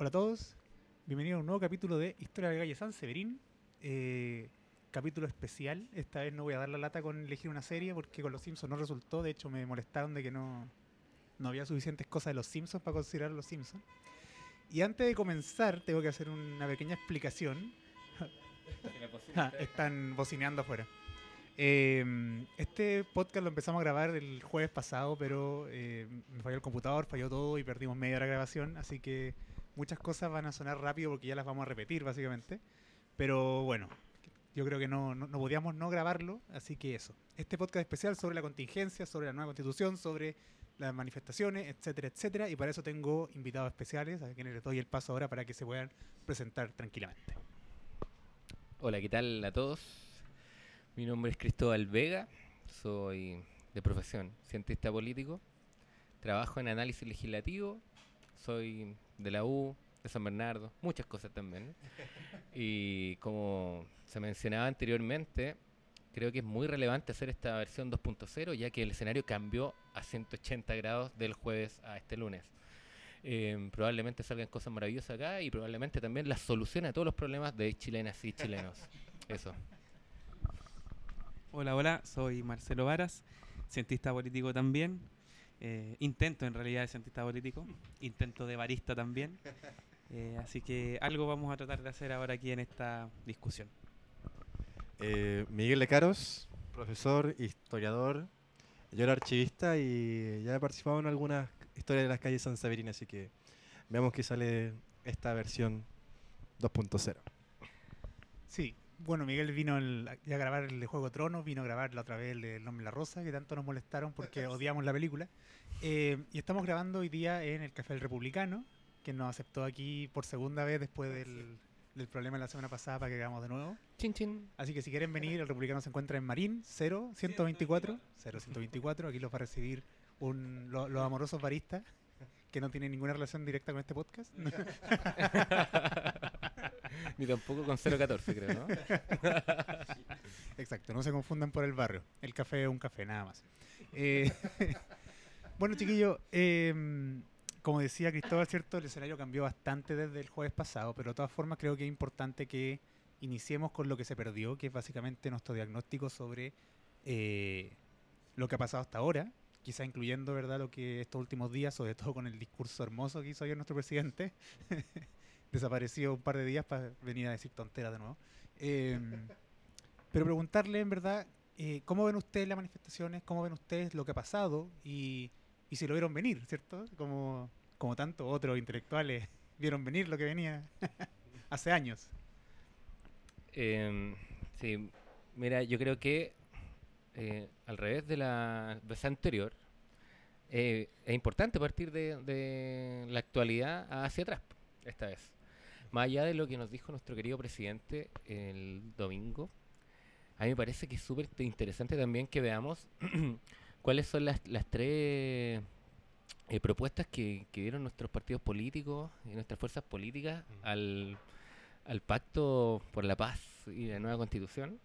Hola a todos, bienvenidos a un nuevo capítulo de Historia de Calle San Severín. Eh, capítulo especial. Esta vez no voy a dar la lata con elegir una serie porque con los Simpsons no resultó. De hecho, me molestaron de que no, no había suficientes cosas de los Simpsons para considerar los Simpsons. Y antes de comenzar, tengo que hacer una pequeña explicación. Ah, están bocineando afuera. Eh, este podcast lo empezamos a grabar el jueves pasado, pero eh, me falló el computador, falló todo y perdimos media hora de grabación, así que muchas cosas van a sonar rápido porque ya las vamos a repetir básicamente. Pero bueno, yo creo que no, no, podíamos no grabarlo, así que eso. Este podcast especial sobre la contingencia, sobre la nueva constitución, sobre las manifestaciones, etcétera, etcétera. Y para eso tengo invitados especiales a quienes les doy el paso ahora para que se puedan presentar tranquilamente. Hola, ¿qué tal a todos? Mi nombre es Cristóbal Vega, soy de profesión cientista político, trabajo en análisis legislativo, soy de la U, de San Bernardo, muchas cosas también. Y como se mencionaba anteriormente, creo que es muy relevante hacer esta versión 2.0 ya que el escenario cambió a 180 grados del jueves a este lunes. Eh, probablemente salgan cosas maravillosas acá y probablemente también las soluciones a todos los problemas de chilenas y chilenos. Eso. Hola, hola, soy Marcelo Varas, cientista político también. Eh, intento en realidad de cientista político, intento de barista también. Eh, así que algo vamos a tratar de hacer ahora aquí en esta discusión. Eh, Miguel Lecaros, profesor, historiador, yo era archivista y ya he participado en algunas historias de las calles San Severín, así que veamos qué sale esta versión 2.0. Sí, bueno, Miguel vino el- ya a grabar el de Juego de Tronos, vino a grabar la otra vez el de El Nombre de la Rosa, que tanto nos molestaron porque odiamos la película. Eh, y estamos grabando hoy día en el Café del Republicano, que nos aceptó aquí por segunda vez después del, del problema de la semana pasada para que grabamos de nuevo. Chin chin. Así que si quieren venir, el Republicano se encuentra en Marín, 0, 124, 0, 124. Aquí los va a recibir un, lo- los amorosos baristas, que no tienen ninguna relación directa con este podcast. Ni tampoco con 014, creo, ¿no? Exacto, no se confundan por el barrio. El café es un café, nada más. Eh, bueno, chiquillos, eh, como decía Cristóbal, cierto, el escenario cambió bastante desde el jueves pasado, pero de todas formas creo que es importante que iniciemos con lo que se perdió, que es básicamente nuestro diagnóstico sobre eh, lo que ha pasado hasta ahora, quizá incluyendo verdad lo que estos últimos días, sobre todo con el discurso hermoso que hizo ayer nuestro presidente, desapareció un par de días para venir a decir tonteras de nuevo. Eh, pero preguntarle en verdad, eh, ¿cómo ven ustedes las manifestaciones? ¿Cómo ven ustedes lo que ha pasado? Y, si lo vieron venir, ¿cierto? Como, como tantos otros intelectuales vieron venir lo que venía hace años. Eh, sí, mira, yo creo que eh, al revés de la vez anterior, eh, es importante partir de, de la actualidad hacia atrás, esta vez. Más allá de lo que nos dijo nuestro querido presidente el domingo, a mí me parece que es súper interesante también que veamos cuáles son las, las tres eh, propuestas que, que dieron nuestros partidos políticos y nuestras fuerzas políticas al, al pacto por la paz y la nueva constitución.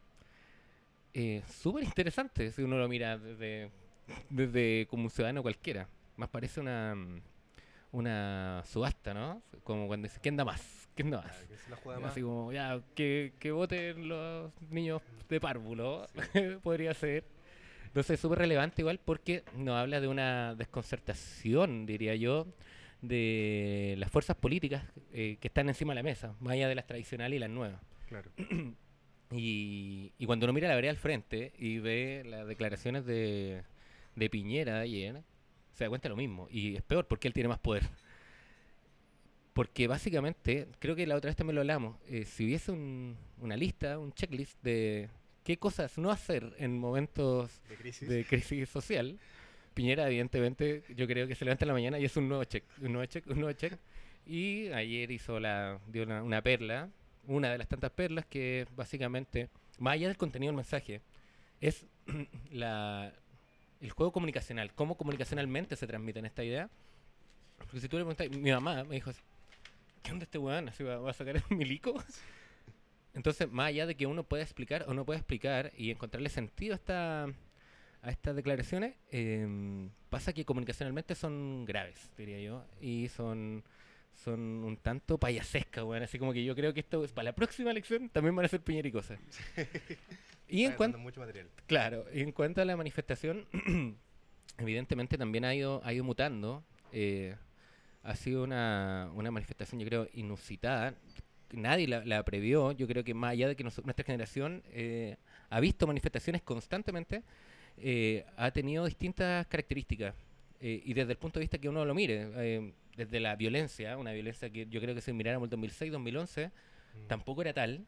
Eh, súper interesante si uno lo mira desde, desde como un ciudadano cualquiera. Más parece una, una subasta, ¿no? Como cuando dice, ¿quién da más? ¿Quién da más? Así como, ya, que, que voten los niños de párvulo, podría ser. Entonces es súper relevante igual porque nos habla de una desconcertación, diría yo, de las fuerzas políticas eh, que están encima de la mesa, más allá de las tradicionales y las nuevas. Claro. Y, y cuando uno mira la vereda al frente y ve las declaraciones de, de Piñera de ayer, se da cuenta de lo mismo. Y es peor porque él tiene más poder. Porque básicamente, creo que la otra vez también lo hablamos, eh, si hubiese un- una lista, un checklist de qué cosas no hacer en momentos De crisis. de crisis social, Piñera evidentemente yo creo que se levanta en la mañana y es un nuevo check, un nuevo check, un nuevo check. Y ayer hizo la, dio una, una perla, una de las tantas perlas que básicamente, más allá del contenido del mensaje, es la, el juego comunicacional, cómo comunicacionalmente se transmite esta idea. Porque si tú le preguntas, mi mamá me dijo, ¿qué onda este weón? ¿Así va, va a sacar el milico? Entonces, más allá de que uno pueda explicar o no pueda explicar y encontrarle sentido a, esta, a estas declaraciones, eh, pasa que comunicacionalmente son graves, diría yo, y son son un tanto payasescas, weón. Así como que yo creo que esto es para la próxima elección también van a ser Piñera y cosas. y en cuanto, dando mucho material. claro, y en cuanto a la manifestación, evidentemente también ha ido, ha ido mutando. eh, ha sido una, una manifestación, yo creo, inusitada. Nadie la, la previó. Yo creo que más allá de que nos- nuestra generación eh, ha visto manifestaciones constantemente, eh, ha tenido distintas características. Eh, y desde el punto de vista que uno lo mire, eh, desde la violencia, una violencia que yo creo que si miráramos el 2006, 2011, Mm. tampoco era tal.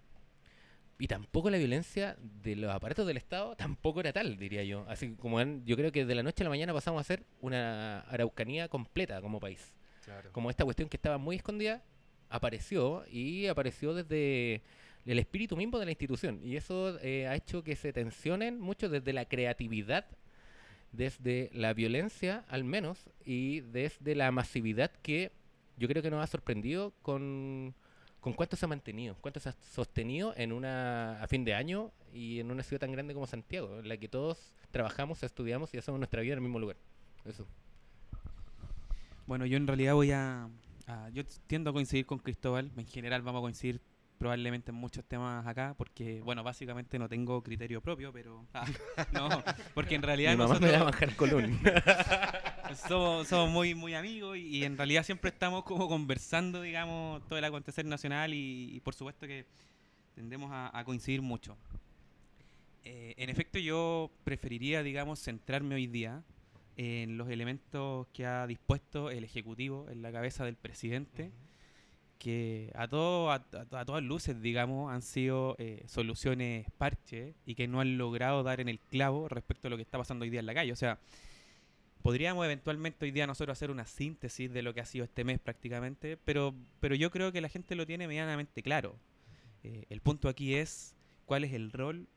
Y tampoco la violencia de los aparatos del Estado tampoco era tal, diría yo. Así como en- yo creo que de la noche a la mañana pasamos a ser una araucanía completa como país. Como esta cuestión que estaba muy escondida, apareció y apareció desde el espíritu mismo de la institución. Y eso eh, ha hecho que se tensionen mucho desde la creatividad, desde la violencia al menos, y desde la masividad que yo creo que nos ha sorprendido con, con cuánto se ha mantenido, cuánto se ha sostenido en una a fin de año y en una ciudad tan grande como Santiago, en la que todos trabajamos, estudiamos y hacemos nuestra vida en el mismo lugar. Eso. Bueno, yo en realidad voy a, a- Yo tiendo a coincidir con Cristóbal. En general vamos a coincidir probablemente en muchos temas acá, porque, bueno, básicamente no tengo criterio propio, pero... ah, no, porque en realidad Mi mamá me nosotros da a bajar Colón. somos, somos muy, muy amigos y, y en realidad siempre estamos como conversando, digamos, todo el acontecer nacional y, y por supuesto que tendemos a, a coincidir mucho. Eh, en efecto, yo preferiría, digamos, centrarme hoy día en los elementos que ha dispuesto el Ejecutivo en la cabeza del presidente, que a, todo, a, a- a todas luces, digamos, han sido eh, soluciones parche y que no han logrado dar en el clavo respecto a lo que está pasando hoy día en la calle. O sea, podríamos eventualmente hoy día nosotros hacer una síntesis de lo que ha sido este mes prácticamente, pero, pero yo creo que la gente lo tiene medianamente claro. Eh, el punto aquí es cuál es el rol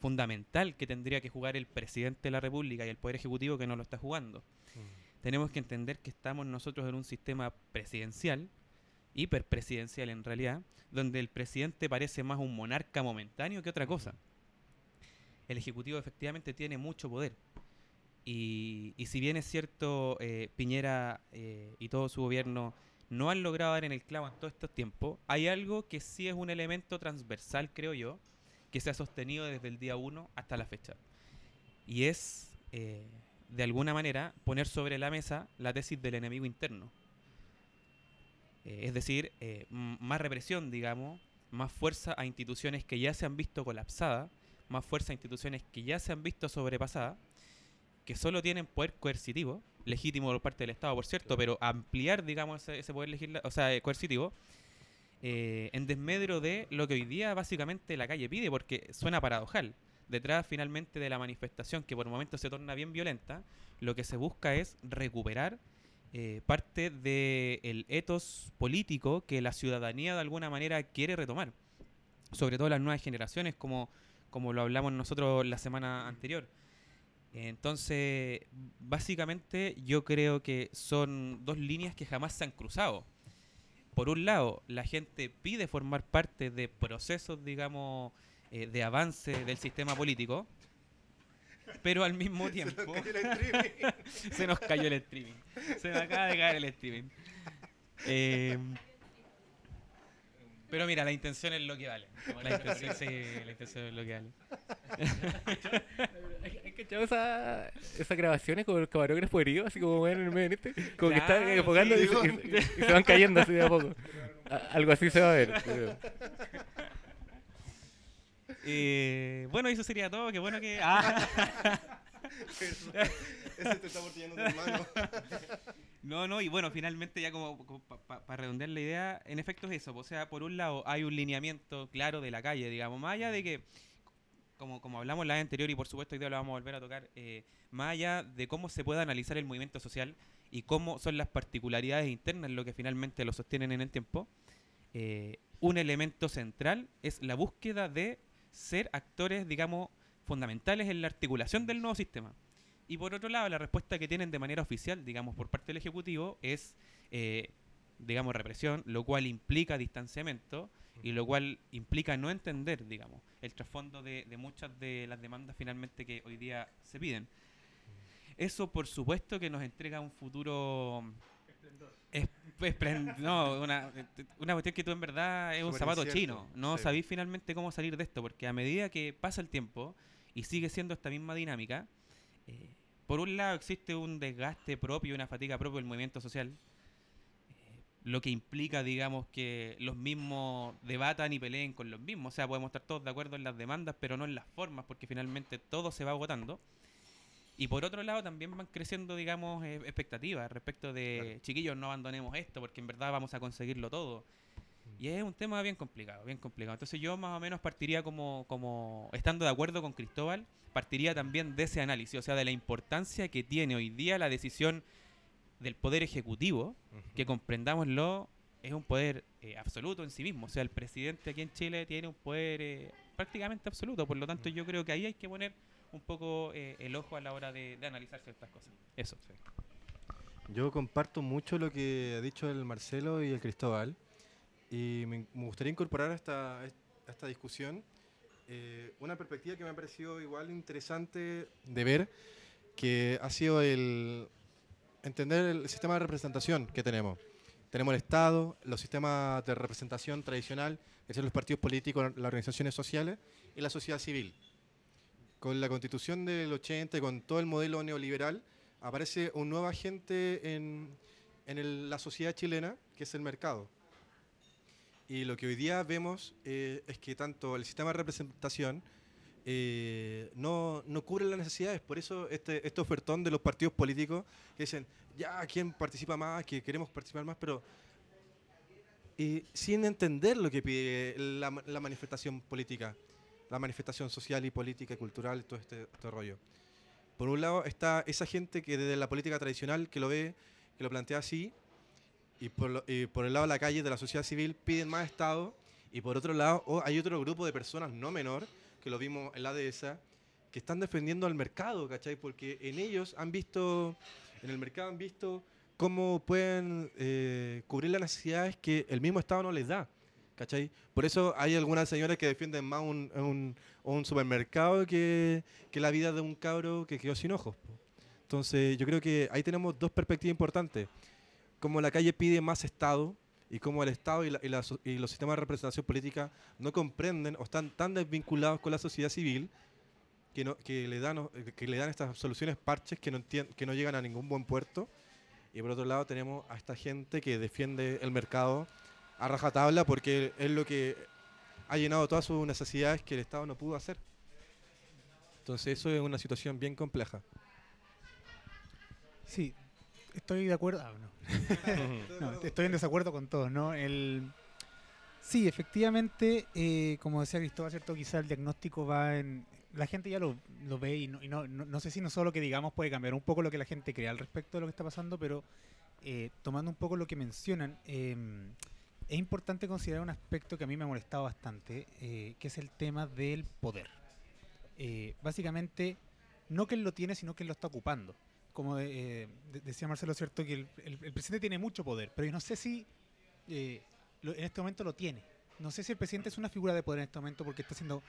fundamental que tendría que jugar el presidente de la República y el Poder Ejecutivo que no lo está jugando. Mm. Tenemos que entender que estamos nosotros en un sistema presidencial, hiperpresidencial en realidad, donde el presidente parece más un monarca momentáneo que otra cosa. El Ejecutivo efectivamente tiene mucho poder. Y, y si bien es cierto, eh, Piñera eh, y todo su gobierno no han logrado dar en el clavo en todos estos tiempos, hay algo que sí es un elemento transversal, creo yo, que se ha sostenido desde el día 1 hasta la fecha. Y es, eh, de alguna manera, poner sobre la mesa la tesis del enemigo interno. Eh, es decir, eh, más represión, digamos, más fuerza a instituciones que ya se han visto colapsadas, más fuerza a instituciones que ya se han visto sobrepasadas, que solo tienen poder coercitivo, legítimo por parte del Estado, por cierto, pero ampliar, digamos, ese, ese poder legisla o sea, coercitivo, eh, en desmedro de lo que hoy día básicamente la calle pide, porque suena paradojal. Detrás finalmente de la manifestación, que por momentos se torna bien violenta, lo que se busca es recuperar eh, parte del etos político que la ciudadanía de alguna manera quiere retomar. Sobre todo las nuevas generaciones, como, como lo hablamos nosotros la semana anterior. Entonces, básicamente yo creo que son dos líneas que jamás se han cruzado. Por un lado, la gente pide formar parte de procesos, digamos, eh, de avance del sistema político, pero al mismo tiempo se nos cayó el streaming. Se me acaba de caer el streaming. Eh, pero mira, la intención es lo que vale. La intención, sí, la intención es lo que vale. ¿Has cachado esa, esas grabaciones con el camarógrafo herido? Así como en el medio este, Como que está Claro, enfocando sí, y, se- y- y se van cayendo así de a poco. A- algo así se va a ver. Eh, bueno, eso sería todo. Qué bueno que. Ah. Ese te está tu hermano. No, no, y bueno, finalmente ya como, para redondear la idea, en efecto es eso. O sea, por un lado hay un lineamiento claro de la calle, digamos, más allá de que, como, como hablamos la vez anterior y por supuesto hoy día lo vamos a volver a tocar, eh, más allá de cómo se puede analizar el movimiento social y cómo son las particularidades internas lo que finalmente lo sostienen en el tiempo, eh, un elemento central es la búsqueda de ser actores, digamos, fundamentales en la articulación del nuevo sistema. Y por otro lado, la respuesta que tienen de manera oficial, digamos, por parte del Ejecutivo es, eh, digamos, represión, lo cual implica distanciamiento y lo cual implica no entender, digamos, el trasfondo de, de muchas de las demandas finalmente que hoy día se piden. Eso, por supuesto, que nos entrega un futuro es- no, una, una cuestión que tú en verdad es un zapato incierto, chino. No sí. sabís finalmente cómo salir de esto, porque a medida que pasa el tiempo y sigue siendo esta misma dinámica, eh, por un lado existe un desgaste propio, una fatiga propia del movimiento social, eh, lo que implica, digamos, que los mismos debatan y peleen con los mismos. O sea, podemos estar todos de acuerdo en las demandas, pero no en las formas, porque finalmente todo se va agotando. Y por otro lado también van creciendo, digamos, eh, expectativas respecto de, chiquillos, no abandonemos esto porque en verdad vamos a conseguirlo todo. Y es un tema bien complicado, bien complicado. Entonces yo más o menos partiría como, como, estando de acuerdo con Cristóbal, partiría también de ese análisis, o sea, de la importancia que tiene hoy día la decisión del Poder Ejecutivo, que comprendámoslo, es un poder eh, absoluto en sí mismo. O sea, el presidente aquí en Chile tiene un poder eh, prácticamente absoluto. Por lo tanto, yo creo que ahí hay que poner un poco eh, el ojo a la hora de, de analizar ciertas cosas. Eso. Yo comparto mucho lo que ha dicho el Marcelo y el Cristóbal y me, gustaría incorporar a esta, esta discusión eh, una perspectiva que me ha parecido igual interesante de ver, que ha sido el entender el sistema de representación que tenemos. Tenemos el Estado, los sistemas de representación tradicional, que son los partidos políticos, las organizaciones sociales y la sociedad civil. Con la constitución del 80 y con todo el modelo neoliberal, aparece un nuevo agente en, en la sociedad chilena, que es el mercado. Y lo que hoy día vemos eh, es que tanto el sistema de representación eh, no, no cubre las necesidades. Por eso este, este ofertón de los partidos políticos que dicen, ya, ¿quién participa más? Que queremos participar más, pero eh, sin entender lo que pide la, la manifestación política, la manifestación social y política y cultural, todo este, este rollo. Por un lado está esa gente que desde la política tradicional que lo ve, que lo plantea así, y por, lo- y por el lado de la calle de la sociedad civil piden más Estado, y por otro lado o- hay otro grupo de personas no menor, que lo vimos en la dehesa, que están defendiendo al mercado, ¿cachai? Porque en ellos han visto, en el mercado han visto cómo pueden eh, cubrir las necesidades que el mismo Estado no les da, ¿cachai? Por eso hay algunas señoras que defienden más un, un- un supermercado que, que la vida de un cabro que quedó sin ojos. Entonces yo creo que ahí tenemos dos perspectivas importantes. Como la calle pide más Estado y como el Estado y, la- y la y los sistemas de representación política no comprenden o están tan desvinculados con la sociedad civil que, no, que, le, dan, que le dan estas soluciones parches que no, que no llegan a ningún buen puerto. Y por otro lado tenemos a esta gente que defiende el mercado a rajatabla porque es lo que ha llenado todas sus necesidades que el Estado no pudo hacer. Entonces eso es una situación bien compleja. Sí, estoy de acuerdo. ah, no. No, estoy en desacuerdo con todos, ¿no? El... Sí, efectivamente, eh, como decía Cristóbal, ¿cierto? Quizá el diagnóstico va en... La gente ya lo, lo ve y, no, y no, sé si no solo lo que digamos puede cambiar un poco lo que la gente cree al respecto de lo que está pasando, pero eh, tomando un poco lo que mencionan, eh, es importante considerar un aspecto que a mí me ha molestado bastante, eh, que es el tema del poder. Eh, básicamente, no que él lo tiene, sino que él lo está ocupando como de- eh, de- decía Marcelo, cierto, que el, el- el presidente tiene mucho poder, pero yo no sé si eh, lo- en este momento lo tiene. No sé si el presidente es una figura de poder en este momento porque está siendo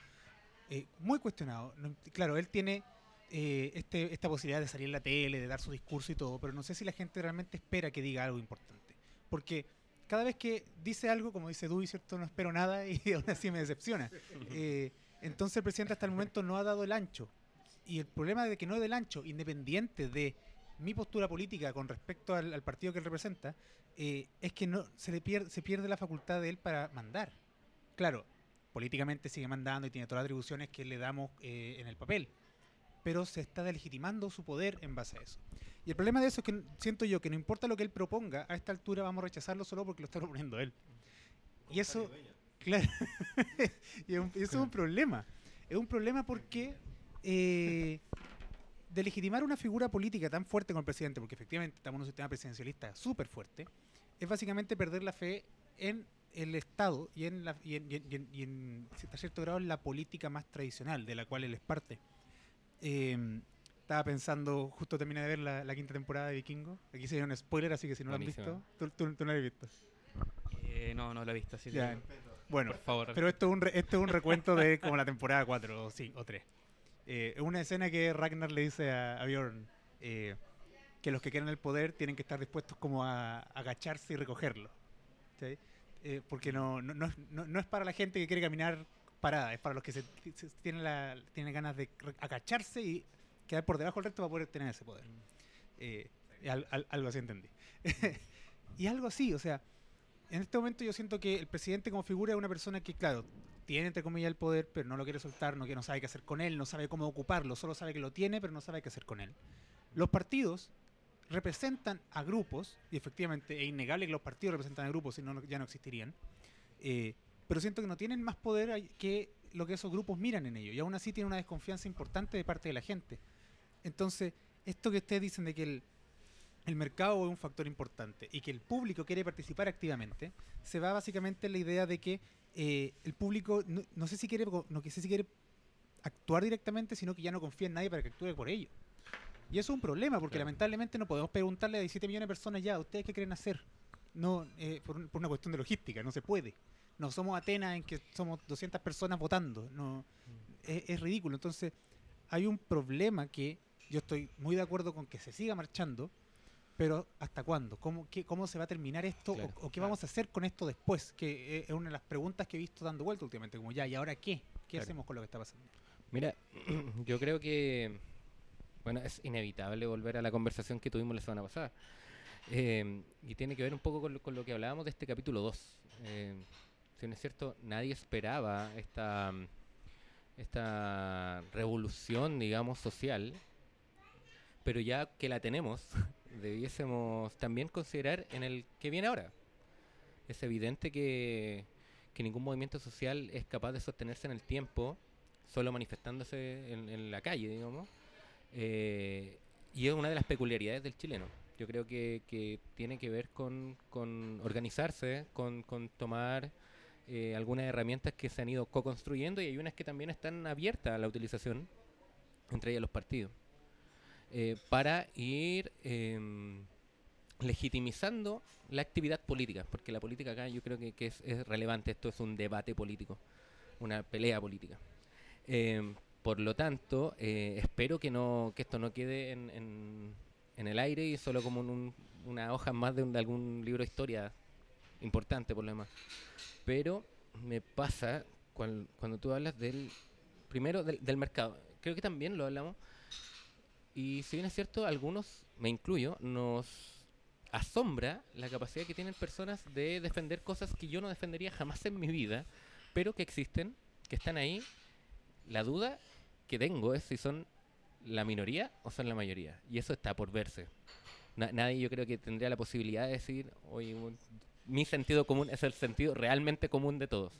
eh, muy cuestionado. No- claro, él tiene eh, este, esta posibilidad de salir en la tele, de dar su discurso y todo, pero no sé si la gente realmente espera que diga algo importante. Porque cada vez que dice algo, como dice Dewey, ¿cierto? No espero nada y aún así me decepciona. Entonces el presidente hasta el momento no ha dado el ancho. Y el problema de que no dé el ancho, independiente de mi postura política con respecto al, al partido que él representa, eh, es que no se le pierde, se pierde la facultad de él para mandar. Claro, políticamente sigue mandando y tiene todas las atribuciones que le damos eh, en el papel, pero se está delegitimando su poder en base a eso. Y el problema de eso es que siento yo que no importa lo que él proponga, a esta altura vamos a rechazarlo solo porque lo está proponiendo él. Y eso, claro, y es un- eso es un problema. Es un problema porque eh, de legitimar una figura política tan fuerte como el presidente, porque efectivamente estamos en un sistema presidencialista súper fuerte, es básicamente perder la fe en el Estado y en, la, y en, y en- y en- cierto grado en la política más tradicional, de la cual él es parte. Eh, estaba pensando, justo terminé de ver la, la quinta temporada de Vikingo. Aquí se dio un spoiler, así que si no lo han visto, tú, tú- tú no lo has visto. Eh, no, no lo he visto, así Ya. Bueno, por favor. pero esto es un, re- esto es un recuento de como la temporada 4 o, sí, o 3. Eh, es una escena que Ragnar le dice a, a Bjorn, eh, que los que quieren el poder tienen que estar dispuestos como a, a agacharse y recogerlo. ¿sí? Eh, porque no, no, no, es- no- es para la gente que quiere caminar parada, es para los que se, se- tienen, la, tienen ganas de agacharse y quedar por debajo del resto para poder tener ese poder. Eh, al- al- algo así entendí. y algo así, o sea, en este momento yo siento que el presidente como figura es una persona que, claro, tiene entre comillas el poder, pero no lo quiere soltar, no, que no sabe qué hacer con él, no sabe cómo ocuparlo, solo sabe que lo tiene, pero no sabe qué hacer con él. Los partidos representan a grupos, y efectivamente es innegable que los partidos representan a grupos, si no, ya no existirían, eh, pero siento que no tienen más poder que lo que esos grupos miran en ellos, y aún así tienen una desconfianza importante de parte de la gente. Entonces, esto que ustedes dicen de que el, el mercado es un factor importante y que el público quiere participar activamente, se va básicamente en la idea de que eh, el público no, no sé si quiere no sé si quiere actuar directamente, sino que ya no confía en nadie para que actúe por ello. Y eso es un problema, porque Claro. lamentablemente no podemos preguntarle a 17 millones de personas ya, ¿ustedes qué quieren hacer? No, eh, por, por una cuestión de logística, no se puede. No somos Atenas en que somos 200 personas votando, no es, es ridículo. Entonces, hay un problema que yo estoy muy de acuerdo con que se siga marchando, pero ¿hasta cuándo? ¿Cómo, qué- cómo se va a terminar esto? Claro, ¿O, o qué claro. vamos a hacer con esto después? Que eh, es una de las preguntas que he visto dando vuelta últimamente, como ya, ¿y ahora qué? ¿Qué Claro. hacemos con lo que está pasando? Mira, yo creo que, bueno, es inevitable volver a la conversación que tuvimos la semana pasada. Eh, y tiene que ver un poco con lo, con lo que hablábamos de este capítulo 2. Eh, si no es cierto, nadie esperaba esta, esta revolución, digamos, social, pero ya que la tenemos, debiésemos también considerar en el que viene ahora. Es evidente que, que ningún movimiento social es capaz de sostenerse en el tiempo solo manifestándose en, la calle, digamos. Eh, y es una de las peculiaridades del chileno. Yo creo que, que tiene que ver con, con organizarse, con, con tomar eh, algunas herramientas que se han ido co-construyendo y hay unas que también están abiertas a la utilización, entre ellas los partidos, eh, para ir em, legitimizando la actividad política, porque la política acá yo creo que, es, relevante, esto es un debate político, una pelea política. Eh, por lo tanto, eh, espero que no que esto no quede en, en- el aire y solo como un- una hoja más de, un- de algún libro de historia importante por lo demás. Pero me pasa cuan- cuando tú hablas del primero del, del mercado. Creo que también lo hablamos. Y si bien es cierto, algunos, me incluyo, nos asombra la capacidad que tienen personas de defender cosas que yo no defendería jamás en mi vida, pero que existen, que están ahí la duda que tengo es si son la minoría o son la mayoría. Y eso está por verse. Na- nadie yo creo que tendría la posibilidad de decir, oye, mi sentido común es el sentido realmente común de todos.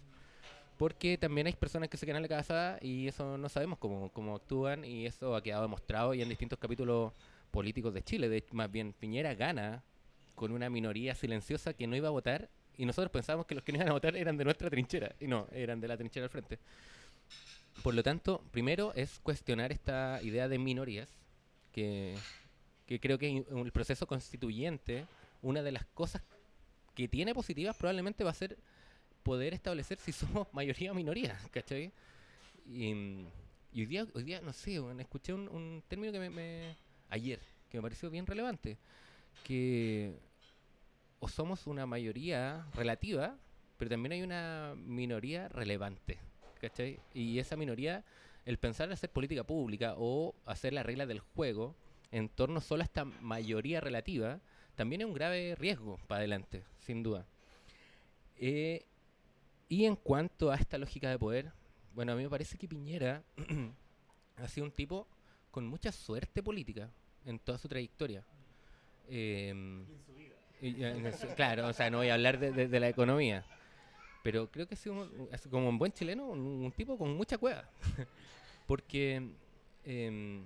Porque también hay personas que se quedan en la casa y eso no sabemos cómo, cómo actúan y eso ha quedado demostrado y en distintos capítulos políticos de Chile. De hecho, más bien, Piñera gana con una minoría silenciosa que no iba a votar y nosotros pensábamos que los que no iban a votar eran de nuestra trinchera y no, eran de la trinchera al frente. Por lo tanto, primero es cuestionar esta idea de minorías, que, que creo que en el proceso constituyente, una de las cosas que tiene positivas probablemente va a ser poder establecer si somos mayoría o minoría, ¿cachai? Y, y hoy día, hoy día, no sé, escuché un, un término que me, me- ayer, que me pareció bien relevante, que o somos una mayoría relativa, pero también hay una minoría relevante, ¿cachai? Y esa minoría, el pensar en hacer política pública o hacer las reglas del juego en torno solo a esta mayoría relativa, también es un grave riesgo para adelante, sin duda. Eh, y en cuanto a esta lógica de poder, bueno, a mí me parece que Piñera ha sido un tipo con mucha suerte política en toda su trayectoria. Em, en el- claro, o sea, no voy a hablar de, la economía, pero creo que ha sido un- como un buen chileno, un, tipo con mucha cueva. porque em,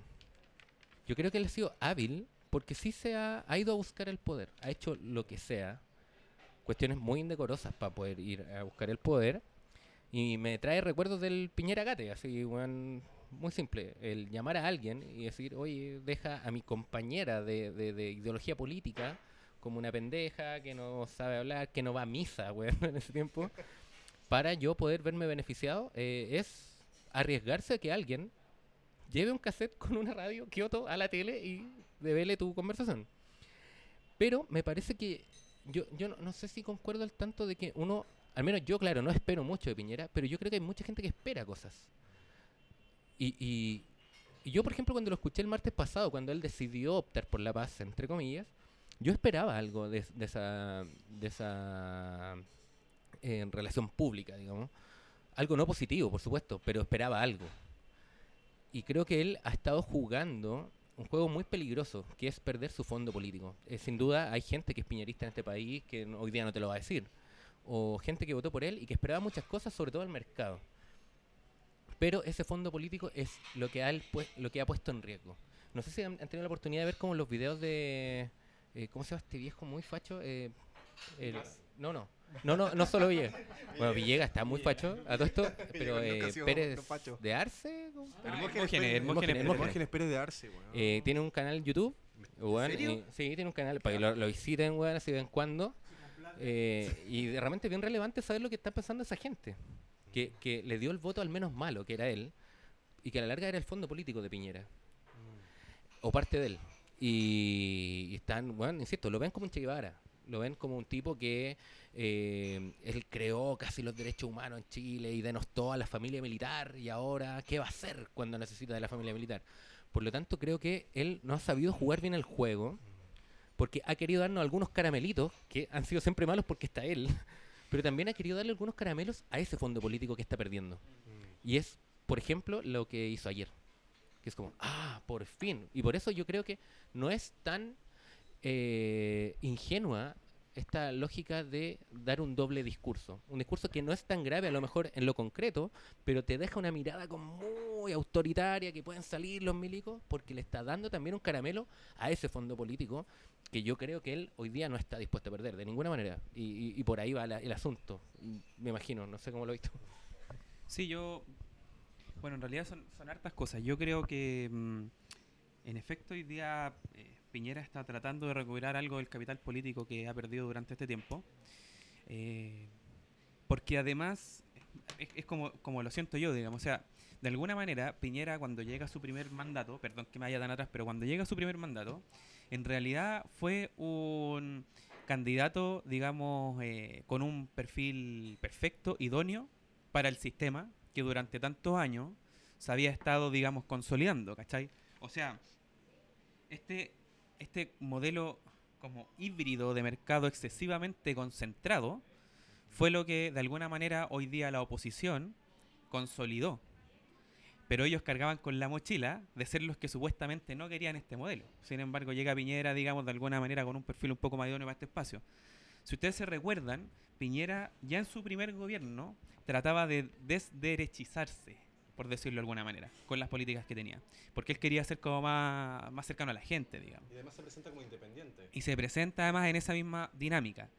yo creo que él ha sido hábil porque sí se ha ido a buscar el poder, ha hecho lo que sea, cuestiones muy indecorosas para poder ir a buscar el poder. Y me trae recuerdos del Piñera Gate, así, weón, muy simple. El llamar a alguien y decir, oye, deja a mi compañera de, de- de ideología política como una pendeja que no sabe hablar, que no va a misa, weón, en ese tiempo, para yo poder verme beneficiado, eh, es arriesgarse a que alguien lleve un cassette con una radio Kioto a la tele y devele tu conversación. Pero me parece que yo, yo no, no sé si concuerdo al tanto de que uno, al menos yo, claro, no espero mucho de Piñera, pero yo creo que hay mucha gente que espera cosas. Y, y, y yo, por ejemplo, cuando lo escuché el martes pasado, cuando él decidió optar por la paz, entre comillas, yo esperaba algo de, de esa, de esa eh, relación pública, digamos. Algo no positivo, por supuesto, pero esperaba algo. Y creo que él ha estado jugando un juego muy peligroso, que es perder su fondo político. Eh, sin duda hay gente que es piñerista en este país que hoy día no te lo va a decir. O gente que votó por él y que esperaba muchas cosas, sobre todo el mercado. Pero ese fondo político es lo que ha, él pue- lo que ha puesto en riesgo. No sé si han, han tenido la oportunidad de ver como los videos de... eh, ¿Cómo se llama este viejo muy facho? Eh, el- no, no. No, no, no solo Villegas. Bueno, Villegas está muy facho a todo esto, pero eh, Pérez de Arce. Hermógenes, Pérez de Arce. Eh, tiene un canal YouTube. y- sí, tiene un canal para que lo, lo visiten, weón, así de vez en cuando. Eh, y de- realmente bien relevante saber lo que está pensando esa gente. Que, que le dio el voto al menos malo, que era él, y que a la larga era el fondo político de Piñera. O parte de él. Y, y están, bueno, insisto, lo ven como un Che Guevara. Lo ven como un tipo que eh, él creó casi los derechos humanos en Chile y denostó a la familia militar. Y ahora, ¿qué va a hacer cuando necesita de la familia militar? Por lo tanto, creo que él no ha sabido jugar bien el juego porque ha querido darnos algunos caramelitos que han sido siempre malos porque está él, pero también ha querido darle algunos caramelos a ese fondo político que está perdiendo. Y es, por ejemplo, lo que hizo ayer. Que es como, ah, por fin. Y por eso yo creo que no es tan eh, ingenua esta lógica de dar un doble discurso. Un discurso que no es tan grave a lo mejor en lo concreto, pero te deja una mirada como muy autoritaria que pueden salir los milicos porque le está dando también un caramelo a ese fondo político que yo creo que él hoy día no está dispuesto a perder de ninguna manera. Y, y- por ahí va la- el asunto, me imagino, no sé cómo lo he visto. Sí, yo. Bueno, en realidad son, son hartas cosas. Yo creo que, mm, en efecto, hoy día eh, Piñera está tratando de recuperar algo del capital político que ha perdido durante este tiempo. Eh, porque además, es, como, como lo siento yo, digamos. O sea, de alguna manera, Piñera, cuando llega a su primer mandato, perdón que me vaya tan atrás, pero cuando llega a su primer mandato, en realidad fue un candidato, digamos, eh, con un perfil perfecto, idóneo para el sistema que durante tantos años se había estado, digamos, consolidando, ¿cachai? O sea, este, este modelo como híbrido de mercado excesivamente concentrado fue lo que de alguna manera hoy día la oposición consolidó. Pero ellos cargaban con la mochila de ser los que supuestamente no querían este modelo. Sin embargo, llega Piñera, digamos, de alguna manera con un perfil un poco más idóneo para este espacio. Si ustedes se recuerdan, Piñera ya en su primer gobierno trataba de desderechizarse, por decirlo de alguna manera, con las políticas que tenía. Porque él quería ser como más, más cercano a la gente, digamos. Y además se presenta como independiente. Y se presenta además en esa misma dinámica.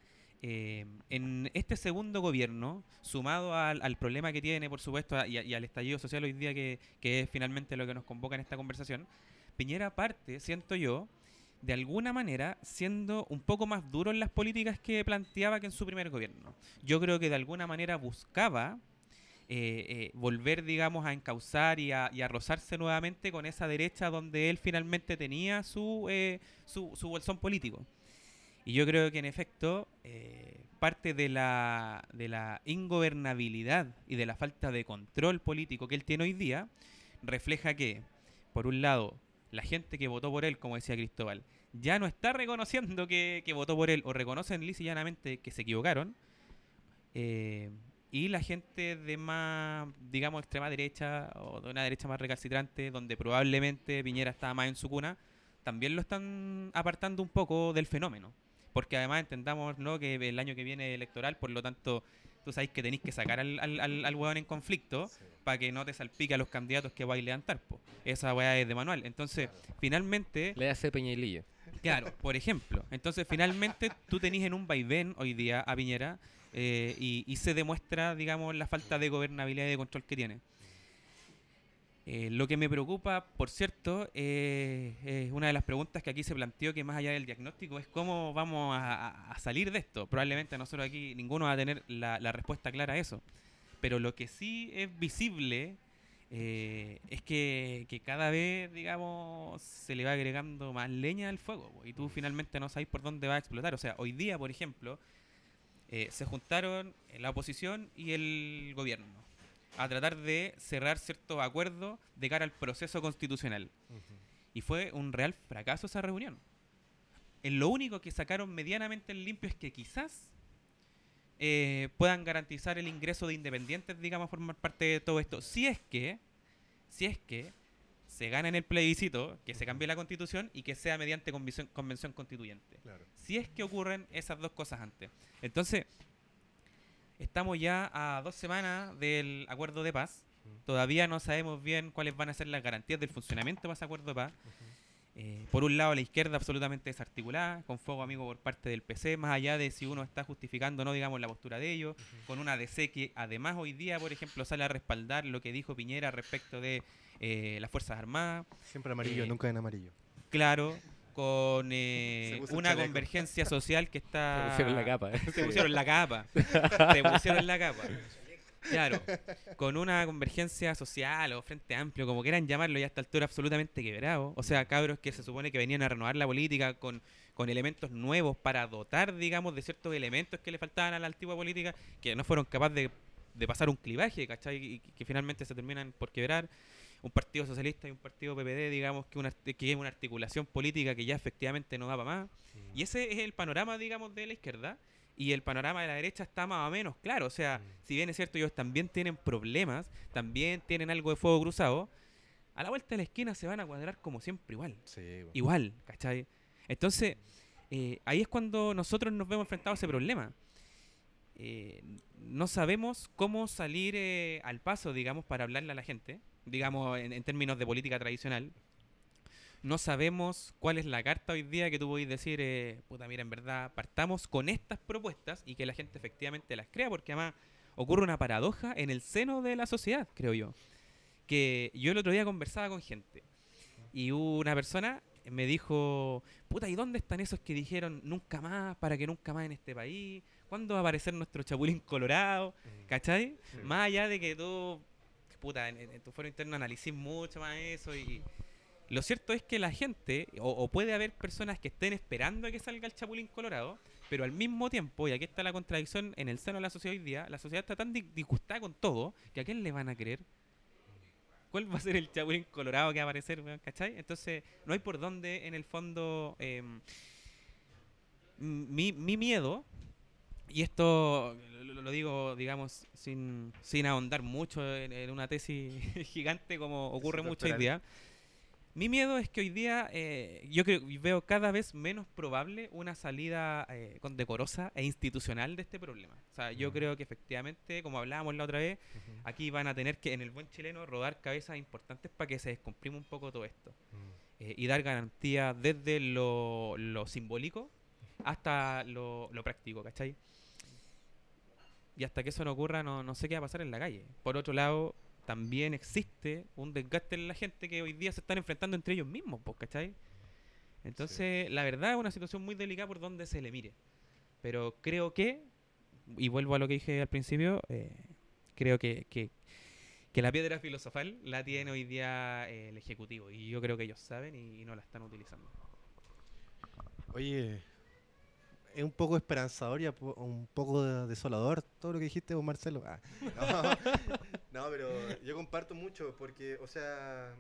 Eh, en este segundo gobierno, sumado al, al problema que tiene, por supuesto, a- y, a- y al estallido social hoy día, que, que es finalmente lo que nos convoca en esta conversación, Piñera parte, siento yo, de alguna manera siendo un poco más duro en las políticas que planteaba que en su primer gobierno. Yo creo que de alguna manera buscaba eh, eh, volver, digamos, a encauzar y a, y a rozarse nuevamente con esa derecha donde él finalmente tenía su, eh, su, su bolsón político. Y yo creo que en efecto eh, parte de la, de la ingobernabilidad y de la falta de control político que él tiene hoy día refleja que, por un lado, la gente que votó por él, como decía Cristóbal, ya no está reconociendo que, que votó por él o reconocen lisa y llanamente que se equivocaron. eh, y la gente de más, digamos, extrema derecha o de una derecha más recalcitrante, donde probablemente Piñera estaba más en su cuna, también lo están apartando un poco del fenómeno. Porque además entendamos ¿no? que el año que viene es electoral, por lo tanto, tú sabes que tenéis que sacar al, al, al, al hueón en conflicto para que no te salpique a los candidatos que vais a levantar. po. Esa weá es de manual. Entonces, finalmente, Le hace Peñailillo. Claro, por ejemplo. Entonces, finalmente, tú tenés en un vaivén hoy día a Piñera eh, y, se demuestra, digamos, la falta de gobernabilidad y de control que tiene. Eh, lo que me preocupa, por cierto, eh, es una de las preguntas que aquí se planteó, que más allá del diagnóstico, es cómo vamos a, salir de esto. Probablemente nosotros aquí ninguno va a tener la, respuesta clara a eso. Pero lo que sí es visible eh, es que, que cada vez, digamos, se le va agregando más leña al fuego y tú finalmente no sabes por dónde va a explotar. O sea, hoy día, por ejemplo, eh, se juntaron la oposición y el gobierno a tratar de cerrar ciertos acuerdos de cara al proceso constitucional. Y fue un real fracaso esa reunión. En lo único que sacaron medianamente en limpio es que quizás eh, puedan garantizar el ingreso de independientes, digamos, formar parte de todo esto. Si es que, si es que se gana en el plebiscito, que se cambie la constitución y que sea mediante convención, convención constituyente. Claro. Si es que ocurren esas dos cosas antes. Entonces, estamos ya a dos semanas del acuerdo de paz. Todavía no sabemos bien cuáles van a ser las garantías del funcionamiento de ese acuerdo de paz. Eh, por un lado, la izquierda absolutamente desarticulada, con fuego amigo por parte del PC, más allá de si uno está justificando o no, digamos, la postura de ellos, con una DC que además hoy día, por ejemplo, sale a respaldar lo que dijo Piñera respecto de eh, las Fuerzas Armadas, Siempre amarillo, Eh, nunca en amarillo. claro, con eh, Se una chaleco. convergencia social que Se está... pusieron la capa. ¿eh? Se pusieron la capa. Se pusieron la capa. Claro, con una convergencia social o frente amplio, como quieran llamarlo, ya a esta altura absolutamente quebrado. O sea, cabros que se supone que venían a renovar la política con, con elementos nuevos para dotar, digamos, de ciertos elementos que le faltaban a la antigua política, que no fueron capaces de, de pasar un clivaje, ¿cachai? Y que finalmente se terminan por quebrar. Un partido socialista y un partido PPD, digamos, que, una, que es una articulación política que ya efectivamente no va para más. Y ese es el panorama, digamos, de la izquierda. Y el panorama de la derecha está más o menos claro. O sea, Mm. si bien es cierto, ellos también tienen problemas, también tienen algo de fuego cruzado, a la vuelta de la esquina se van a cuadrar como siempre igual. Sí, bueno. Igual, ¿cachai? Entonces, eh, ahí es cuando nosotros nos vemos enfrentados a ese problema. Eh, no sabemos cómo salir eh, al paso, digamos, para hablarle a la gente, digamos, en, en términos de política tradicional. No sabemos cuál es la carta hoy día que tú podés decir, eh, puta, mira, en verdad, partamos con estas propuestas y que la gente efectivamente las crea, porque además ocurre una paradoja en el seno de la sociedad, creo yo. Que yo el otro día conversaba con gente y una persona me dijo, puta, ¿y dónde están esos que dijeron nunca más, para que nunca más en este país? ¿Cuándo va a aparecer nuestro chapulín colorado? Mm. ¿Cachai? Sí. Más allá de que tú, puta, en, tu foro interno analicís mucho más eso y... Lo cierto es que la gente, o, puede haber personas que estén esperando a que salga el chapulín colorado, pero al mismo tiempo, y aquí está la contradicción en el seno de la sociedad hoy día, la sociedad está tan di- disgustada con todo que a quién le van a creer. ¿Cuál va a ser el chapulín colorado que va a aparecer? ¿Cachai? Entonces, no hay por dónde, en el fondo, em, mi, mi miedo, y esto lo, digo, digamos, sin, sin ahondar mucho en, en una tesis gigante como ocurre mucho hoy día, mi miedo es que hoy día eh, yo creo, veo cada vez menos probable una salida eh, condecorosa e institucional de este problema. O sea, yo Mm. creo que efectivamente, como hablábamos la otra vez, aquí van a tener que, en el buen chileno, rodar cabezas importantes para que se descomprima un poco todo esto Mm. eh, y dar garantía desde lo, lo simbólico hasta lo, lo práctico, ¿cachai? Y hasta que eso no ocurra, no, no sé qué va a pasar en la calle. Por otro lado, también existe un desgaste en la gente que hoy día se están enfrentando entre ellos mismos, pues, ¿cachai? Entonces, la verdad es una situación muy delicada por donde se le mire. Pero creo que, y vuelvo a lo que dije al principio, eh, creo que, que, que la piedra filosofal la tiene hoy día eh, el Ejecutivo. Y yo creo que ellos saben y, y no la están utilizando. Oye, es un poco esperanzador y un poco de- desolador todo lo que dijiste vos, Marcelo. Ah, no, no, pero yo comparto mucho porque, o sea,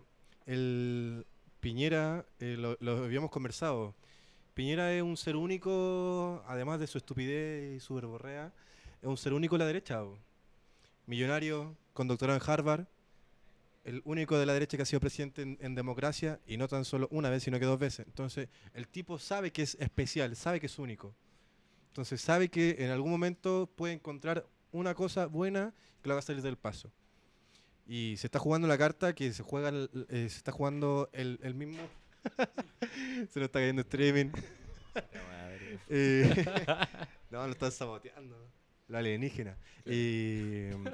el Piñera, eh, lo, lo habíamos conversado. Piñera es un ser único, además de su estupidez y su verborrea, es un ser único de la derecha. bo. Millonario, con doctorado en Harvard, el único de la derecha que ha sido presidente en, en democracia y no tan solo una vez, sino que dos veces. Entonces, el tipo sabe que es especial, sabe que es único. Entonces, sabe que en algún momento puede encontrar una cosa buena que lo haga salir del paso. Y se está jugando la carta que se juega, el- eh, se está jugando el, el mismo. se nos está cayendo streaming. Eh, no, lo están saboteando. La alienígena. Y, mm,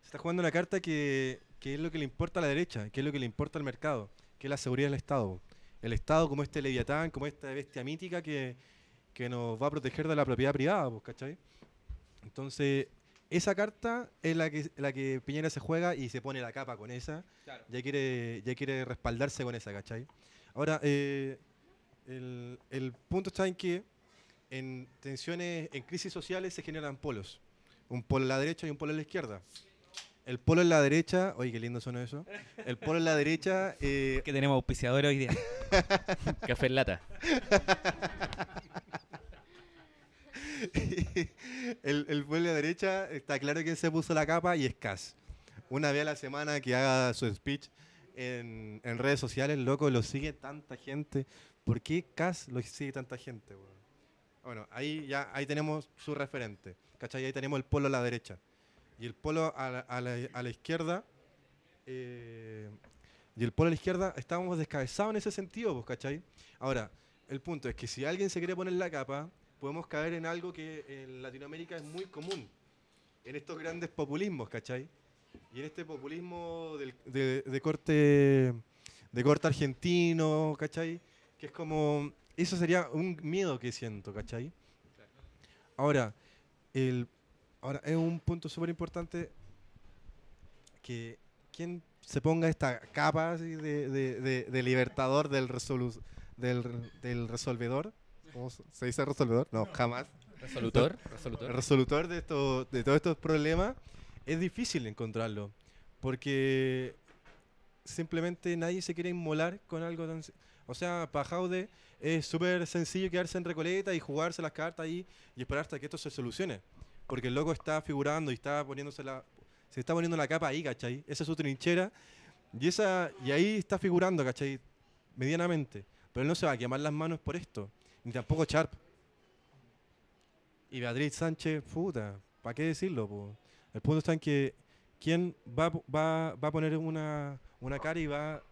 se está jugando una carta que, que es lo que le importa a la derecha, que es lo que le importa al mercado, que es la seguridad del Estado. El Estado como este leviatán, como esta bestia mítica que, que nos va a proteger de la propiedad privada, pues, ¿cachai? Entonces, esa carta es la que, la que Piñera se juega y se pone la capa con esa. Ya quiere, ya quiere respaldarse con esa, ¿cachai? Ahora, eh, el, el punto está en que en tensiones, en crisis sociales se generan polos. Un polo a la derecha y un polo a la izquierda. El polo en la derecha, oye, qué lindo suena eso. El polo en la derecha, eh, Que tenemos auspiciadores hoy día. Café en lata. el, el pueblo de la derecha está claro quién se puso la capa y es Cas. Una vez a la semana que haga su speech en, redes sociales, loco, lo sigue tanta gente. ¿Por qué Cas lo sigue tanta gente? Bueno, ahí ya ahí tenemos su referente. ¿Cachai? Ahí tenemos el polo a la derecha. Y el polo a a a la izquierda. eh, y el polo a la izquierda estábamos descabezados en ese sentido, pues, ¿cachai? Ahora, el punto es que si alguien se quiere poner la capa, podemos caer en algo que en Latinoamérica es muy común. En estos grandes populismos, ¿cachai? Y en este populismo del- de, de corte de corte argentino, ¿cachai? Que es como... Eso sería un miedo que siento, ¿cachai? Ahora, el, ahora es un punto súper importante que quien se ponga esta capa así de, de- de- libertador del, resolu- del, del resolvedor. ¿Cómo se dice resolvedor? No, jamás. Resolutor. Resolutor. resolutor de, esto, de todos estos problemas es difícil encontrarlo. Porque simplemente nadie se quiere inmolar con algo tan... O sea, para Jaude es súper sencillo quedarse en Recoleta y jugarse las cartas ahí y esperar hasta que esto se solucione. Porque el loco está figurando y está poniéndose la... Se está poniendo la capa ahí, ¿cachai? Esa es su trinchera. Y, esa, y ahí está figurando, ¿cachai? Medianamente. Pero él no se va a quemar las manos por esto. Ni tampoco Sharp. Y Beatriz Sánchez, puta, ¿para qué decirlo? El punto está en que quién va, va, va a poner una, una cara y va a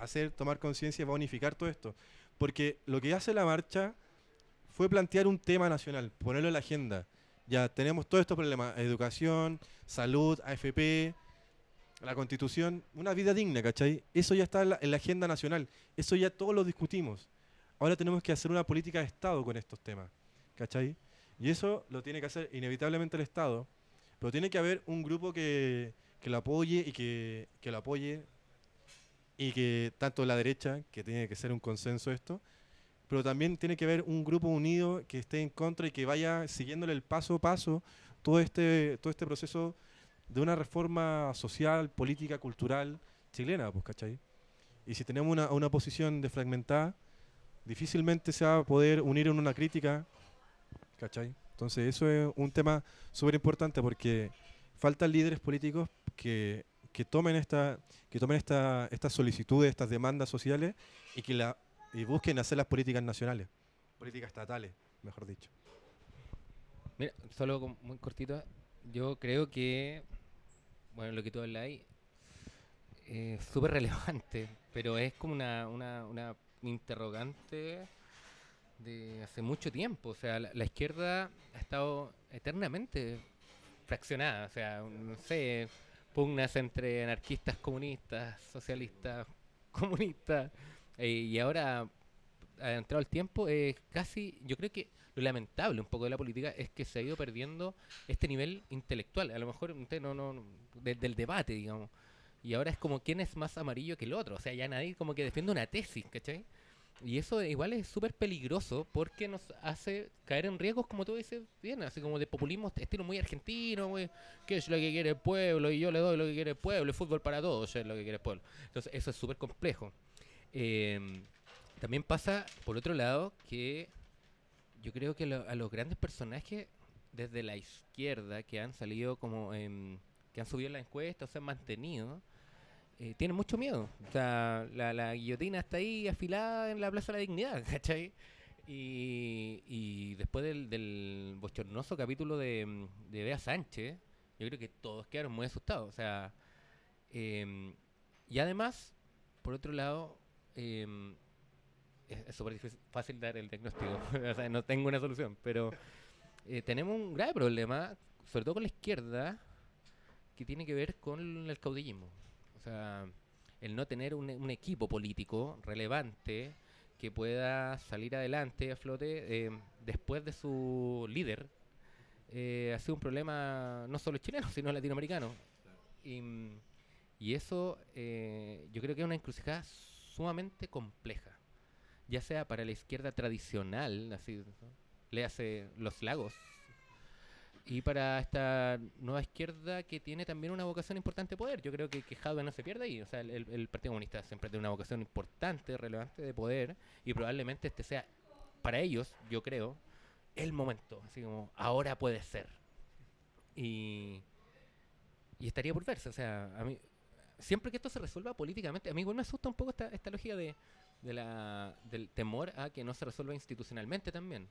hacer tomar conciencia y va a unificar todo esto. Porque lo que hace la marcha fue plantear un tema nacional, ponerlo en la agenda. Ya tenemos todos estos problemas, educación, salud, AFP, la constitución, una vida digna, ¿cachai? Eso ya está en la, en la agenda nacional, eso ya todos lo discutimos. Ahora tenemos que hacer una política de Estado con estos temas, ¿cachai? Y eso lo tiene que hacer inevitablemente el Estado, pero tiene que haber un grupo que, que lo apoye y que, que lo apoye y que tanto la derecha, que tiene que ser un consenso esto, pero también tiene que haber un grupo unido que esté en contra y que vaya siguiéndole el paso a paso todo este, todo este proceso de una reforma social, política, cultural chilena, pues, ¿cachai? Y si tenemos una, una posición desfragmentada, difícilmente se va a poder unir en una crítica, ¿cachai? Entonces eso es un tema súper importante porque faltan líderes políticos que, que tomen esta que tomen esta, estas solicitudes, estas demandas sociales y que la y busquen hacer las políticas nacionales, políticas estatales, mejor dicho. Mira, solo muy cortito. Yo creo que, bueno, lo que tú hablas ahí es súper relevante, pero es como una, una interrogante de hace mucho tiempo. O sea, la, izquierda ha estado eternamente fraccionada. O sea, no sé, pugnas entre anarquistas, comunistas, socialistas, comunistas. eh, y ahora, ha entrado el tiempo, es casi, yo creo que lo lamentable un poco de la política es que se ha ido perdiendo este nivel intelectual, a lo mejor usted no, no, no- de- del debate, digamos. Y ahora es como quién es más amarillo que el otro, o sea, ya nadie como que defiende una tesis, ¿cachai? Y eso igual es súper peligroso porque nos hace caer en riesgos, como tú dices bien, así como de populismo estilo muy argentino, muy, ¿qué es lo que quiere el pueblo? Y yo le doy lo que quiere el pueblo, el fútbol para todos es lo que quiere el pueblo. Entonces eso es súper complejo. Em, también pasa, por otro lado, que yo creo que lo- a los grandes personajes desde la izquierda que han salido como que han subido la encuesta o se han mantenido, eh, tienen mucho miedo. O sea, la, guillotina está ahí afilada en la Plaza de la Dignidad, ¿cachai? Y, y después del, del bochornoso capítulo de, Bea Sánchez, yo creo que todos quedaron muy asustados. O sea, em, y además, por otro lado, em, es súper fácil dar el diagnóstico. o sea, no tengo una solución, pero eh, tenemos un grave problema, sobre todo con la izquierda, que tiene que ver con el caudillismo. O sea, el no tener un, un equipo político relevante que pueda salir adelante a flote eh, después de su líder eh, ha sido un problema no solo chileno, sino latinoamericano. Y, y eso eh, yo creo que es una encrucijada sumamente compleja, ya sea para la izquierda tradicional, así, le hace los lagos, y para esta nueva izquierda que tiene también una vocación importante de poder. Yo creo que, que Jadwe no se pierde ahí. O sea, el, Partido Comunista siempre tiene una vocación importante, relevante de poder, y probablemente este sea, para ellos, yo creo, el momento. Así como, ahora puede ser. Y, y estaría por verse. O sea, a mí, siempre que esto se resuelva políticamente, a mí igual me asusta un poco esta, esta lógica de, de la, del temor a que no se resuelva institucionalmente también.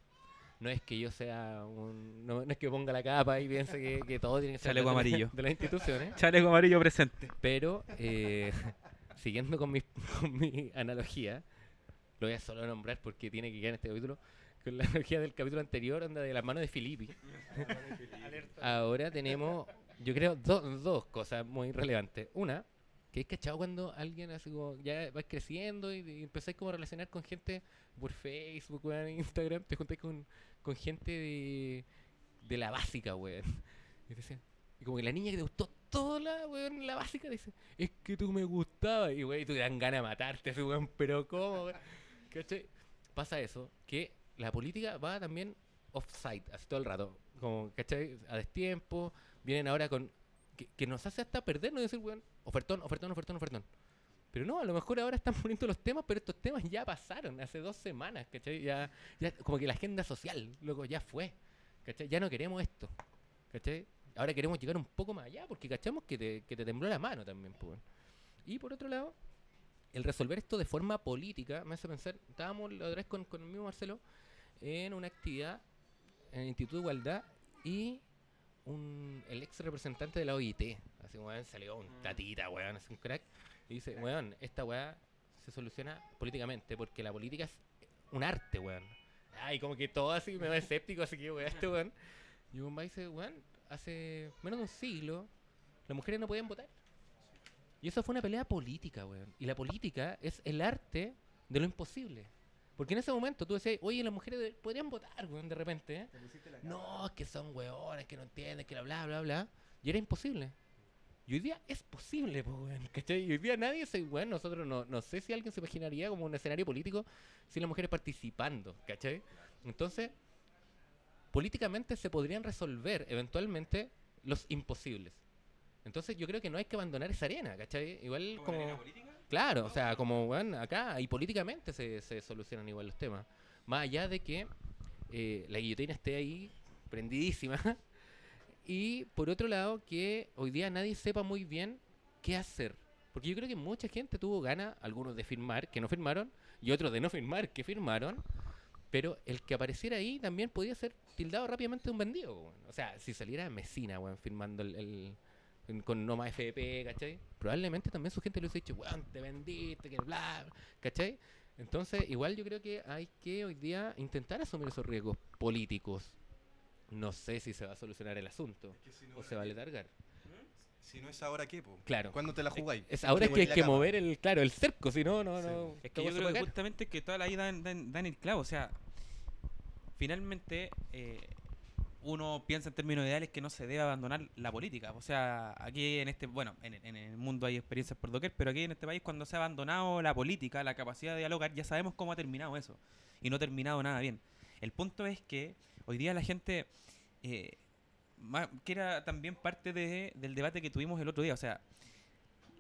No es que yo sea un. No, no es que ponga la capa y piense que, que todo tiene que ser Chaleco de, la- amarillo. de las instituciones. Chaleco amarillo presente. Pero, eh, siguiendo con mi, con mi analogía, lo voy a solo nombrar porque tiene que quedar en este capítulo, con la analogía del capítulo anterior, onda de las manos de Filippi. Ahora tenemos, yo creo, do- dos cosas muy relevantes. Una, que es cachado cuando alguien así como ya va creciendo y, y empezáis como a relacionar con gente por Facebook, weón, Instagram, te juntáis con, con gente de, de la básica, weón. Y, y como que la niña que te gustó toda la, weón, la básica dice, es que tú me gustabas. Y weón, y tú te dan ganas de matarte, así, weón, pero ¿cómo, weón? ¿Cachai? Pasa eso, que la política va también off-site, así todo el rato. Como, ¿cachai? A destiempo, vienen ahora con... Que, que nos hace hasta perdernos y decir, weón, ofertón, ofertón, ofertón, ofertón. Pero no, a lo mejor ahora están poniendo los temas, pero estos temas ya pasaron hace dos semanas, ¿cachai? Ya, ya como que la agenda social, loco, ya fue. ¿Cachai? Ya no queremos esto. ¿Cachai? Ahora queremos llegar un poco más allá porque cachamos que te, que te tembló la mano también, pues. Y por otro lado, el resolver esto de forma política me hace pensar, estábamos la otra vez con, con el mismo Marcelo en una actividad en el Instituto de Igualdad y un, el ex representante de la OIT, así weón, salió un tatita, weón, así un crack, y dice, weón, esta weá se soluciona políticamente porque la política es un arte, weón. Ay, como que todo así me va escéptico, así que weón, este weón. Y un va y dice, weón, hace menos de un siglo las mujeres no podían votar. Y eso fue una pelea política, weón. Y la política es el arte de lo imposible. Porque en ese momento tú decías, oye, las mujeres podrían votar, weón, de repente. ¿eh? No, es que son weones, que no entienden, que la bla, bla, bla. Y era imposible. Y hoy día es posible, pues. ¿cachai? Y hoy día nadie se, weón, nosotros no, no sé si alguien se imaginaría como un escenario político sin las mujeres participando, ¿cachai? Entonces, políticamente se podrían resolver eventualmente los imposibles. Entonces yo creo que no hay que abandonar esa arena, ¿cachai? Igual como... Claro, o sea, como, bueno, acá y políticamente se, se solucionan igual los temas. Más allá de que eh, la guillotina esté ahí prendidísima. y por otro lado, que hoy día nadie sepa muy bien qué hacer. Porque yo creo que mucha gente tuvo ganas, algunos de firmar, que no firmaron, y otros de no firmar, que firmaron. Pero el que apareciera ahí también podía ser tildado rápidamente de un vendido. O sea, si saliera Mesina, weón, firmando el, el- con Noma FP, ¿cachai? Probablemente también su gente le hubiese dicho, weón, te vendiste, que bla, ¿cachai? Entonces, igual yo creo que hay que hoy día intentar asumir esos riesgos políticos. No sé si se va a solucionar el asunto o se va a letargar. Si no es ahora, ¿qué? Po? Claro. ¿Cuándo te la jugáis? Es ahora es que hay que cama. mover el, claro, el cerco, si no, no, Sí. no. Es que yo creo que justamente que toda la vida dan, dan- dan el clavo. O sea, finalmente eh, uno piensa en términos ideales que no se debe abandonar la política. O sea, aquí en este, bueno, en, en el mundo hay experiencias por doquier, pero aquí en este país cuando se ha abandonado la política, la capacidad de dialogar, ya sabemos cómo ha terminado eso. Y no ha terminado nada bien. El punto es que hoy día la gente, eh, que era también parte de- del debate que tuvimos el otro día, o sea,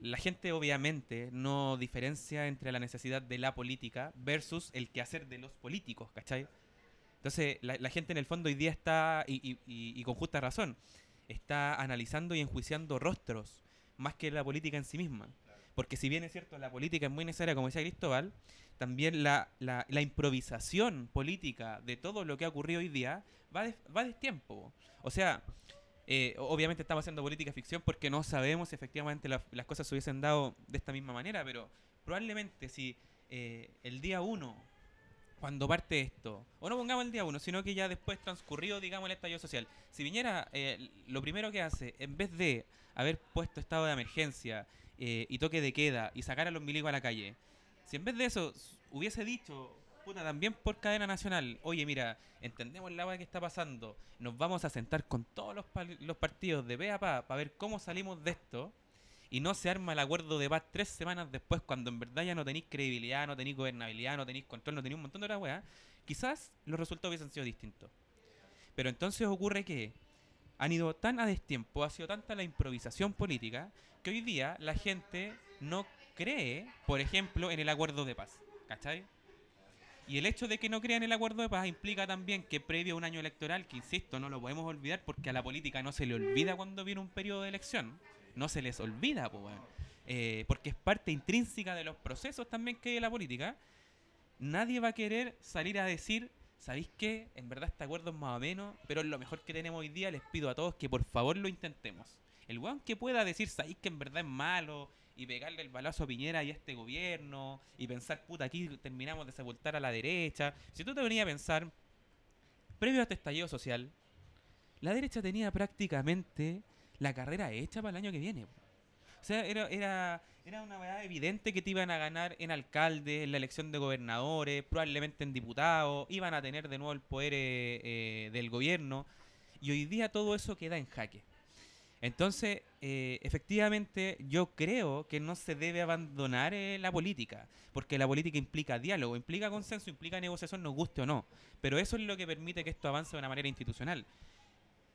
la gente obviamente no diferencia entre la necesidad de la política versus el quehacer de los políticos, ¿cachai? Entonces, la, la gente en el fondo hoy día está, y, y- y- y con justa razón, está analizando y enjuiciando rostros más que la política en sí misma. Porque si bien es cierto, la política es muy necesaria, como decía Cristóbal, también la, la- improvisación política de todo lo que ha ocurrido hoy día va de, va de tiempo. O sea, eh, obviamente estamos haciendo política ficción porque no sabemos si efectivamente la- las cosas se hubiesen dado de esta misma manera, pero probablemente si eh, el día uno, cuando parte esto, o no pongamos el día uno, sino que ya después transcurrido, digamos, el estallido social, si viniera, eh, lo primero que hace, en vez de haber puesto estado de emergencia y toque de queda y sacar a los milicos a la calle, si en vez de eso hubiese dicho puta, también por cadena nacional. Oye, mira, entendemos la weá que está pasando. Nos vamos a sentar con todos los, los partidos de pe a pa para ver cómo salimos de esto. Y no se arma el acuerdo de paz tres semanas después, cuando en verdad ya no tenéis credibilidad, no tenéis gobernabilidad, no tenéis control, no tenéis un montón de otras weas. Quizás los resultados hubiesen sido distintos. Pero entonces ocurre que han ido tan a destiempo, ha sido tanta la improvisación política, que hoy día la gente no cree, por ejemplo, en el acuerdo de paz. ¿Cachai? Y el hecho de que no crean el acuerdo de paz implica también que previo a un año electoral, que insisto, no lo podemos olvidar porque a la política no se le olvida cuando viene un periodo de elección, no se les olvida, pues, weón. Eh, porque es parte intrínseca de los procesos también que hay en la política, nadie va a querer salir a decir, ¿sabéis qué? En verdad este acuerdo es más o menos, pero es lo mejor que tenemos hoy día, les pido a todos que por favor lo intentemos. El weón que pueda decir, ¿sabéis que en verdad es malo? Y pegarle el balazo a Piñera y a este gobierno, y pensar, puta, aquí terminamos de sepultar a la derecha. Si tú te venías a pensar, previo a este estallido social, la derecha tenía prácticamente la carrera hecha para el año que viene. O sea, era, era, era una verdad evidente que te iban a ganar en alcalde, en la elección de gobernadores, probablemente en diputados, iban a tener de nuevo el poder eh, eh, del gobierno. Y hoy día todo eso queda en jaque. Entonces, eh, efectivamente, yo creo que no se debe abandonar eh, la política, porque la política implica diálogo, implica consenso, implica negociación, nos guste o no. Pero eso es lo que permite que esto avance de una manera institucional.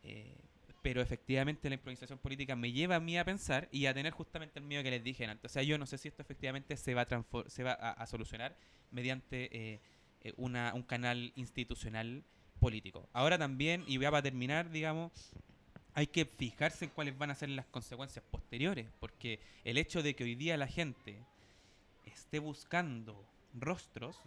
Eh, pero efectivamente la improvisación política me lleva a mí a pensar y a tener justamente el miedo que les dije antes. O sea, yo no sé si esto efectivamente se va a, se va a, a solucionar mediante eh, una, un canal institucional político. Ahora también, y ya para terminar, digamos, hay que fijarse en cuáles van a ser las consecuencias posteriores, porque el hecho de que hoy día la gente esté buscando rostros,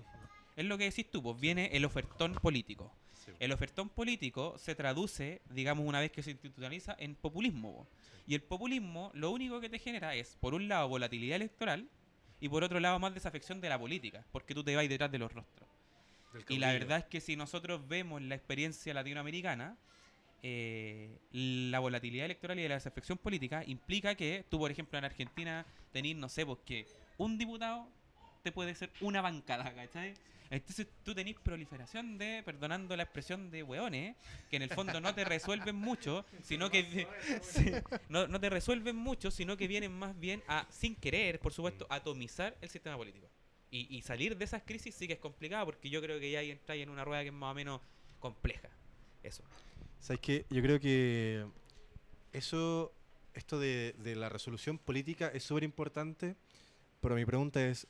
es lo que decís tú, pues viene el ofertón político. El ofertón político se traduce, digamos, una vez que se institucionaliza, en populismo. po. Y el populismo lo único que te genera es, por un lado, volatilidad electoral y por otro lado, más desafección de la política, porque tú te vas detrás de los rostros. Y la verdad es que si nosotros vemos la experiencia latinoamericana, eh, la volatilidad electoral y la desafección política implica que tú, por ejemplo, en Argentina tenés, no sé, porque un diputado te puede ser una bancada, ¿cachai? Entonces tú tenés proliferación de, perdonando la expresión de hueones, que en el fondo no te resuelven mucho, sino que no, no te resuelven mucho, sino que vienen más bien a, sin querer, por supuesto, atomizar el sistema político. Y, y salir de esas crisis sí que es complicado, porque yo creo que ya ahí entráis en una rueda que es más o menos compleja. Eso. ¿Sabes qué? Yo creo que eso, esto de, de la resolución política es súper importante, pero mi pregunta es,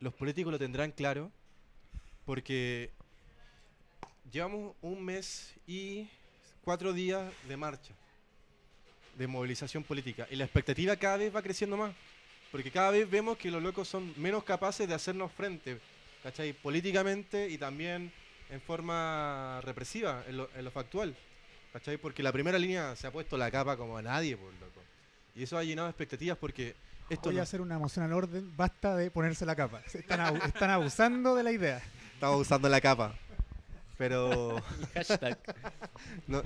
¿los políticos lo tendrán claro? Porque llevamos un mes y cuatro días de marcha, de movilización política, y la expectativa cada vez va creciendo más, porque cada vez vemos que los locos son menos capaces de hacernos frente, ¿cachai? Políticamente y también en forma represiva, en lo, en lo factual. ¿Cachai? Porque la primera línea se ha puesto la capa como a nadie, por loco. Y eso ha llenado expectativas porque esto Voy no- a hacer una moción al orden. Basta de ponerse la capa. Se Están, abu- están abusando de la idea. estaba usando la capa. Pero Hashtag. no,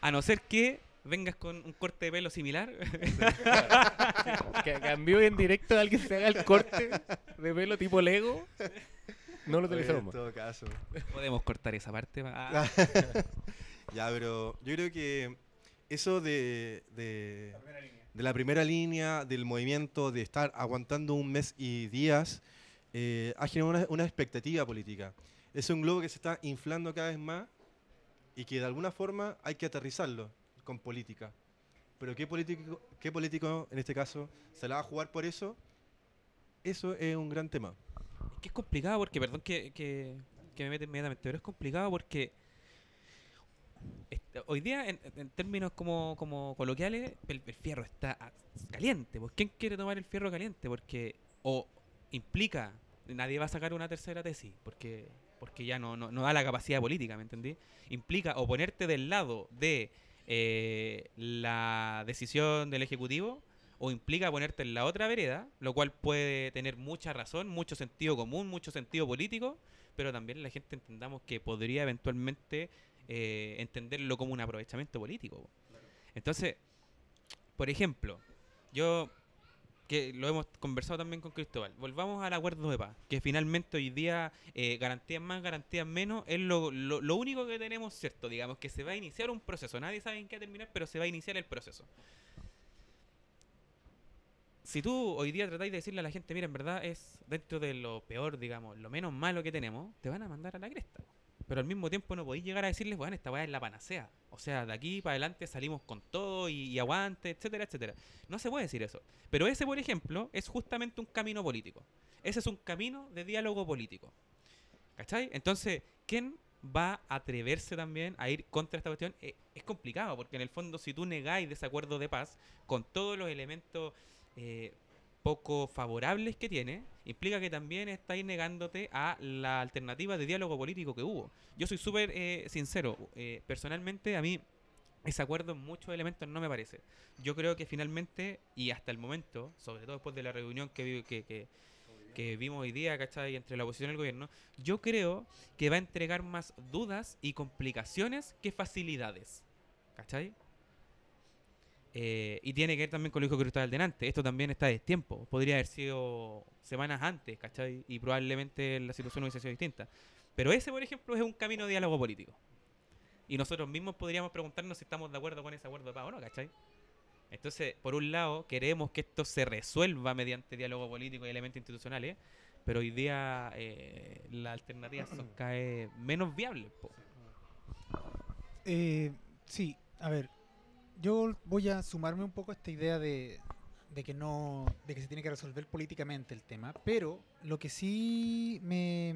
A no ser que vengas con un corte de pelo similar. Que cambió en directo a alguien se haga el corte de pelo tipo Lego. No lo oye, utilizamos en todo caso. Podemos cortar esa parte. va. Ya, pero yo creo que eso de, de, de la primera línea, del movimiento, de estar aguantando un mes y días, eh, ha generado una, una expectativa política. Es un globo que se está inflando cada vez más y que de alguna forma hay que aterrizarlo con política. Pero ¿qué político, qué político en este caso se la va a jugar por eso? Eso es un gran tema. Es que es complicado porque, perdón que, que, que me mete inmediatamente, pero es complicado porque hoy día, en, términos como, como coloquiales, el, fierro está caliente. pues, ¿Quién quiere tomar el fierro caliente? Porque o implica, nadie va a sacar una tercera tesis, porque porque ya no, no, no da la capacidad política, ¿me entendí? Implica o ponerte del lado de eh, la decisión del Ejecutivo o implica ponerte en la otra vereda, lo cual puede tener mucha razón, mucho sentido común, mucho sentido político, pero también la gente entendamos que podría eventualmente eh, entenderlo como un aprovechamiento político. po. Entonces, por ejemplo, yo que lo hemos conversado también con Cristóbal, volvamos al acuerdo de paz, que finalmente hoy día eh, garantías más, garantías menos, es lo, lo, lo único que tenemos cierto, digamos, que se va a iniciar un proceso, nadie sabe en qué terminar, pero se va a iniciar el proceso. Si tú hoy día tratáis de decirle a la gente, mira, en verdad es dentro de lo peor, digamos, lo menos malo que tenemos, te van a mandar a la cresta. Pero al mismo tiempo no podéis llegar a decirles, bueno, esta weá es la panacea. O sea, de aquí para adelante salimos con todo y, aguante, etcétera, etcétera. No se puede decir eso. Pero ese, por ejemplo, es justamente un camino político. Ese es un camino de diálogo político. ¿Cachai? Entonces, ¿quién va a atreverse también a ir contra esta cuestión? Eh, es complicado, porque en el fondo, si tú negáis desacuerdo de paz con todos los elementos eh, poco favorables que tiene, implica que también estáis negándote a la alternativa de diálogo político que hubo. Yo soy súper eh, sincero, eh, personalmente a mí ese acuerdo en muchos elementos no me parece. Yo creo que finalmente, y hasta el momento, sobre todo después de la reunión que, que, que, que vimos hoy día, ¿cachai? Entre la oposición y el gobierno, yo creo que va a entregar más dudas y complicaciones que facilidades. ¿Cachai? Eh, y tiene que ver también con lo que dijo Cristóbal delante. Esto también está de tiempo. Podría haber sido semanas antes, ¿cachai? Y probablemente la situación hubiese sido distinta. Pero ese, por ejemplo, es un camino de diálogo político. Y nosotros mismos podríamos preguntarnos si estamos de acuerdo con ese acuerdo de paz o no, ¿cachai? Entonces, por un lado, queremos que esto se resuelva mediante diálogo político y elementos institucionales, pero hoy día eh, las alternativas son menos viables. Eh, sí, a ver, yo voy a sumarme un poco a esta idea de, de que no, de que se tiene que resolver políticamente el tema, pero lo que sí me,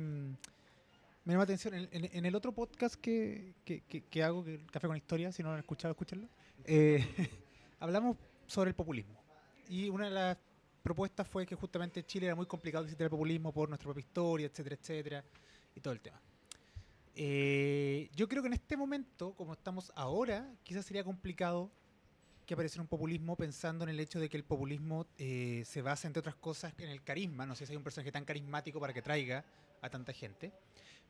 me llama la atención, en, en- en el otro podcast que, que, que- que hago, que Café con Historia, si no lo han escuchado, escúchenlo, eh, hablamos sobre el populismo. Y una de las propuestas fue que justamente en Chile era muy complicado que existiera el populismo por nuestra propia historia, etcétera, etcétera, y todo el tema. Eh, yo creo que en este momento, como estamos ahora, quizás sería complicado que apareciera un populismo pensando en el hecho de que el populismo eh, se basa, entre otras cosas, en el carisma. No sé si hay un personaje tan carismático para que traiga a tanta gente.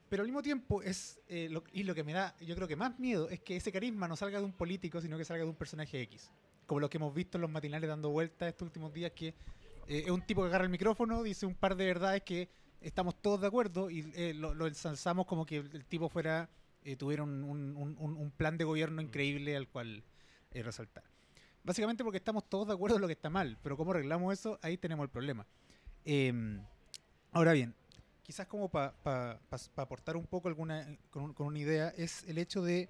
Pero al mismo tiempo, es eh, lo, y lo que me da, yo creo que más miedo, es que ese carisma no salga de un político, sino que salga de un personaje X. Como lo que hemos visto en los matinales dando vueltas estos últimos días, que eh, es un tipo que agarra el micrófono, dice un par de verdades que estamos todos de acuerdo y eh, lo, ensalzamos como que el, tipo fuera, eh, tuviera un, un- un- plan de gobierno increíble al cual eh, resaltar. Básicamente porque estamos todos de acuerdo en lo que está mal, pero cómo arreglamos eso, ahí tenemos el problema. Em, ahora bien, quizás como para aportar un poco alguna, con, con una idea, es el hecho de,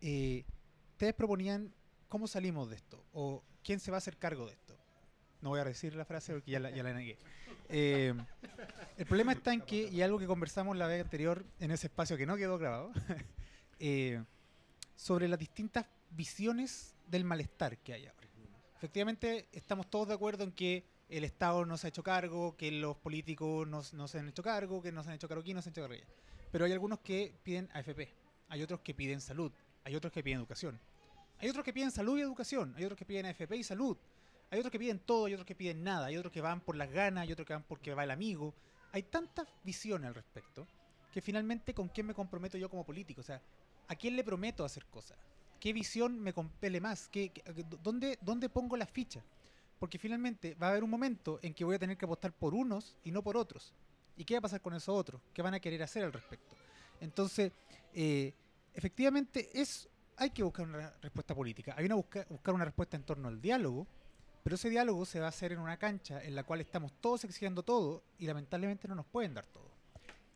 eh, ustedes proponían cómo salimos de esto, o quién se va a hacer cargo de esto. No voy a decir la frase porque ya la, ya la negué. Eh, el problema está en que, y algo que conversamos la vez anterior en ese espacio que no quedó grabado, eh, sobre las distintas visiones del malestar que hay ahora. Efectivamente, estamos todos de acuerdo en que el Estado no se ha hecho cargo, que los políticos no, se han hecho cargo, que no se han hecho cargo aquí, no se han hecho cargo. Pero hay algunos que piden AFP, hay otros que piden salud, hay otros que piden educación. Hay otros que piden salud y educación, hay otros que piden AFP y salud. Hay otros que piden todo, hay otros que piden nada, hay otros que van por las ganas, hay otros que van porque va el amigo. Hay tantas visiones al respecto que finalmente con quién me comprometo yo como político. O sea, ¿a quién le prometo hacer cosas? ¿Qué visión me compele más? ¿Qué, qué- dónde, ¿Dónde pongo la ficha? Porque finalmente va a haber un momento en que voy a tener que apostar por unos y no por otros. ¿Y qué va a pasar con esos otros? ¿Qué van a querer hacer al respecto? Entonces, eh, efectivamente, es, hay que buscar una respuesta política. Hay una busca- buscar una respuesta en torno al diálogo, pero ese diálogo se va a hacer en una cancha en la cual estamos todos exigiendo todo y lamentablemente no nos pueden dar todo.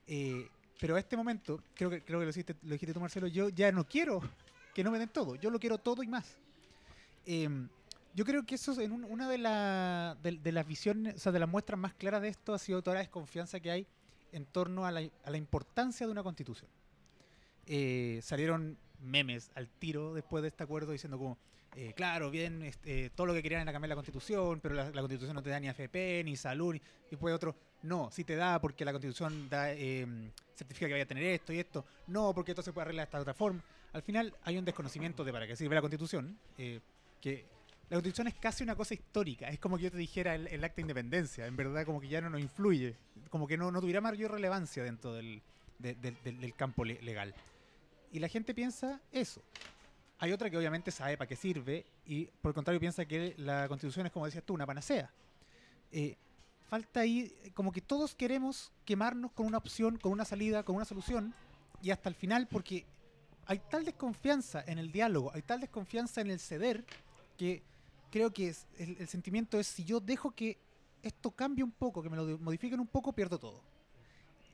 Eh, pero a este momento, creo que, creo que lo, hiciste- lo dijiste tú, Marcelo, yo ya no quiero que no me den todo, yo lo quiero todo y más. Em, yo creo que eso es una de, la- de- las visiones, o sea, de las muestras más claras de esto ha sido toda la desconfianza que hay en torno a la, a la importancia de una constitución. Eh, salieron memes al tiro después de este acuerdo diciendo como, eh, claro, bien, este, todo lo que querían era cambiar la constitución, pero la, constitución no te da ni AFP, ni salud, y después otro, no, sí te da porque la constitución eh, certifica que vaya a tener esto y esto, no, porque esto se puede arreglar de esta otra forma. Al final hay un desconocimiento de para qué sirve la constitución, eh, que la constitución es casi una cosa histórica, es como que yo te dijera el, acta de independencia, en verdad como que ya no nos influye, como que no, tuviera mayor relevancia dentro del, de- del- del- del campo le- legal. Y la gente piensa eso. Hay otra que obviamente sabe para qué sirve y por el contrario piensa que la constitución es como decías tú, una panacea. eh, falta ahí, eh, como que todos queremos quemarnos con una opción, con una salida, con una solución, y hasta el final, porque hay tal desconfianza en el diálogo, hay tal desconfianza en el ceder, que creo que el, el sentimiento es, si yo dejo que esto cambie un poco, que me lo modifiquen un poco, pierdo todo.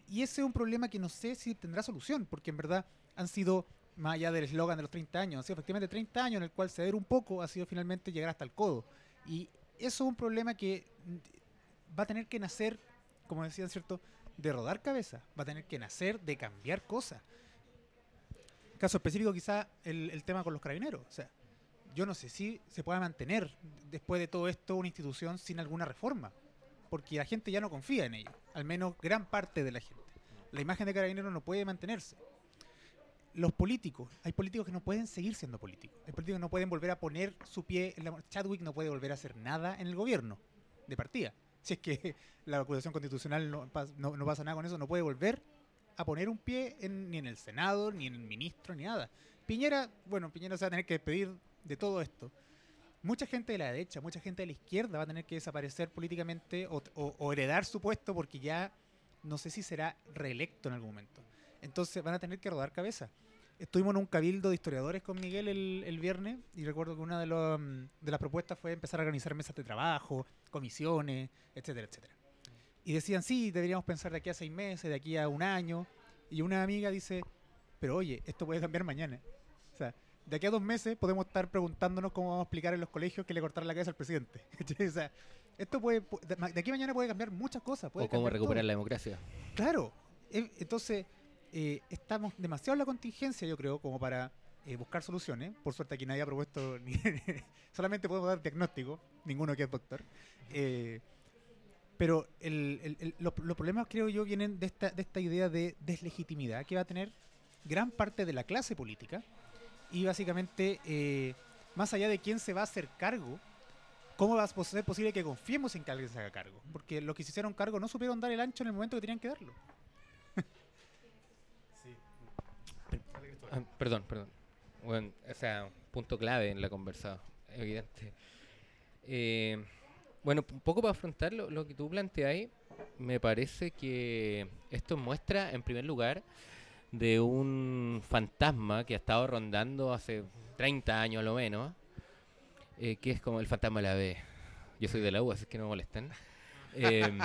Y ese es un problema que no sé si tendrá solución, porque en verdad han sido, más allá del eslogan de los 30 años, han sido efectivamente 30 años en el cual ceder un poco ha sido finalmente llegar hasta el codo. Y eso es un problema que va a tener que nacer, como decían, ¿cierto? De rodar cabeza, va a tener que nacer de cambiar cosas. Caso específico quizá el, tema con los carabineros. O sea, yo no sé si se pueda mantener después de todo esto una institución sin alguna reforma, porque la gente ya no confía en ella, al menos gran parte de la gente. La imagen de carabineros no puede mantenerse. Los políticos, hay políticos que no pueden seguir siendo políticos. Hay políticos que no pueden volver a poner su pie en la... Chadwick no puede volver a hacer nada en el gobierno, de partida. Si es que la acusación constitucional no, no- pasa nada con eso, no puede volver a poner un pie en- ni en el Senado, ni en el ministro, ni nada. Piñera, bueno, Piñera se va a tener que despedir de todo esto. Mucha gente de la derecha, mucha gente de la izquierda va a tener que desaparecer políticamente o- o heredar su puesto porque ya no sé si será reelecto en algún momento. Entonces van a tener que rodar cabeza. Estuvimos en un cabildo de historiadores con Miguel el, el viernes y recuerdo que una de, los, mm, de las propuestas fue empezar a organizar mesas de trabajo, comisiones, etcétera, etcétera. Y decían, sí, deberíamos pensar de aquí a seis meses, de aquí a un año. Y una amiga dice, pero oye, esto puede cambiar mañana. O sea, de aquí a dos meses podemos estar preguntándonos cómo vamos a explicar en los colegios que le cortaron la cabeza al presidente. O sea, esto puede, pu- de aquí a mañana puede cambiar muchas cosas. Puede O cómo recuperar todo. la democracia. Claro. E- Entonces, eh, estamos demasiado en la contingencia, yo creo, como para eh, buscar soluciones. Por suerte aquí nadie ha propuesto, ni solamente podemos dar diagnóstico, ninguno que es doctor. Eh, pero los problemas, creo yo, vienen de esta, de esta idea de deslegitimidad que va a tener gran parte de la clase política. Y básicamente, más allá de quién se va a hacer cargo, ¿cómo va a ser posible que confiemos en que alguien se haga cargo? Porque los que se hicieron cargo no supieron dar el ancho en el momento que tenían que darlo. Ah, perdón, perdón. Bueno, o sea, punto clave en la conversa, evidente. Eh, bueno, un poco para afrontar lo, lo que tú planteas, me parece que esto muestra, en primer lugar, de un fantasma que ha estado rondando hace 30 años a lo menos, eh, que es como el fantasma de la B. Yo soy de la U, así que no me molesten. Em,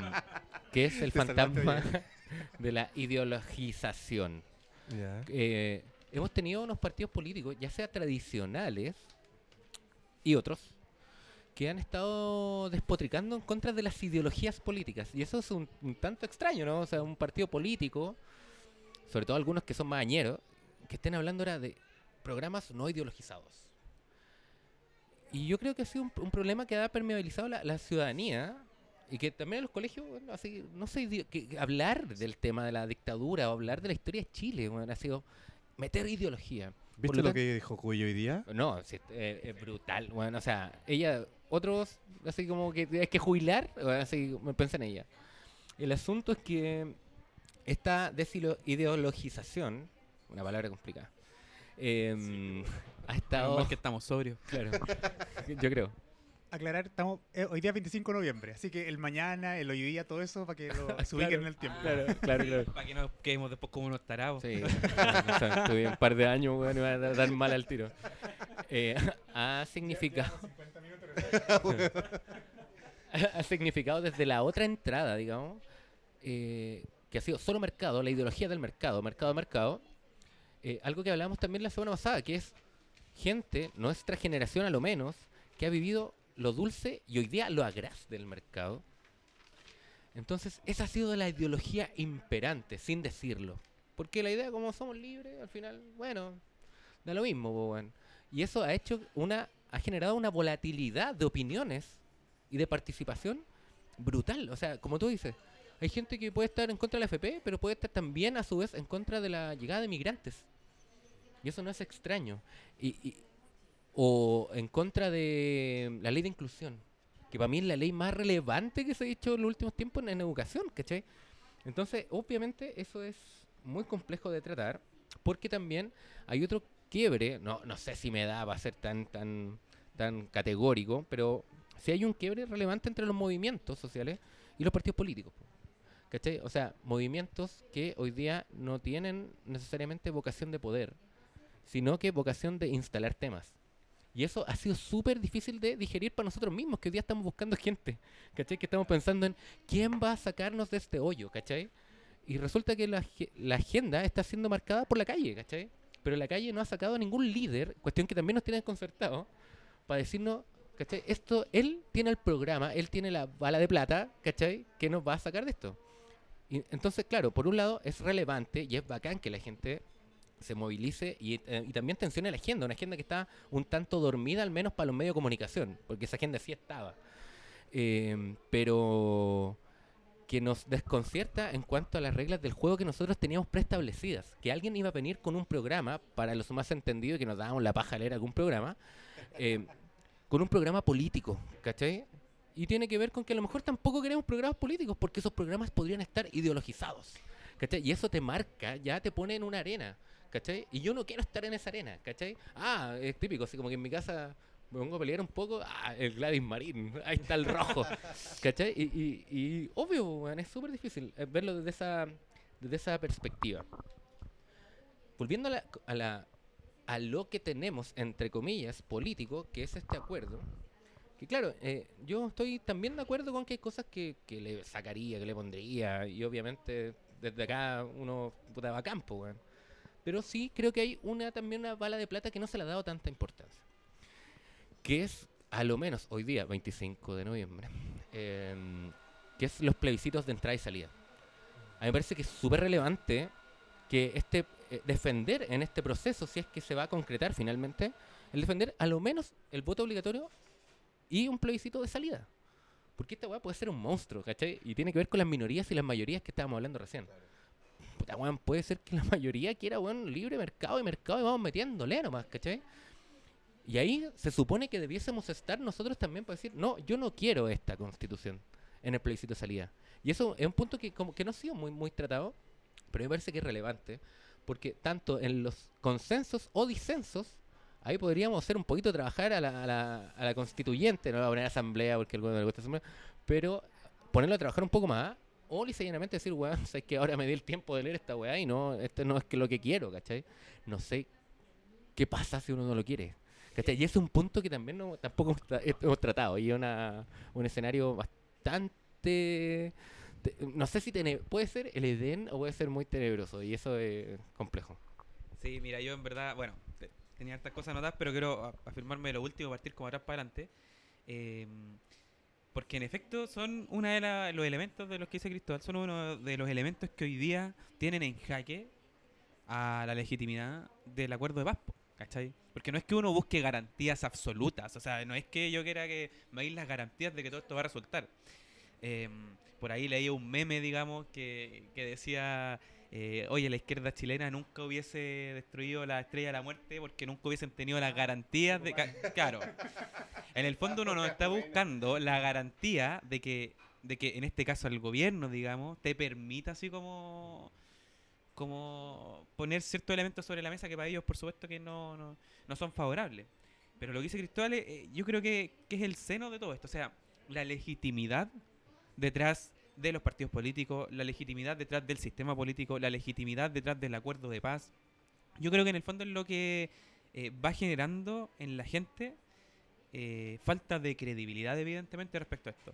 que es el fantasma de la ideologización Ya. eh, hemos tenido unos partidos políticos, ya sea tradicionales y otros, que han estado despotricando en contra de las ideologías políticas. Y eso es un, tanto extraño, ¿no? O sea, un partido político, sobre todo algunos que son más añeros, que estén hablando ahora de programas no ideologizados. Y yo creo que ha sido un, problema que ha permeabilizado la, ciudadanía y que también en los colegios, bueno, así, no sé, que hablar del tema de la dictadura o hablar de la historia de Chile, bueno, ha sido meter ideología. ¿Viste lo que dijo Cuyo hoy día? No, sí, es, es brutal, bueno, o sea, ella, otros, así como que hay que jubilar, así me pensé en ella. El asunto es que esta desideologización, una palabra complicada, em, ha estado... mal que estamos sobrios. Claro, yo creo. Aclarar, estamos eh, hoy día es 25 de noviembre, así que el mañana, el hoy día, todo eso para que lo se ubiquen Claro, en el tiempo. Claro, claro, claro. Para que no quedemos después como unos tarados. Sí, o sea, tuve un par de años, weón, me va a dar mal al tiro. Eh, ha significado. ha significado desde la otra entrada, digamos, eh, que ha sido solo mercado, la ideología del mercado, mercado, mercado. eh, algo que hablábamos también la semana pasada, que es gente, nuestra generación a lo menos, que ha vivido lo dulce y hoy día lo agraz del mercado. Entonces, esa ha sido la ideología imperante, sin decirlo. Porque la idea, como somos libres, al final, bueno, da lo mismo, po, weón. Y eso ha hecho una, ha generado una volatilidad de opiniones y de participación brutal. O sea, como tú dices, hay gente que puede estar en contra de la FP, pero puede estar también a su vez en contra de la llegada de migrantes. Y eso no es extraño. Y- o en contra de la ley de inclusión, que para mí es la ley más relevante que se ha hecho en los últimos tiempos en, educación, ¿cachai? Entonces, obviamente, eso es muy complejo de tratar, porque también hay otro quiebre, no, no sé si me da para ser tan, tan, tan categórico, pero si hay un quiebre relevante entre los movimientos sociales y los partidos políticos. po. ¿Cachai? O sea, movimientos que hoy día no tienen necesariamente vocación de poder, sino que vocación de instalar temas. Y eso ha sido súper difícil de digerir para nosotros mismos, que hoy día estamos buscando gente, ¿cachai? Que estamos pensando en quién va a sacarnos de este hoyo, ¿cachai? Y resulta que la, la agenda está siendo marcada por la calle, ¿cachai? Pero la calle no ha sacado a ningún líder, cuestión que también nos tiene desconcertados, para decirnos, ¿cachai? Esto, él tiene el programa, él tiene la bala de plata, ¿cachai? Que nos va a sacar de esto. Y entonces, claro, por un lado es relevante y es bacán que la gente se movilice y, eh, y también tensione la agenda, una agenda que está un tanto dormida al menos para los medios de comunicación, porque esa agenda sí estaba. Eh, pero que nos desconcierta en cuanto a las reglas del juego que nosotros teníamos preestablecidas. Que alguien iba a venir con un programa, para los más entendidos, que nos dábamos la paja a leer algún programa, eh, con un programa político, ¿cachai? Y tiene que ver con que a lo mejor tampoco queremos programas políticos, porque esos programas podrían estar ideologizados, ¿cachai? Y eso te marca, ya te pone en una arena, ¿cachai? Y yo no quiero estar en esa arena, ¿cachai? Ah, es típico, así como que en mi casa me pongo a pelear un poco, ah, el Gladys Marín, ahí está el rojo, ¿cachai? Y, y, y obvio, weón, es súper difícil eh, verlo desde esa, desde esa perspectiva. Volviendo a, la, a, la, a lo que tenemos, entre comillas, político, que es este acuerdo, que claro, eh, yo estoy también de acuerdo con que hay cosas que, que le sacaría, que le pondría, y obviamente desde acá uno puta va a campo, weón. Pero sí creo que hay una también una bala de plata que no se le ha dado tanta importancia que es a lo menos hoy día, 25 de noviembre, em, que es los plebiscitos de entrada y salida. A mí me parece que es súper relevante que este eh, defender en este proceso, si es que se va a concretar finalmente, el defender a lo menos el voto obligatorio y un plebiscito de salida. Porque esta weá puede ser un monstruo, ¿cachai? Y tiene que ver con las minorías y las mayorías que estábamos hablando recién. Puta, weón, puede ser que la mayoría quiera, weón, libre mercado y mercado y vamos metiéndole nomás, ¿cachai? Y ahí se supone que debiésemos estar nosotros también para decir, no, yo no quiero esta constitución en el plebiscito de salida. Y eso es un punto que como que no ha sido muy, muy tratado, pero me parece que es relevante, porque tanto en los consensos o disensos, ahí podríamos hacer un poquito trabajar a la, a la, a la constituyente, no voy a poner asamblea porque al le gusta asamblea, pero ponerlo a trabajar un poco más, o llanamente decir, weón, sé que ahora me di el tiempo de leer esta weá y no, esto no es que lo que quiero, ¿cachai? No sé qué pasa si uno no lo quiere. ¿Cachai? Y es un punto que también no, tampoco hemos, hemos tratado. Y una, un escenario bastante. te- no sé si puede ser el Edén o puede ser muy tenebroso. Y eso es complejo. Sí, mira, yo en verdad, bueno, te- tenía hartas cosas anotadas, pero quiero afirmarme lo último, partir como atrás para adelante. Em, porque en efecto son uno de la- los elementos de los que dice Cristóbal, son uno de los elementos que hoy día tienen en jaque a la legitimidad del acuerdo de paz, ¿cachai? Porque no es que uno busque garantías absolutas, o sea, no es que yo quiera que me den las garantías de que todo esto va a resultar. Em, por ahí leí un meme, digamos, que, que decía, eh, oye, la izquierda chilena nunca hubiese destruido la estrella de la muerte porque nunca hubiesen tenido las garantías de... ca- Claro, en el fondo uno no está buscando la garantía de que, de que en este caso el gobierno, digamos, te permita así como como poner ciertos elementos sobre la mesa que para ellos por supuesto que no, no, no son favorables. Pero lo que dice Cristóbal, eh, yo creo que, que es el seno de todo esto. O sea, la legitimidad detrás de los partidos políticos, la legitimidad detrás del sistema político, la legitimidad detrás del acuerdo de paz. Yo creo que en el fondo es lo que eh, va generando en la gente eh, falta de credibilidad, evidentemente, respecto a esto.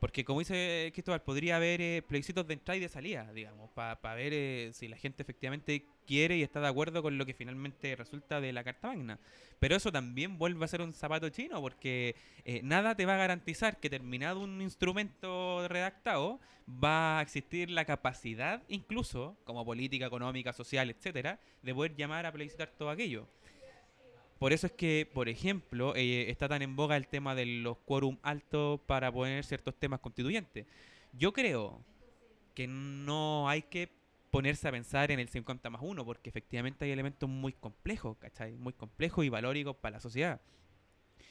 Porque como dice Cristóbal, podría haber eh, plebiscitos de entrada y de salida, digamos, para ver eh, si la gente efectivamente quiere y está de acuerdo con lo que finalmente resulta de la Carta Magna. Pero eso también vuelve a ser un zapato chino, porque eh, nada te va a garantizar que terminado un instrumento redactado va a existir la capacidad, incluso como política económica, social, etcétera, de poder llamar a plebiscitar todo aquello. Por eso es que, por ejemplo, eh, está tan en boga el tema de los quórum altos para poner ciertos temas constituyentes. Yo creo que no hay que ponerse a pensar en el 50 más 1, porque efectivamente hay elementos muy complejos, ¿cachai? Muy complejos y valóricos para la sociedad.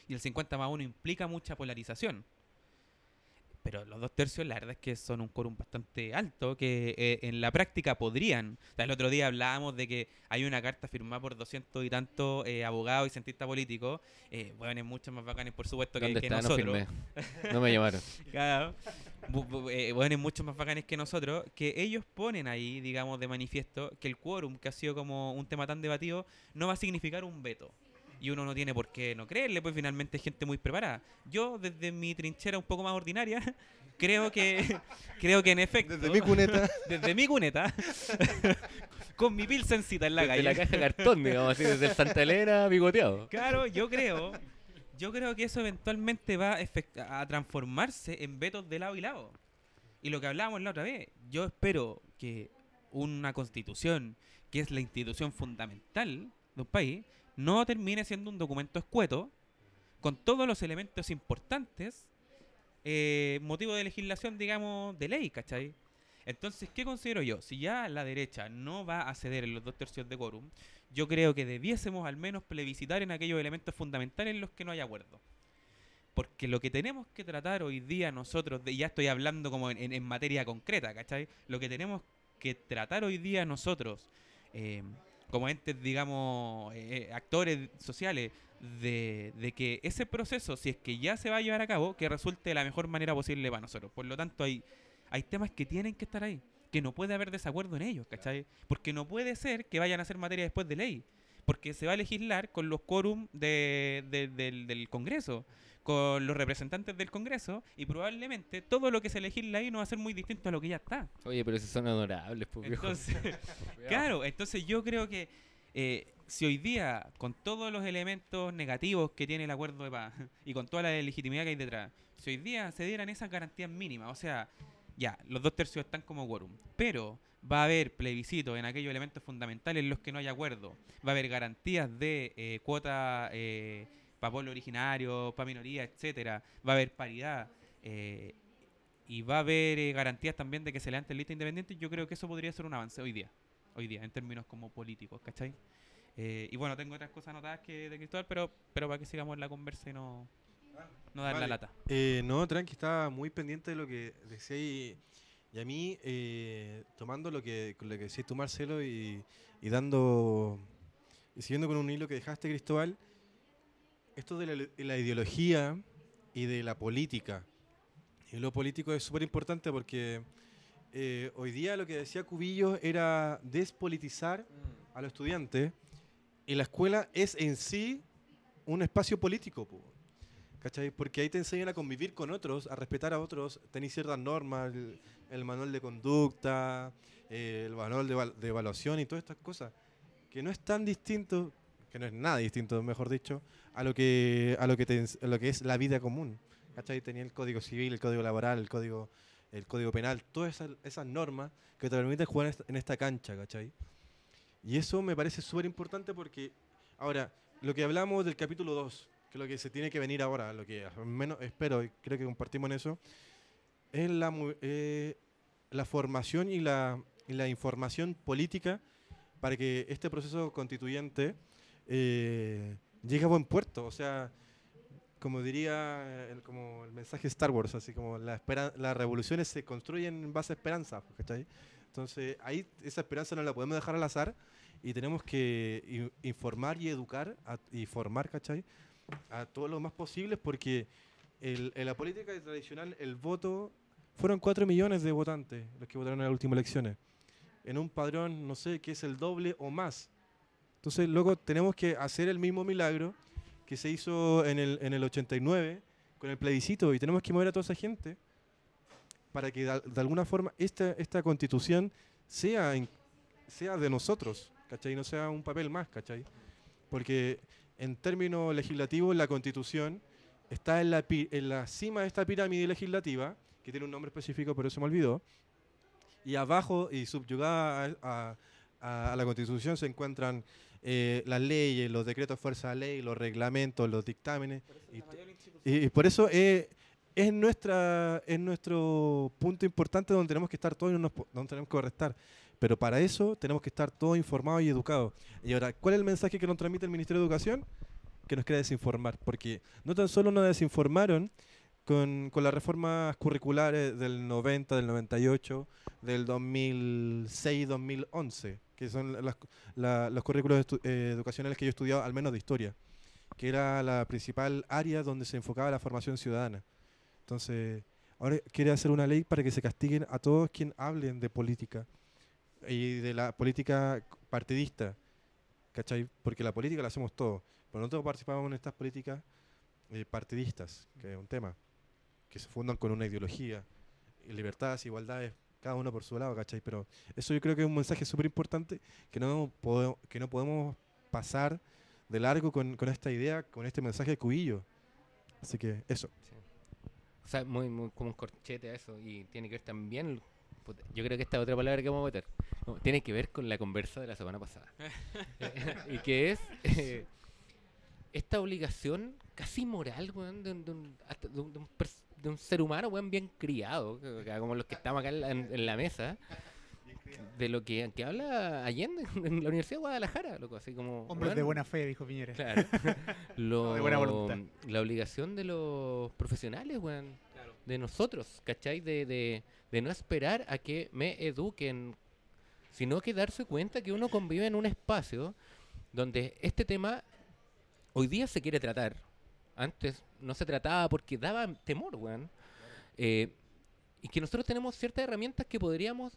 Y el 50 más 1 implica mucha polarización. Pero los dos tercios la verdad es que son un quórum bastante alto que eh, en la práctica podrían. O sea, el otro día hablábamos de que hay una carta firmada por doscientos y tantos eh, abogados y cientistas políticos, eh, bueno, muchos más bacanes por supuesto que, nosotros. No me llamaron. Claro. Bu- bu- eh, Bueno, muchos más bacanes que nosotros, que ellos ponen ahí, digamos, de manifiesto que el quórum, que ha sido como un tema tan debatido, no va a significar un veto. Y uno no tiene por qué no creerle, pues finalmente es gente muy preparada. Yo, desde mi trinchera un poco más ordinaria, creo que creo que en efecto, Desde mi cuneta. desde mi cuneta, con mi pilsencita en la Desde calle. la caja de cartón, digamos así, desde el Santa Elena bigoteado. Claro, yo creo, yo creo que eso eventualmente va a, a transformarse en vetos de lado y lado. Y lo que hablábamos la otra vez, yo espero que una constitución, que es la institución fundamental de un país, no termine siendo un documento escueto con todos los elementos importantes, eh, motivo de legislación, digamos, de ley, ¿cachai? Entonces, ¿qué considero yo? Si ya la derecha no va a ceder en los dos tercios de quórum, yo creo que debiésemos al menos plebiscitar en aquellos elementos fundamentales en los que no hay acuerdo. Porque lo que tenemos que tratar hoy día nosotros, de- ya estoy hablando como en materia concreta, ¿cachai? Lo que tenemos que tratar hoy día nosotros, eh, como entes, digamos, eh, eh, actores sociales, de, de que ese proceso, si es que ya se va a llevar a cabo, que resulte de la mejor manera posible para nosotros. Por lo tanto, hay, hay temas que tienen que estar ahí, que no puede haber desacuerdo en ellos, ¿cachai? Porque no puede ser que vayan a ser materia después de ley, porque se va a legislar con los quórum de- del, del Congreso, con los representantes del Congreso, y probablemente todo lo que se legisla ahí no va a ser muy distinto a lo que ya está. Oye, pero esos son honorables, pues. Entonces, claro, entonces yo creo que eh, si hoy día, con todos los elementos negativos que tiene el acuerdo de paz y con toda la legitimidad que hay detrás, si hoy día se dieran esas garantías mínimas, o sea, ya, los dos tercios están como quórum, pero va a haber plebiscito en aquellos elementos fundamentales en los que no hay acuerdo, va a haber garantías de eh, cuota eh, para pueblo originario, para minoría, etcétera, va a haber paridad. eh, y va a haber eh, garantías también de que se levanten listas independientes. Yo creo que eso podría ser un avance hoy día, hoy día, en términos como políticos, ¿cachai? Eh, y bueno, tengo otras cosas anotadas que de Cristóbal, pero, pero para que sigamos la conversa y no, no dar la vale. lata. Eh, no, tranqui, estaba muy pendiente de lo que decía y, y a mí, eh, tomando lo que, lo que decías tú, Marcelo, y, y dando, y siguiendo con un hilo que dejaste, Cristóbal, esto de la, de la ideología y de la política. Y lo político es súper importante porque eh, hoy día lo que decía Cubillo era despolitizar a los estudiantes y la escuela es en sí un espacio político. po. ¿Cachai? Porque ahí te enseñan a convivir con otros, a respetar a otros, tenéis ciertas normas, el, el manual de conducta, eh, el manual de, de evaluación y todas estas cosas, que no es tan distinto, que no es nada distinto, mejor dicho, a lo que, a lo que, te a lo que es la vida común. ¿Cachai? Tenía el código civil, el código laboral, el código, el código penal, todas esas, esas normas que te permiten jugar en esta, cancha, ¿cachai? Y eso me parece súper importante porque, ahora, lo que hablamos del capítulo 2, que es lo que se tiene que venir ahora, lo que menos espero y creo que compartimos en eso, es la, eh, la formación y la, y la información política para que este proceso constituyente eh, llegue a buen puerto. O sea, como diría el, como el mensaje de Star Wars, así como la las revoluciones se construyen en base a esperanza, ¿cachai? Entonces, ahí esa esperanza no la podemos dejar al azar y tenemos que informar y educar a- y formar, ¿cachai? A todos los más posibles porque el- en la política tradicional el voto fueron 4 millones de votantes los que votaron en las últimas elecciones. En un padrón, no sé, que es el doble o más. Entonces, luego tenemos que hacer el mismo milagro que se hizo en el, en el 89 con el plebiscito y tenemos que mover a toda esa gente para que de, de alguna forma esta, esta constitución sea, en- sea de nosotros, ¿cachai? No sea un papel más, ¿cachai? Porque en términos legislativos la constitución está en la, en la cima de esta pirámide legislativa, que tiene un nombre específico, pero se me olvidó, y abajo y subyugada a, a- a la constitución se encuentran eh, las leyes, los decretos de fuerza de ley, los reglamentos, los dictámenes. Y, y- y por eso es, es, nuestra, es nuestro punto importante donde tenemos que estar todos y no nos donde tenemos que restar. Pero para eso tenemos que estar todos informados y educados. Y ahora, ¿cuál es el mensaje que nos transmite el Ministerio de Educación? Que nos quiere desinformar. Porque no tan solo nos desinformaron con, con las reformas curriculares del 90, del 98, del 2006-2011, que son las- la- los currículos eh, educacionales que yo he estudiado, al menos de historia, que era la principal área donde se enfocaba la formación ciudadana. Entonces, ahora quiere hacer una ley para que se castiguen a todos quienes hablen de política y de la política partidista, ¿cachai? Porque la política la hacemos todos, pero nosotros participamos en estas políticas eh, partidistas, que es un tema, que se fundan con una ideología, libertades, igualdades, cada uno por su lado, ¿cachai? Pero eso yo creo que es un mensaje súper importante que no, podemos, que no podemos pasar de largo con, con esta idea, con este mensaje de cubillo. Así que eso. O sea, muy, muy como un corchete a eso. Y tiene que ver también. Yo creo que esta otra palabra que vamos a meter. no, tiene que ver con la conversa de la semana pasada. y que es eh, esta obligación casi moral, weón, de, un- de un, hasta de un- de un pers- de un ser humano, weón, bien criado, como los que estamos acá en la, en- en la mesa, de lo que, que habla Allende en la Universidad de Guadalajara, loco, así como... Hombres de buena fe, dijo Piñera. Claro. Lo- de buena voluntad. La obligación de los profesionales, weón. De nosotros, ¿cachai? De, de, de no esperar a que me eduquen, sino que darse cuenta que uno convive en un espacio donde este tema hoy día se quiere tratar. Antes no se trataba porque daba temor, weón. Eh, y que nosotros tenemos ciertas herramientas que podríamos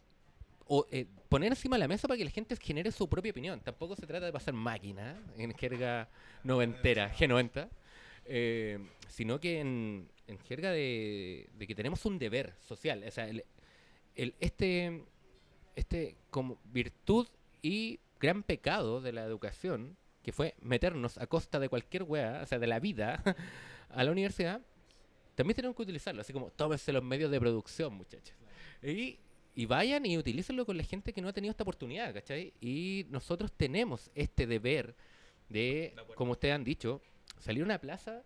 o, eh, poner encima de la mesa para que la gente genere su propia opinión. Tampoco se trata de pasar máquina en jerga noventera, G90, eh, sino que en, en jerga de, de que tenemos un deber social. O sea, el, el- este, este como virtud y gran pecado de la educación, que fue meternos a costa de cualquier weá, o sea, de la vida, a la universidad, también tenemos que utilizarlo. Así como, tómense los medios de producción, muchachos. Y, y vayan y utilícenlo con la gente que no ha tenido esta oportunidad, ¿cachai? Y nosotros tenemos este deber de, como ustedes han dicho, salir a una plaza,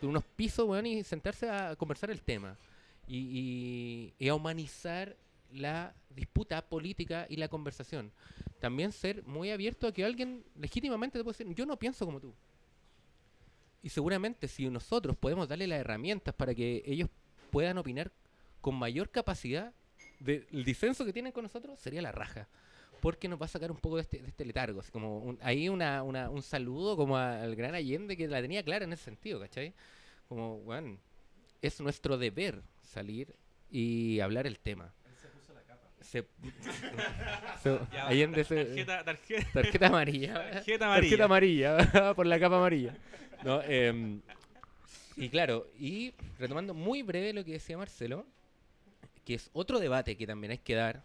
de unos pisos, weón, y sentarse a conversar el tema. Y, y- y a humanizar la disputa política y la conversación. También ser muy abierto a que alguien legítimamente te puede decir, yo no pienso como tú. Y seguramente si nosotros podemos darle las herramientas para que ellos puedan opinar con mayor capacidad del disenso que tienen con nosotros, sería la raja. Porque nos va a sacar un poco de este, de este letargo. Como un- ahí una, una- un saludo como al gran Allende que la tenía clara en ese sentido, ¿cachai? Como, bueno, es nuestro deber salir y hablar el tema. Se, se- Ya, Allende se- Tarjeta, tarjeta, tarjeta amarilla. tarjeta amarilla. Tarjeta amarilla, por la capa amarilla. No, em, y claro, y retomando muy breve lo que decía Marcelo, que es otro debate que también hay que dar,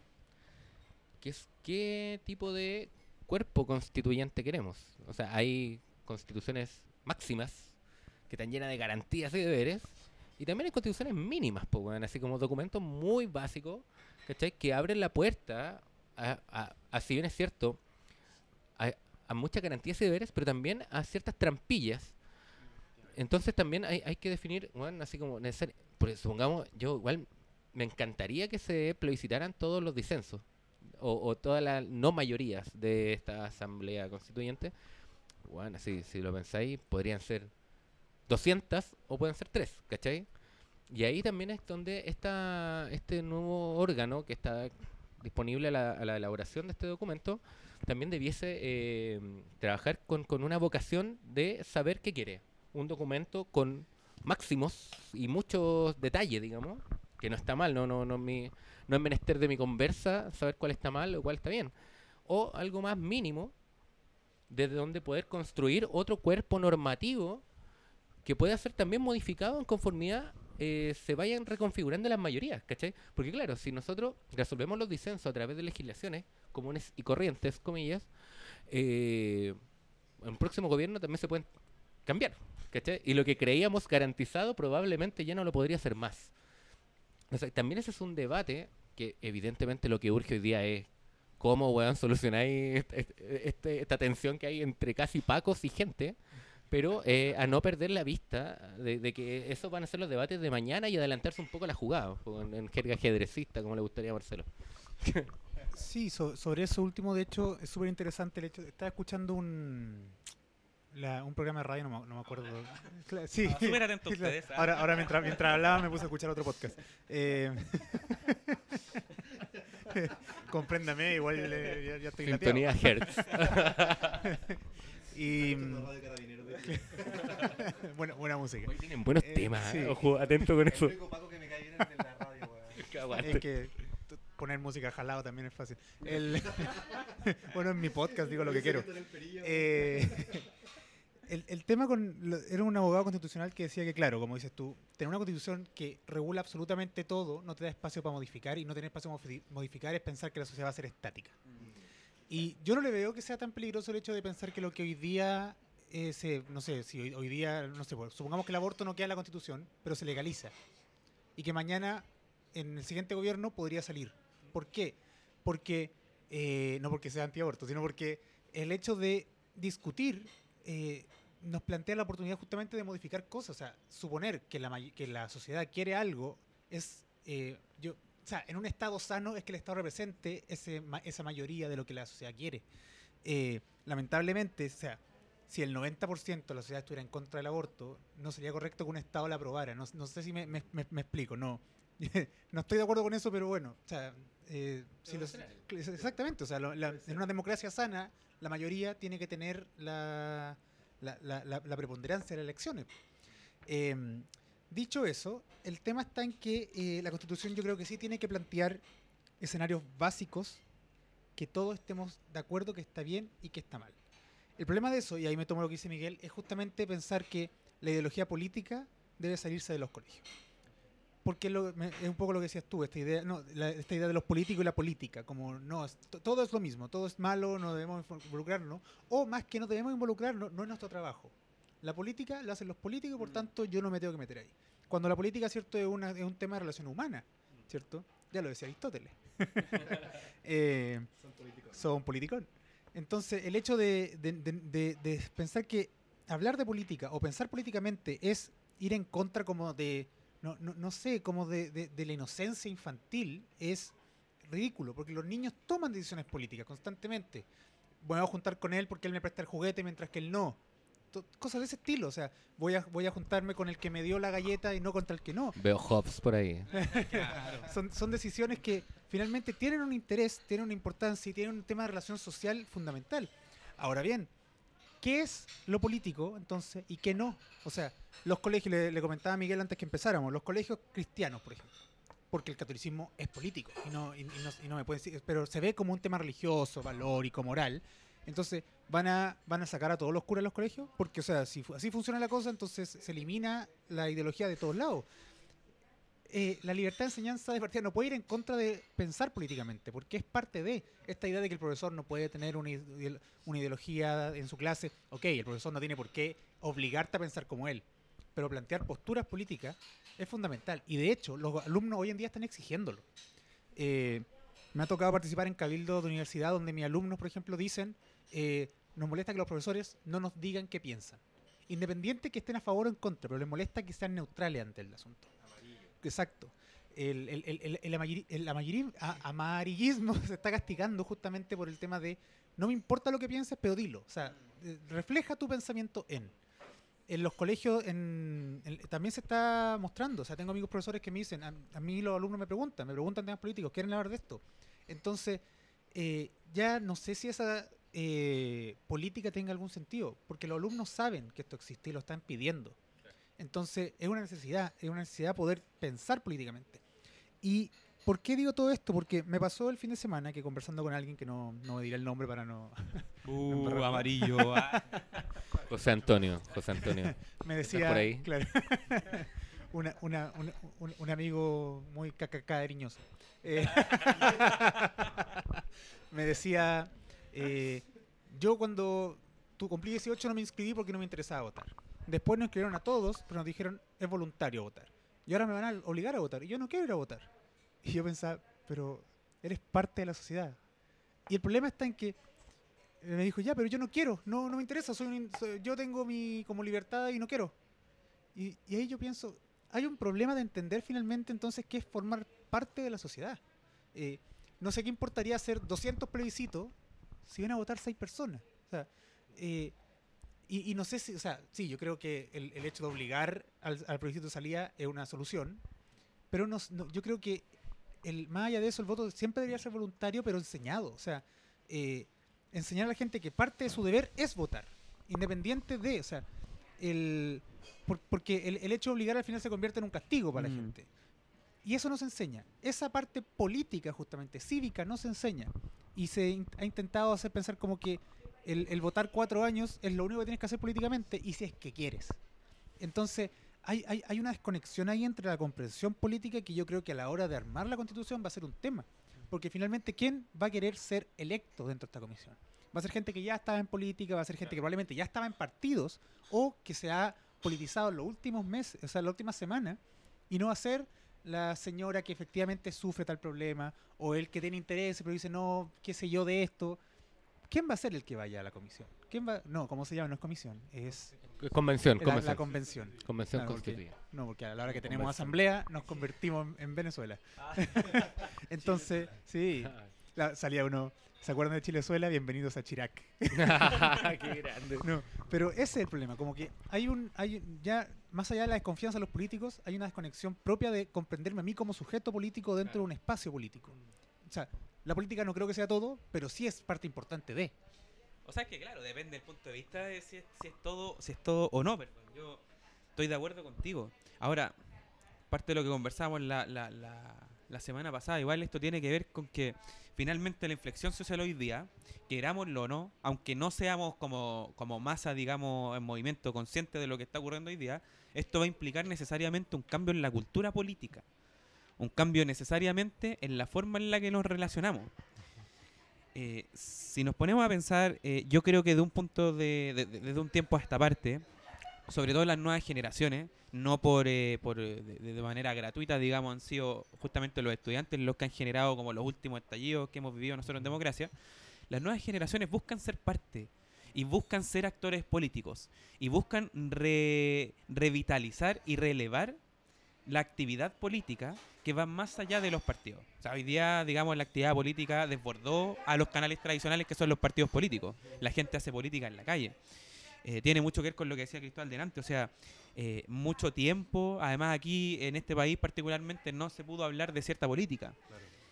que es qué tipo de cuerpo constituyente queremos. O sea, hay constituciones máximas que están llenas de garantías y deberes, y también hay constituciones mínimas, pues, así como documentos muy básicos, ¿cachai? Que abren la puerta a, bien es cierto, a, a muchas garantías y deberes, pero también a ciertas trampillas. Entonces también hay, hay que definir, bueno, así como necesario. Porque supongamos, yo igual me encantaría que se plebiscitaran todos los disensos o, o todas las no mayorías de esta asamblea constituyente. Bueno, así, si lo pensáis, podrían ser 200 o pueden ser 3, ¿cachai? Y ahí también es donde está este nuevo órgano que está disponible a la, a la elaboración de este documento, también debiese eh, trabajar con, con una vocación de saber qué quiere. Un documento con máximos y muchos detalles, digamos, que no está mal, no, no, no, mi, no es menester de mi conversa saber cuál está mal o cuál está bien. O algo más mínimo, desde donde poder construir otro cuerpo normativo que pueda ser también modificado en conformidad eh, se vayan reconfigurando las mayorías, ¿cachai? Porque claro, si nosotros resolvemos los disensos a través de legislaciones comunes y corrientes, comillas, eh, en el próximo gobierno también se pueden cambiar, ¿cachai? Y lo que creíamos garantizado probablemente ya no lo podría hacer más. O sea, también ese es un debate que evidentemente lo que urge hoy día es cómo, weón, solucionáis este- este- este- esta tensión que hay entre casi pacos y gente, pero eh, a no perder la vista de, de que esos van a ser los debates de mañana y adelantarse un poco a la jugada, en, en jerga ajedrecista, como le gustaría a Marcelo. Sí, so- sobre eso último, de hecho, es súper interesante el hecho. Estaba escuchando un. la- un programa de radio, no me, no me acuerdo. Sí, Ah, súper atentos claro. ustedes, ¿ah? Ahora, ahora mientras, mientras hablaba me puse a escuchar otro podcast. Eh, compréndame, igual eh, ya, ya estoy. Sintonía Hertz. Y buena, buena música. Hoy tienen buenos Eh, temas, sí. ¿eh? ojo, atento con eso. que me cae bien es de la radio, Que. Es poner música jalado también es fácil. El- bueno, en mi podcast digo lo que quiero. Eh, el, el tema con. lo- Era un abogado constitucional que decía que, claro, como dices tú, tener una constitución que regula absolutamente todo no te da espacio para modificar y no tener espacio para modi- modificar es pensar que la sociedad va a ser estática. Y yo no le veo que sea tan peligroso el hecho de pensar que lo que hoy día. eh, se- no sé, si hoy, hoy día, no sé, pues, supongamos que el aborto no queda en la constitución, pero se legaliza. Y que mañana, en el siguiente gobierno, podría salir. ¿Por qué? Porque, eh, no porque sea antiaborto, sino porque el hecho de discutir eh, nos plantea la oportunidad justamente de modificar cosas. O sea, suponer que la, que la sociedad quiere algo es. O sea, en un Estado sano es que el Estado represente ese, esa mayoría de lo que la sociedad quiere. Eh, lamentablemente, o sea, si el 90% de la sociedad estuviera en contra del aborto, no sería correcto que un Estado la aprobara. No, no sé si me, me- me- me explico, no. no estoy de acuerdo con eso, pero bueno, o sea, eh, si los- exactamente, o sea, lo- la- en una democracia sana, la mayoría tiene que tener la, la, la- la- la preponderancia de las elecciones. Eh, dicho eso, el tema está en que eh, la Constitución yo creo que sí tiene que plantear escenarios básicos que todos estemos de acuerdo que está bien y que está mal. El problema de eso, y ahí me tomo lo que dice Miguel, es justamente pensar que la ideología política debe salirse de los colegios. Porque lo- me- es un poco lo que decías tú, esta idea, no, la- esta idea de los políticos y la política, como no, todo es lo mismo, todo es malo, no debemos involucrarnos, o más que no debemos involucrarnos, no es nuestro trabajo. La política la hacen los políticos, por tanto yo no me tengo que meter ahí. Cuando la política, cierto, es, una- es un tema de relación humana, ¿cierto? Ya lo decía Aristóteles. Eh, son politicón. Entonces, el hecho de, de- de- de- de pensar que hablar de política o pensar políticamente es ir en contra como de, no, no, no sé, como de, de- de la inocencia infantil es ridículo, porque los niños toman decisiones políticas constantemente. Voy a juntar con él porque él me presta el juguete mientras que él no. Cosas de ese estilo, o sea, voy a, voy a juntarme con el que me dio la galleta y no contra el que no. Veo Hobbes por ahí. Son, son decisiones que finalmente tienen un interés, tienen una importancia y tienen un tema de relación social fundamental. Ahora bien, ¿qué es lo político entonces y qué no? O sea, los colegios, le, le comentaba a Miguel antes que empezáramos, los colegios cristianos, por ejemplo, porque el catolicismo es político y no, y, y no, y no me pueden decir, pero se ve como un tema religioso, valórico, moral. Entonces, ¿van a, ¿van a sacar a todos los curas de los colegios? Porque, o sea, si así funciona la cosa, entonces se elimina la ideología de todos lados eh, la libertad de enseñanza de partida no puede ir en contra de pensar políticamente, porque es parte de esta idea de que el profesor no puede tener una, una ideología en su clase. Ok, el profesor no tiene por qué obligarte a pensar como él, pero plantear posturas políticas es fundamental. Y de hecho, los alumnos hoy en día están exigiéndolo. Eh, me ha tocado participar en cabildo de universidad donde mis alumnos, por ejemplo, dicen, eh, nos molesta que los profesores no nos digan qué piensan. Independiente que estén a favor o en contra, pero les molesta que sean neutrales ante el asunto. Exacto. El, el, el, el- el amagiri- el amagiri- a- amarillismo se está castigando justamente por el tema de no me importa lo que pienses, pero dilo. O sea, eh, refleja tu pensamiento en. En los colegios en- en- también se está mostrando. O sea, tengo amigos profesores que me dicen, a, a mí los alumnos me preguntan, me preguntan temas políticos, ¿quieren hablar de esto? Entonces, eh, ya no sé si esa eh, política tenga algún sentido, porque los alumnos saben que esto existe y lo están pidiendo. Entonces, es una necesidad, es una necesidad poder pensar políticamente. ¿Y por qué digo todo esto? Porque me pasó el fin de semana que conversando con alguien que no, no me diré el nombre para no... Uh, amarillo. ah. José Antonio, José Antonio. me decía... por ahí? Claro. una, una- una- un, un amigo muy cacacadriñoso. Eh, me decía, eh, yo cuando tú cumplí 18 no me inscribí porque no me interesaba votar. Después nos inscribieron a todos, pero nos dijeron, es voluntario votar. Y ahora me van a obligar a votar. Y yo no quiero ir a votar. Y yo pensaba, pero eres parte de la sociedad. Y el problema está en que eh, me dijo, ya, pero yo no quiero, no, no me interesa, soy un yo tengo mi como libertad y no quiero. Y, y ahí yo pienso, hay un problema de entender finalmente entonces qué es formar parte de la sociedad. Eh, no sé qué importaría hacer 200 plebiscitos si van a votar 6 personas. O sea, eh, y, y no sé si, o sea, sí, yo creo que el, el hecho de obligar al, al plebiscito de salida es una solución, pero no, no- yo creo que el, más allá de eso, el voto siempre debería ser voluntario, pero enseñado. O sea, eh, enseñar a la gente que parte de su deber es votar, independiente de, o sea, el, por- porque el, el hecho de obligar al final se convierte en un castigo para la Mm. gente. Y eso no se enseña. Esa parte política, justamente, cívica, no se enseña. Y se in- ha intentado hacer pensar como que el, el votar cuatro años es lo único que tienes que hacer políticamente y si es que quieres. Entonces, hay, hay, hay una desconexión ahí entre la comprensión política que yo creo que a la hora de armar la constitución va a ser un tema. Porque finalmente, ¿quién va a querer ser electo dentro de esta comisión? Va a ser gente que ya estaba en política, va a ser gente que probablemente ya estaba en partidos o que se ha politizado en los últimos meses, o sea, en la última semana, y no va a ser la señora que efectivamente sufre tal problema o el que tiene interés pero dice, no, qué sé yo de esto. ¿Quién va a ser el que vaya a la comisión? ¿Quién va? No, ¿cómo se llama? No es comisión, es Convención, la, convención. la convención. convención Claro, porque- constituida. No, porque a la hora que tenemos Convención. asamblea nos convertimos en, en Venezuela. Entonces, sí, la- salía uno, ¿se acuerdan de Chilezuela? Bienvenidos a Chirac. Qué grande. No, pero ese es el problema, como que hay un, hay ya más allá de la desconfianza de los políticos, hay una desconexión propia de comprenderme a mí como sujeto político dentro de un espacio político. O sea, la política no creo que sea todo, pero sí es parte importante de. O sea, es que claro, depende del punto de vista de si es, si es todo si es todo o no, perdón. Yo estoy de acuerdo contigo. Ahora, parte de lo que conversamos la, la, la, la semana pasada, igual esto tiene que ver con que finalmente la inflexión social hoy día, querámoslo o no, aunque no seamos como, como masa, digamos, en movimiento consciente de lo que está ocurriendo hoy día, esto va a implicar necesariamente un cambio en la cultura política. Un cambio necesariamente en la forma en la que nos relacionamos. Eh, si nos ponemos a pensar, eh, yo creo que de un punto de, de- de- un tiempo a esta parte, sobre todo las nuevas generaciones, no por, eh, por eh, de, manera gratuita, digamos, han sido justamente los estudiantes los que han generado como los últimos estallidos que hemos vivido nosotros en democracia, las nuevas generaciones buscan ser parte y buscan ser actores políticos y buscan re- revitalizar y relevar la actividad política que va más allá de los partidos. O sea, hoy día, digamos, la actividad política desbordó a los canales tradicionales que son los partidos políticos. La gente hace política en la calle. Eh, tiene mucho que ver con lo que decía Cristóbal delante, o sea, eh, mucho tiempo, además aquí en este país particularmente no se pudo hablar de cierta política.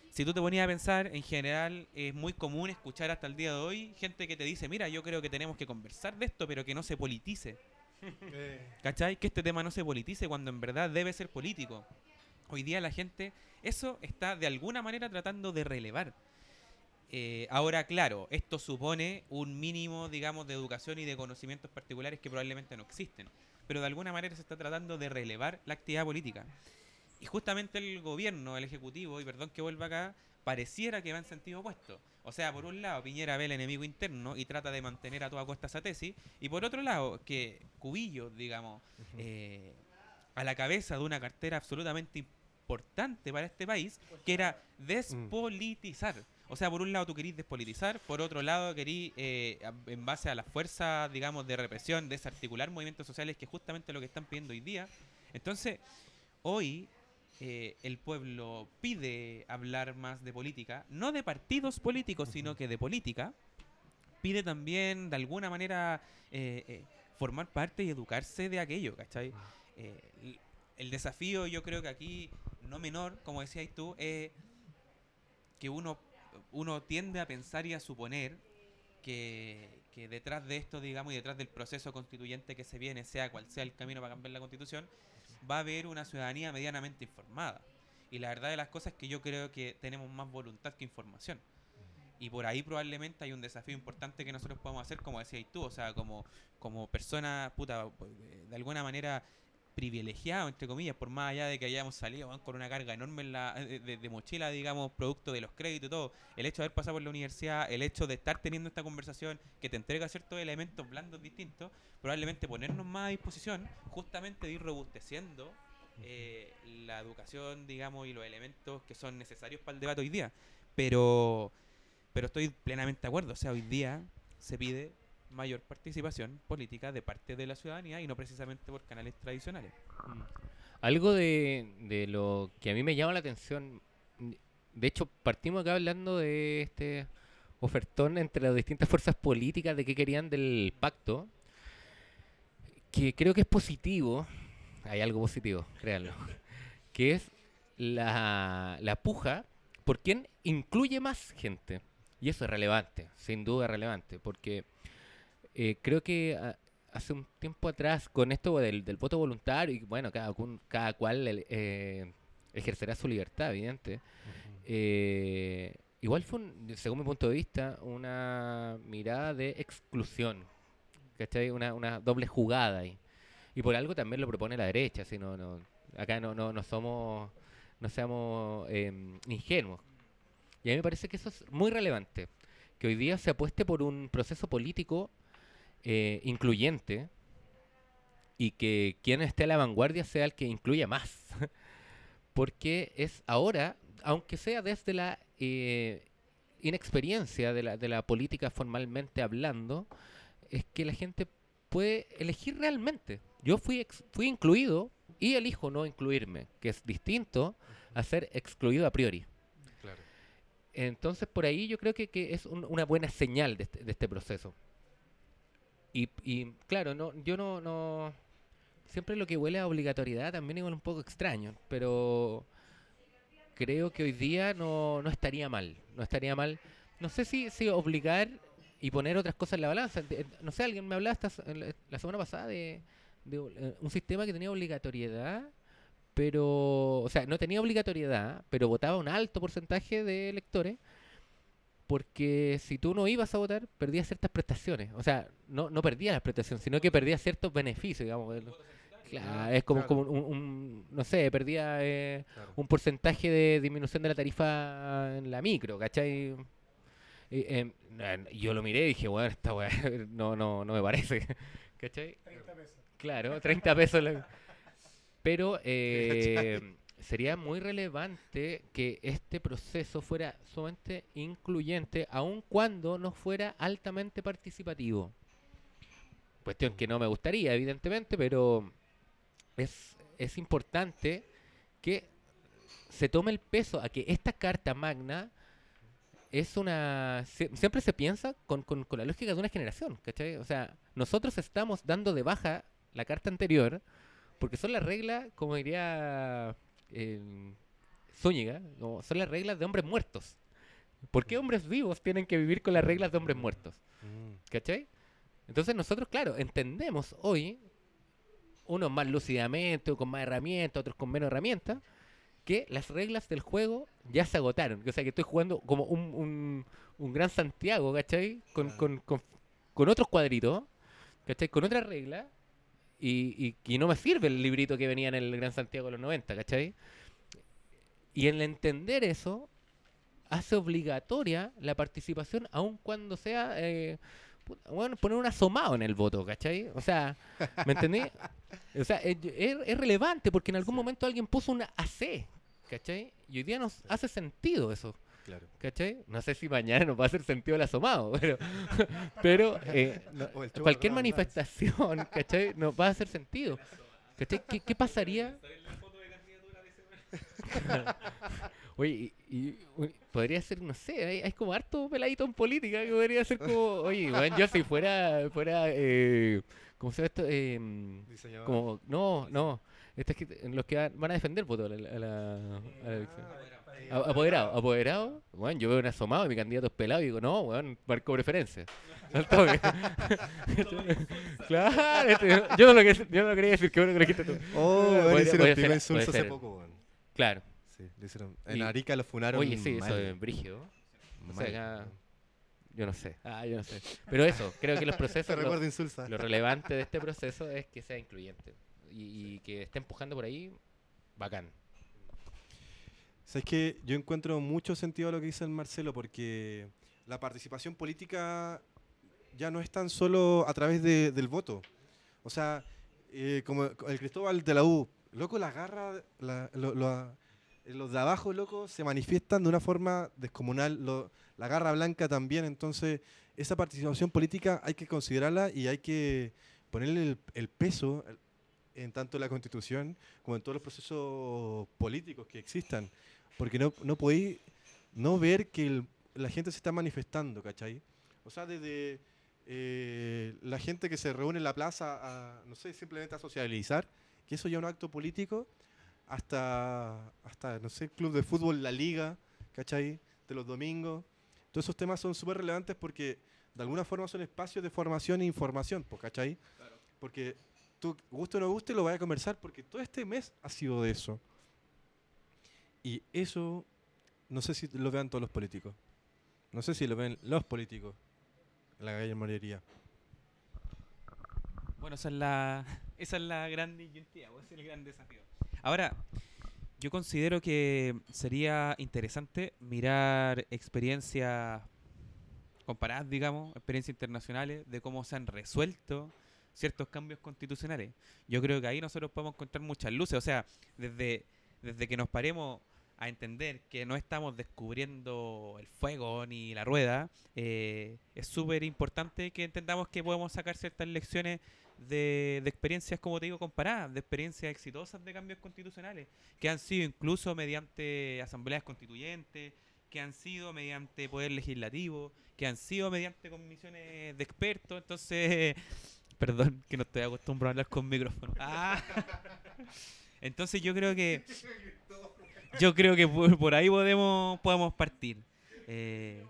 Si tú te ponías a pensar, en general es muy común escuchar hasta el día de hoy gente que te dice, mira, yo creo que tenemos que conversar de esto, pero que no se politice. ¿Cachai? Que este tema no se politice cuando en verdad debe ser político. Hoy día la gente eso está de alguna manera tratando de relevar. Eh, ahora, claro, esto supone un mínimo, digamos, de educación y de conocimientos particulares que probablemente no existen. Pero de alguna manera se está tratando de relevar la actividad política. Y justamente el gobierno, el ejecutivo, y perdón que vuelva acá, pareciera que va en sentido opuesto. O sea, por un lado, Piñera ve el enemigo interno y trata de mantener a toda costa esa tesis. Y por otro lado, que Cubillo, digamos, eh, a la cabeza de una cartera absolutamente importante para este país, que era despolitizar. O sea, por un lado tú querís despolitizar, por otro lado querís, eh, en base a la fuerza, digamos, de represión, desarticular movimientos sociales, que es justamente lo que están pidiendo hoy día. Entonces, hoy eh, el pueblo pide hablar más de política, no de partidos políticos, sino que de política. Pide también, de alguna manera, eh, eh, formar parte y educarse de aquello, ¿cachai? Eh, el desafío, yo creo que aquí, no menor, como decías tú, es que uno, uno tiende a pensar y a suponer que, detrás de esto, digamos, y detrás del proceso constituyente que se viene, sea cual sea el camino para cambiar la constitución, va a haber una ciudadanía medianamente informada. Y la verdad de las cosas es que yo creo que tenemos más voluntad que información. Y por ahí probablemente hay un desafío importante que nosotros podemos hacer, como decías tú, o sea, como, como persona, puta, de alguna manera privilegiado, entre comillas, por más allá de que hayamos salido con una carga enorme en la, de, de- de mochila, digamos, producto de los créditos y todo, el hecho de haber pasado por la universidad, el hecho de estar teniendo esta conversación que te entrega ciertos elementos blandos distintos, probablemente ponernos más a disposición justamente de ir robusteciendo eh, la educación, digamos, y los elementos que son necesarios para el debate hoy día. Pero, pero estoy plenamente de acuerdo, o sea, hoy día se pide mayor participación política de parte de la ciudadanía y no precisamente por canales tradicionales. Algo de, de lo que a mí me llama la atención, de hecho partimos acá hablando de este ofertón entre las distintas fuerzas políticas de qué querían del pacto, que creo que es positivo, hay algo positivo, créanlo, que es la, la puja por quien incluye más gente. Y eso es relevante, sin duda relevante, porque eh, creo que ah, hace un tiempo atrás, con esto del, del voto voluntario, y bueno, cada, cada cual eh, ejercerá su libertad, evidente, eh, igual fue, un- según mi punto de vista, una mirada de exclusión, ¿cachai? Una, una doble jugada ahí. Y por algo también lo propone la derecha, si no, no, acá no, no, no somos, no seamos em, ingenuos. Y a mí me parece que eso es muy relevante, que hoy día se apueste por un proceso político eh, incluyente y que quien esté a la vanguardia sea el que incluya más. Porque es ahora, aunque sea desde la eh, inexperiencia de la, de la política formalmente hablando, es que la gente puede elegir realmente. Yo fui, ex- fui incluido y elijo no incluirme, que es distinto a ser excluido a priori. Claro. Entonces, por ahí yo creo que, que es un- una buena señal de este, de este proceso. Y, y, claro, no, yo no, no... Siempre lo que huele a obligatoriedad también es un poco extraño, pero creo que hoy día no, no estaría mal. No estaría mal. No sé si, si obligar y poner otras cosas en la balanza. No sé, alguien me hablaba en la, semana pasada de, eh, un sistema que tenía obligatoriedad, pero, o sea, no tenía obligatoriedad, pero votaba un alto porcentaje de electores, porque si tú no ibas a votar, perdías ciertas prestaciones. O sea, no, no perdías las prestaciones, sino que perdías ciertos beneficios, digamos. Claro, es como, Claro. como un, un- no sé, perdía eh, Claro. un porcentaje de disminución de la tarifa en la micro, ¿cachai? Y, na- yo lo miré y dije, bueno, esta weá no, no, no me parece, ¿cachai? 30 pesos. Claro, 30 pesos. la- Pero eh, sería muy relevante que este proceso fuera sumamente incluyente, aun cuando no fuera altamente participativo. Cuestión que no me gustaría, evidentemente, pero es, es importante que se tome el peso a que esta carta magna es una... sie- siempre se piensa con, con- con la lógica de una generación, ¿cachai? O sea, nosotros estamos dando de baja la carta anterior porque son las reglas, como diría eh, Zúñiga, como son las reglas de hombres muertos. ¿Por qué hombres vivos tienen que vivir con las reglas de hombres muertos? Mm, ¿Cachai? Entonces nosotros, claro, entendemos hoy, unos más lúcidamente, con más herramientas, otros con menos herramientas, que las reglas del juego ya se agotaron. O sea, que estoy jugando como un, un, un gran Santiago, ¿cachai? Con, con, con, con otros cuadritos, ¿cachai? Con otras reglas. Y, y, y no me sirve el librito que venía en el Gran Santiago de los 90, ¿cachai? Y el entender eso hace obligatoria la participación, aun cuando sea, eh, bueno, poner un asomado en el voto, ¿cachai? O sea, ¿me entendí? O sea, es, es- es relevante porque en algún momento alguien puso una AC, ¿cachai? Y hoy día nos hace sentido eso, claro. ¿cachai? No sé si mañana nos va a hacer sentido el asomado, pero, pero eh, no- cualquier manifestación, ¿cachai? Nos va a hacer sentido. ¿Cachai? ¿Qué, qué pasaría? Oye, y, podría ser, no sé, hay, hay como harto peladito en política que podría ser como, oye, bueno, yo si fuera, fuera, eh, ¿cómo se llama esto? Diseñador. como, no, no, estos que, te- los que van a defender voto a la, a la- a la elección. Eh, Apoderado, apoderado, bueno, yo veo un asomado y mi candidato es pelado y digo, no, weón, marco preferencia. Al toque. claro, este, yo, no lo que- yo no lo quería decir, que bueno que lo dijiste tú. Oh, weón, le hicieron hace poco, weón. Claro. Sí, le hicieron. En Y- Arica lo funaron. Oye, sí, eso es brígido. O sea, mal, acá- weón. Yo no sé. Ah, yo no sé. Pero eso, creo que los procesos, lo, lo relevante de este proceso es que sea incluyente. Y, y que esté empujando por ahí, bacán. Sabes que yo encuentro mucho sentido a lo que dice el Marcelo, porque la participación política ya no es tan solo a través de- del voto. O sea, eh, como el Cristóbal de la U, loco, la garra, la- lo- lo- los de abajo, loco, se manifiestan de una forma descomunal. la garra blanca también. Entonces, esa participación política hay que considerarla y hay que ponerle el, el peso en tanto la constitución como en todos los procesos políticos que existan. Porque no, no podéis no ver que el- la gente se está manifestando, ¿cachai? O sea, desde eh, la gente que se reúne en la plaza a, no sé, simplemente a socializar, que eso ya es un acto político, hasta, hasta, no sé, el club de fútbol, la liga, ¿cachai? De los domingos. Todos esos temas son súper relevantes porque de alguna forma son espacios de formación e información, ¿cachai? Porque tú, guste o no guste, lo vas a conversar porque todo este mes ha sido de eso. Y eso, no sé si lo vean todos los políticos. No sé si lo ven los políticos la calle mayoría. Bueno, esa es la, esa es la gran disyuntiva, ese es el gran desafío. Ahora, yo considero que sería interesante mirar experiencias comparadas, digamos, experiencias internacionales de cómo se han resuelto ciertos cambios constitucionales. Yo creo que ahí nosotros podemos encontrar muchas luces, o sea, desde, desde que nos paremos a entender que no estamos descubriendo el fuego ni la rueda, eh, es súper importante que entendamos que podemos sacar ciertas lecciones de, de experiencias, como te digo, comparadas, de experiencias exitosas de cambios constitucionales, que han sido incluso mediante asambleas constituyentes, que han sido mediante poder legislativo, que han sido mediante comisiones de expertos. Entonces, perdón que no estoy acostumbrado a hablar con micrófono. Ah. Entonces yo creo que yo creo que por, por ahí podemos podemos partir. Eh,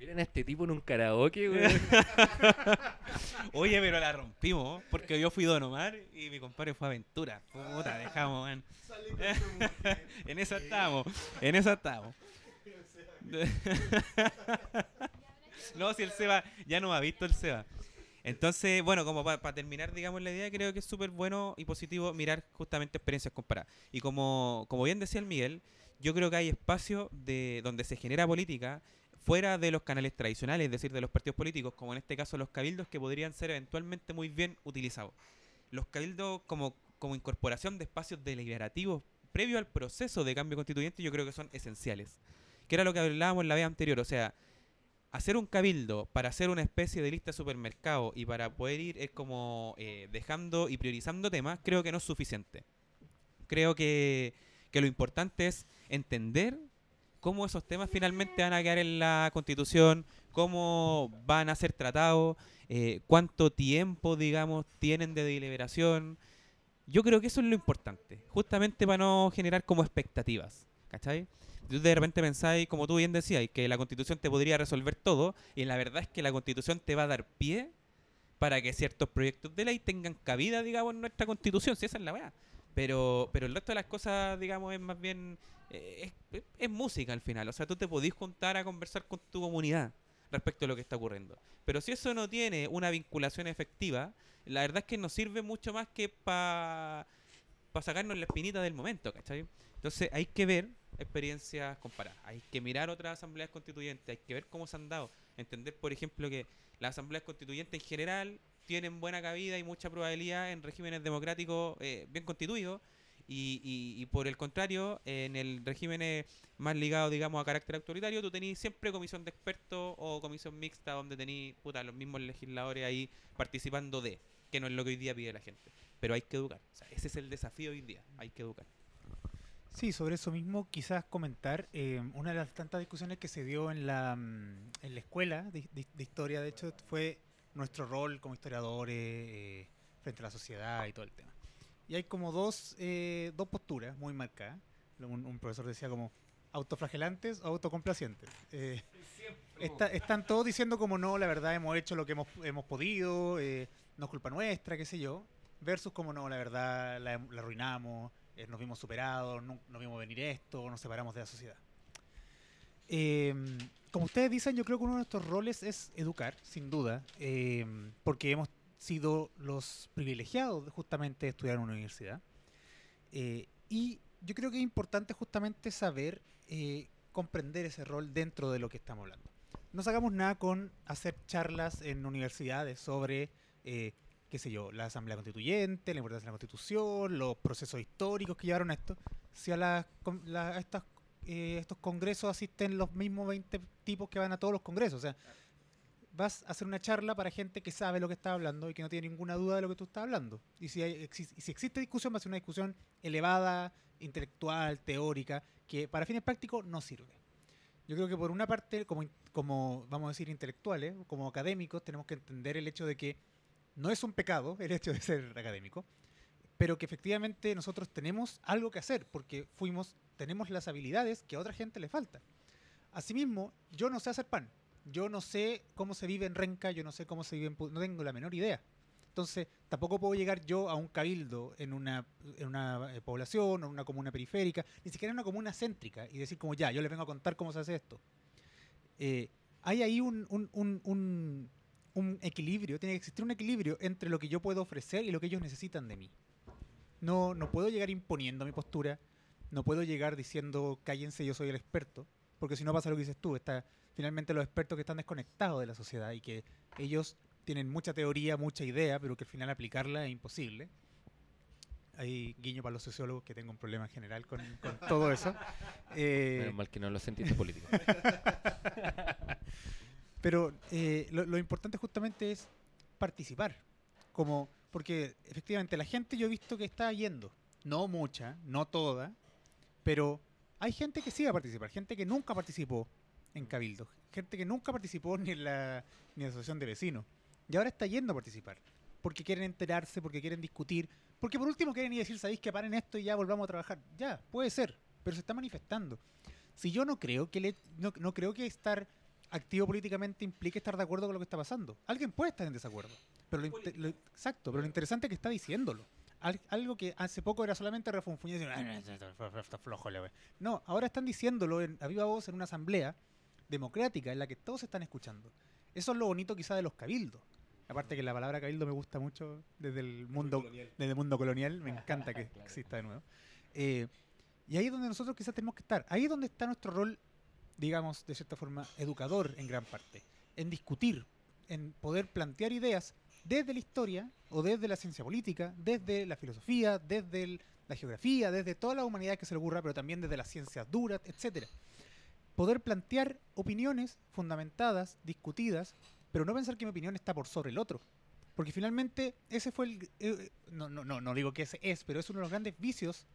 Miren a este tipo en un karaoke, güey. Oye, pero la rompimos, porque yo fui Don Omar y mi compadre fue Aventura. Puta, dejamos, man. en esa estamos, en esa estamos. no, si el Seba, ya no ha visto el Seba. Entonces, bueno, como para terminar, digamos, la idea, creo que es súper bueno y positivo mirar justamente experiencias comparadas. Y como, como bien decía el Miguel, yo creo que hay espacio de donde se genera política fuera de los canales tradicionales, es decir, de los partidos políticos, como en este caso los cabildos, que podrían ser eventualmente muy bien utilizados. Los cabildos como, como incorporación de espacios deliberativos previo al proceso de cambio constituyente yo creo que son esenciales. Que era lo que hablábamos la vez anterior, o sea, hacer un cabildo para hacer una especie de lista de supermercado y para poder ir es como eh, dejando y priorizando temas, creo que no es suficiente. Creo que, que lo importante es entender cómo esos temas finalmente van a quedar en la constitución, cómo van a ser tratados, eh, cuánto tiempo, digamos, tienen de deliberación. Yo creo que eso es lo importante, justamente para no generar como expectativas, ¿cachai? Tú de repente pensáis, como tú bien decías, que la constitución te podría resolver todo, y la verdad es que la constitución te va a dar pie para que ciertos proyectos de ley tengan cabida, digamos, en nuestra constitución, si esa es la verdad. Pero, pero el resto de las cosas, digamos, es más bien eh, es, es música al final. O sea, tú te podís juntar a conversar con tu comunidad respecto a lo que está ocurriendo. Pero si eso no tiene una vinculación efectiva, la verdad es que nos sirve mucho más que para sacarnos la espinita del momento, ¿cachai? Entonces hay que ver experiencias comparadas, hay que mirar otras asambleas constituyentes, hay que ver cómo se han dado, entender, por ejemplo, que las asambleas constituyentes en general tienen buena cabida y mucha probabilidad en regímenes democráticos eh, bien constituidos, y, y, por el contrario, en el régimen más ligado, digamos, a carácter autoritario, tú tenés siempre comisión de expertos o comisión mixta donde tenés, puta, los mismos legisladores ahí participando de, que no es lo que hoy día pide la gente. Pero hay que educar. O sea, ese es el desafío hoy día. Hay que educar. Sí, sobre eso mismo quizás comentar eh, una de las tantas discusiones que se dio en la, mm, en la escuela de, de- de historia, de hecho, fue nuestro rol como historiadores eh, frente a la sociedad y todo el tema. Y hay como dos, eh, dos posturas muy marcadas. Un, un profesor decía como autoflagelantes o autocomplacientes. Eh, está- están todos diciendo como no, la verdad hemos hecho lo que hemos, hemos podido, eh, no es culpa nuestra, qué sé yo. Versus como no, la verdad la, la arruinamos, eh, nos vimos superados, no, vimos venir esto, nos separamos de la sociedad. Eh, como ustedes dicen, yo creo que uno de nuestros roles es educar, sin duda, eh, porque hemos sido los privilegiados de justamente estudiar en una universidad. Eh, y yo creo que es importante justamente saber eh, comprender ese rol dentro de lo que estamos hablando. No sacamos nada con hacer charlas en universidades sobre, eh, qué sé yo, la Asamblea Constituyente, la importancia de la Constitución, los procesos históricos que llevaron a esto. Si a, la- a estas, eh, estos congresos asisten los mismos 20 tipos que van a todos los congresos. O sea, vas a hacer una charla para gente que sabe lo que está hablando y que no tiene ninguna duda de lo que tú estás hablando. Y si, existe discusión, va a ser una discusión elevada, intelectual, teórica, que para fines prácticos no sirve. Yo creo que por una parte, como, como vamos a decir, intelectuales, como académicos, tenemos que entender el hecho de que no es un pecado el hecho de ser académico, pero que efectivamente nosotros tenemos algo que hacer, porque fuimos, tenemos las habilidades que a otra gente le falta. Asimismo, yo no sé hacer pan. Yo no sé cómo se vive en Renca, yo no sé cómo se vive en... No tengo la menor idea. Entonces, tampoco puedo llegar yo a un cabildo en una, en una eh, población o en una comuna periférica, ni siquiera en una comuna céntrica, y decir como, ya, yo les vengo a contar cómo se hace esto. Eh, hay ahí un- un- un- un equilibrio, tiene que existir un equilibrio entre lo que yo puedo ofrecer y lo que ellos necesitan de mí. No, no puedo llegar imponiendo mi postura, no puedo llegar diciendo cállense, yo soy el experto, porque si no pasa lo que dices tú, está finalmente los expertos que están desconectados de la sociedad y que ellos tienen mucha teoría, mucha idea, pero que al final aplicarla es imposible. Hay guiño para los sociólogos que tengo un problema en general con, con todo eso. Eh, Menos mal que no los cientistas políticos. pero eh, lo, importante justamente es participar. Como, porque efectivamente la gente yo he visto que está yendo. No mucha, no toda, pero hay gente que sí va a participar, gente que nunca participó en Cabildo, gente que nunca participó ni en la, ni en la asociación de vecinos. Y ahora está yendo a participar. Porque quieren enterarse, porque quieren discutir, porque por último quieren ir a decir, sabéis que paren esto y ya volvamos a trabajar. Ya, puede ser, pero se está manifestando. Si yo no creo que le- no creo que estar activo políticamente implique estar de acuerdo con lo que está pasando. Alguien puede estar en desacuerdo. Pero lo exacto, pero lo interesante es que está diciéndolo. Al- algo que hace poco era solamente refunfuñar y decir, "Ah, no, esto está- está flojo la wea". No, ahora están diciéndolo en, a viva voz en una asamblea democrática en la que todos están escuchando. Eso es lo bonito quizá de los cabildos. Aparte que la palabra cabildo me gusta mucho desde el mundo, desde el mundo colonial, me encanta que exista de nuevo. Eh, y ahí es donde nosotros quizás tenemos que estar. Ahí es donde está nuestro rol, digamos, de cierta forma, educador en gran parte. En discutir, en poder plantear ideas desde la historia o desde la ciencia política, desde la filosofía, desde la geografía, desde toda la humanidad que se le ocurra, pero también desde las ciencias duras, etcétera. Poder plantear opiniones fundamentadas, discutidas, pero no pensar que mi opinión está por sobre el otro. Porque finalmente ese fue el... eh, no, no, no, no digo que ese es, pero es uno de los grandes vicios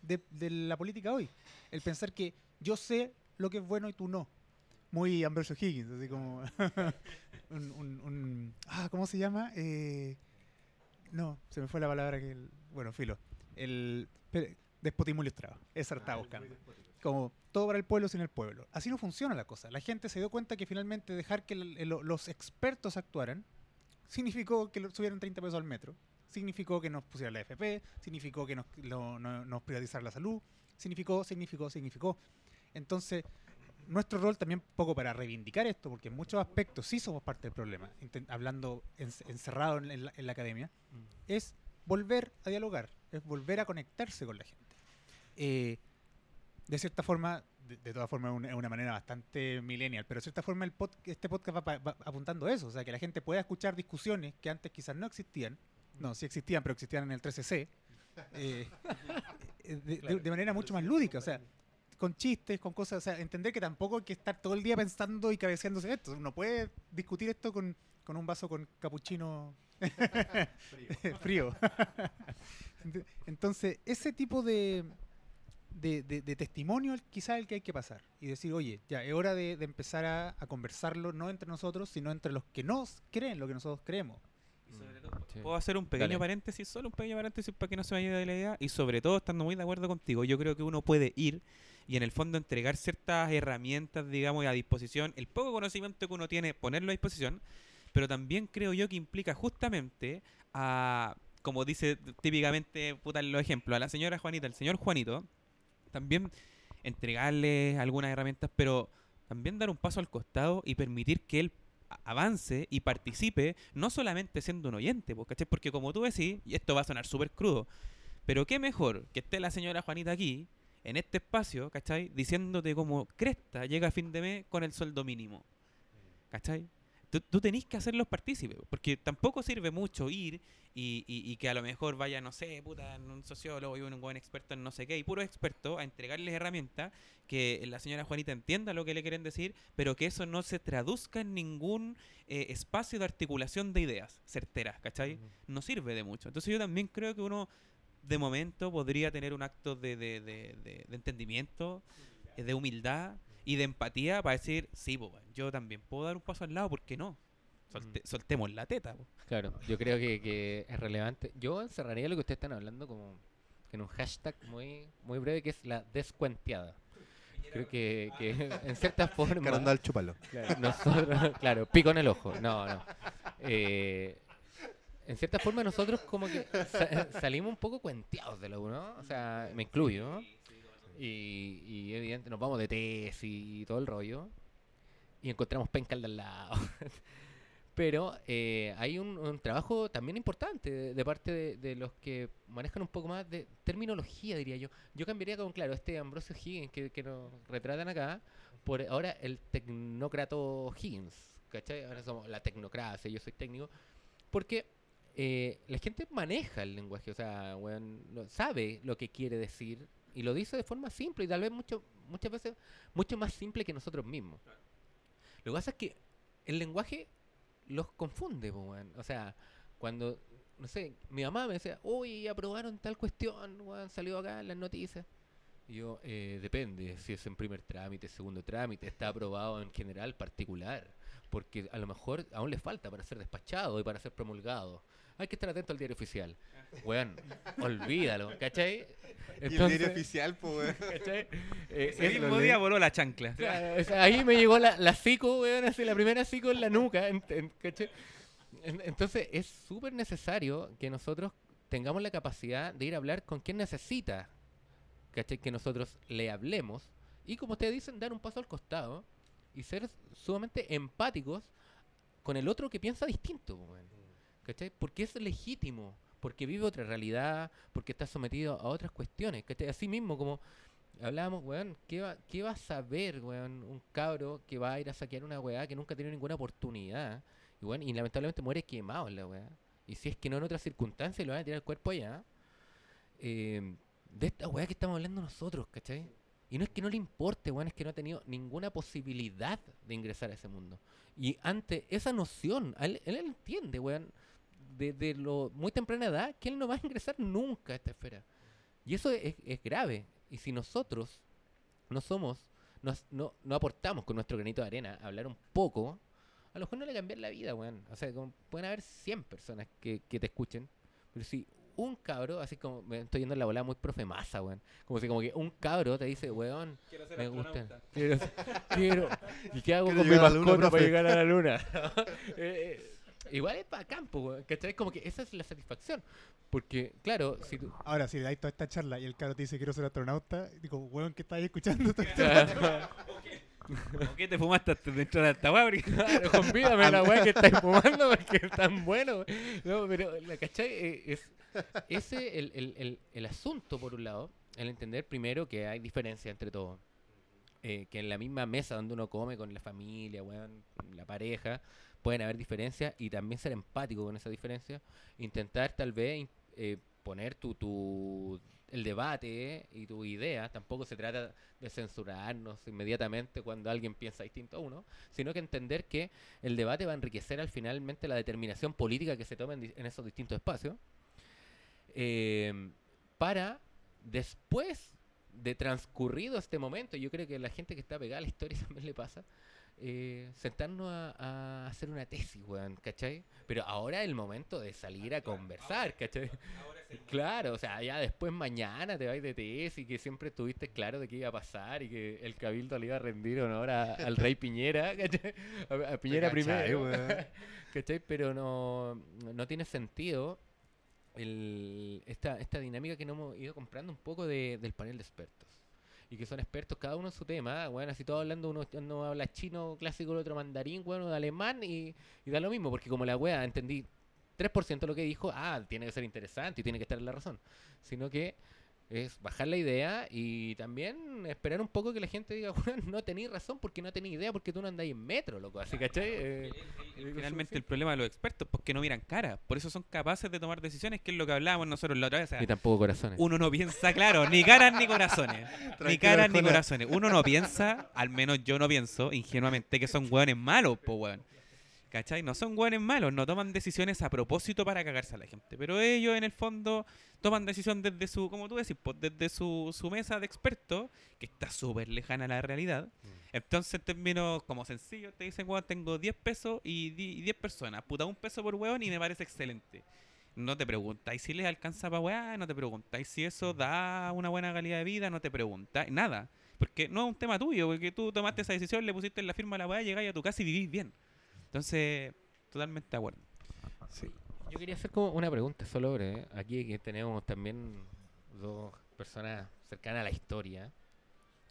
de, de la política hoy. El pensar que yo sé lo que es bueno y tú no. Muy Ambrosio Higgins, así como... un, un- un- ah, ¿Cómo se llama? Eh, no, se me fue la palabra que... el- bueno, filo. El despotismo ilustrado. Esa estaba buscando. Como todo para el pueblo sin el pueblo. Así no funciona la cosa. La gente se dio cuenta que finalmente dejar que el- el- los expertos actuaran significó que subieran 30 pesos al metro. Significó que nos pusieran la FP, significó que nos, lo- no- nos privatizaran la salud, significó, significó, significó. Entonces, nuestro rol también un poco para reivindicar esto, porque en muchos aspectos sí somos parte del problema, hablando en- encerrado en, en la, en la academia, es volver a dialogar, es volver a conectarse con la gente. Eh, de cierta forma, de, de todas formas, es una, es una manera bastante millennial, pero de cierta forma el pod- este podcast va, va apuntando a eso, o sea, que la gente pueda escuchar discusiones que antes quizás no existían, no, sí existían, pero existían en el 13C, eh, eh, de- de manera mucho más lúdica, o sea, con chistes, con cosas, o sea, entender que tampoco hay que estar todo el día pensando y cabeceándose esto, uno puede discutir esto con, con un vaso con capuchino frío. Ent- Entonces, ese tipo de, de, de- de testimonio es quizá el que hay que pasar y decir, oye, ya es hora de, de empezar a, a conversarlo no entre nosotros, sino entre los que nos creen lo que nosotros creemos. Sí. Puedo hacer un pequeño Dale. paréntesis, solo un pequeño paréntesis para que no se vaya de la idea. Y sobre todo, estando muy de acuerdo contigo, yo creo que uno puede ir y en el fondo entregar ciertas herramientas, digamos, a disposición, el poco conocimiento que uno tiene, ponerlo a disposición, pero también creo yo que implica justamente a, como dice típicamente, puta, los ejemplos, a la señora Juanita, al señor Juanito, también entregarle algunas herramientas, pero también dar un paso al costado y permitir que él avance y participe, no solamente siendo un oyente, po, ¿cachai? Porque como tú decís, y esto va a sonar súper crudo, pero qué mejor que esté la señora Juanita aquí, en este espacio, ¿cachai? Diciéndote como cresta llega a fin de mes con el sueldo mínimo, ¿cachai? Tú, tú tenés que hacerlos partícipes, porque tampoco sirve mucho ir y, y- y que a lo mejor vaya, no sé, puta, un sociólogo y un buen experto en no sé qué, y puro experto a entregarles herramientas que la señora Juanita entienda lo que le quieren decir, pero que eso no se traduzca en ningún eh, espacio de articulación de ideas certeras, ¿cachai? No sirve de mucho. Entonces yo también creo que uno, de momento, podría tener un acto de, de- de- de- de entendimiento, eh, de humildad, y de empatía para decir, sí, po, yo también puedo dar un paso al lado, ¿por qué no? Solte- soltemos la teta. po. Claro, yo creo que, que es relevante. Yo encerraría lo que ustedes están hablando como en un hashtag muy, muy breve que es la descuenteada. Creo que, que en cierta forma... Carandal, chúpalo. Claro, nosotros, claro, pico en el ojo. No, no. Eh, en cierta forma nosotros como que sa- salimos un poco cuenteados de lo ¿no? O sea, me incluyo, ¿no? Y, y evidente, nos vamos de tesis y todo el rollo. Y encontramos penca al de al lado. Pero eh, hay un, un trabajo también importante de, de parte de, de los que manejan un poco más de terminología, diría yo. Yo cambiaría con, claro, este Ambrosio Higgins que, que nos retratan acá, por ahora el tecnócrato Higgins. ¿Cachai? Ahora somos la tecnocracia, yo soy técnico. Porque eh, la gente maneja el lenguaje, o sea, weón, no- sabe lo que quiere decir y lo dice de forma simple y tal vez mucho, muchas veces mucho más simple que nosotros mismos. Lo que pasa es que el lenguaje los confunde. O sea, cuando, no sé, mi mamá me decía, uy, aprobaron tal cuestión, weón, salió acá en las noticias. Y yo, eh, depende, si es en primer trámite, segundo trámite, está aprobado en general, particular. Porque a lo mejor aún le falta para ser despachado y para ser promulgado. Hay que estar atento al diario oficial. Weón, olvídalo, ¿cachai? Entonces, oficial, pues, ¿cachai? Eh, Ese mismo día voló la chancla. Claro, o sea, ahí me llegó la, la psico, weón, así, la primera psico en la nuca. en- en- ¿cachai? En- Entonces es súper necesario que nosotros tengamos la capacidad de ir a hablar con quien necesita ¿cachai? que nosotros le hablemos y como ustedes dicen, dar un paso al costado y ser sumamente empáticos con el otro que piensa distinto. weón. ¿Cachai? Porque es legítimo, porque vive otra realidad, porque está sometido a otras cuestiones. ¿cachai? Así mismo como hablábamos, weón, ¿qué va, ¿qué va a saber, weón, un cabro que va a ir a saquear una weá que nunca ha tenido ninguna oportunidad? Y, weón, y lamentablemente muere quemado la weá. Y si es que no en otras circunstancias lo van a tirar el cuerpo allá. eh, de esta weá que estamos hablando nosotros, ¿cachai? Y no es que no le importe, weón, es que no ha tenido ninguna posibilidad de ingresar a ese mundo. Y ante esa noción, él, él entiende, weón, desde lo muy temprana edad, que él no va a ingresar nunca a esta esfera. Y eso es, es grave. Y si nosotros no somos, nos- no, no aportamos con nuestro granito de arena a hablar un poco, a lo mejor no le cambiar la vida, weón. O sea, como pueden haber 100 personas que, que te escuchen, pero si un cabro, así como me estoy yendo en la bola muy profe masa, weón. Como si como que un cabro te dice, weón, me gusta. Quiero, quiero- ¿Y qué hago Quiero con mi mascota para llegar a la luna? Eh, eh, igual es para campo, weón. ¿Cachai? Como que esa es la satisfacción. Porque, claro, si tú. Ahora, si le dais toda esta charla y el caro te dice quiero ser astronauta, digo, weón, ¿qué estáis escuchando? ¿Por qué te fumaste antes de esta weá? Claro, convídame la weá que estáis fumando porque es tan bueno. No, pero la cachai Eh, es ese el, el, el, el asunto, por un lado, el entender primero que hay diferencia entre todos. Eh, que en la misma mesa donde uno come con la familia, weón, la pareja, pueden haber diferencias y también ser empático con esa diferencia. Intentar tal vez eh, poner tu, tu el debate y tu idea. Tampoco se trata de censurarnos inmediatamente cuando alguien piensa distinto a uno, sino que entender que el debate va a enriquecer al finalmente la determinación política que se toma en, di- en esos distintos espacios, eh, para después de transcurrido este momento, yo creo que la gente que está pegada a la historia también le pasa, eh, sentarnos a, a hacer una tesis, weón, ¿cachai? Pero ahora es el momento de salir a conversar, ¿cachai? Claro, o sea, ya después mañana te vais de tesis, que siempre estuviste claro de qué iba a pasar y que el cabildo le iba a rendir honor a- al rey Piñera, ¿cachai? A, a Piñera primero, weón? ¿cachai? Pero no, no tiene sentido el, esta, esta dinámica que nos hemos ido comprando un poco de- del panel de expertos. Y que son expertos cada uno en su tema, bueno, así todos hablando, uno, uno habla chino clásico, el otro mandarín, bueno, de alemán, y, da lo mismo, porque como la wea entendí 3% de lo que dijo, ah, tiene que ser interesante y tiene que estar en la razón. Sino que es bajar la idea y también esperar un poco que la gente diga, bueno, no tenéis razón porque no tenéis idea porque tú no andáis en metro, loco. Así, ¿cachai? Eh, Finalmente el problema de los expertos es que no miran cara. Por eso son capaces de tomar decisiones, que es lo que hablábamos nosotros la otra vez. o sea, Ni tampoco corazones. uno no piensa, claro, ni caras ni corazones. ni caras ni corazones. Uno no piensa, al menos yo no pienso, ingenuamente, que son hueones malos, po weón. ¿Cachai? No son hueones malos, no toman decisiones a propósito para cagarse a la gente. Pero ellos, en el fondo, toman decisión desde su, como tú decís, pues, desde su, su mesa de expertos, que está súper lejana a la realidad. Entonces, en términos como sencillos, te dicen, weón, tengo 10 pesos y di- y 10 personas. Puta, un peso por hueón y me parece excelente. No te preguntáis si les alcanza para weá, no te preguntáis si eso da una buena calidad de vida, no te preguntáis nada. Porque no es un tema tuyo, porque tú tomaste esa decisión, le pusiste la firma a la weá, llegáis a tu casa y vivís bien. Entonces, totalmente de acuerdo. Sí. Yo quería hacer como una pregunta solo breve. Aquí que tenemos también dos personas cercanas a la historia.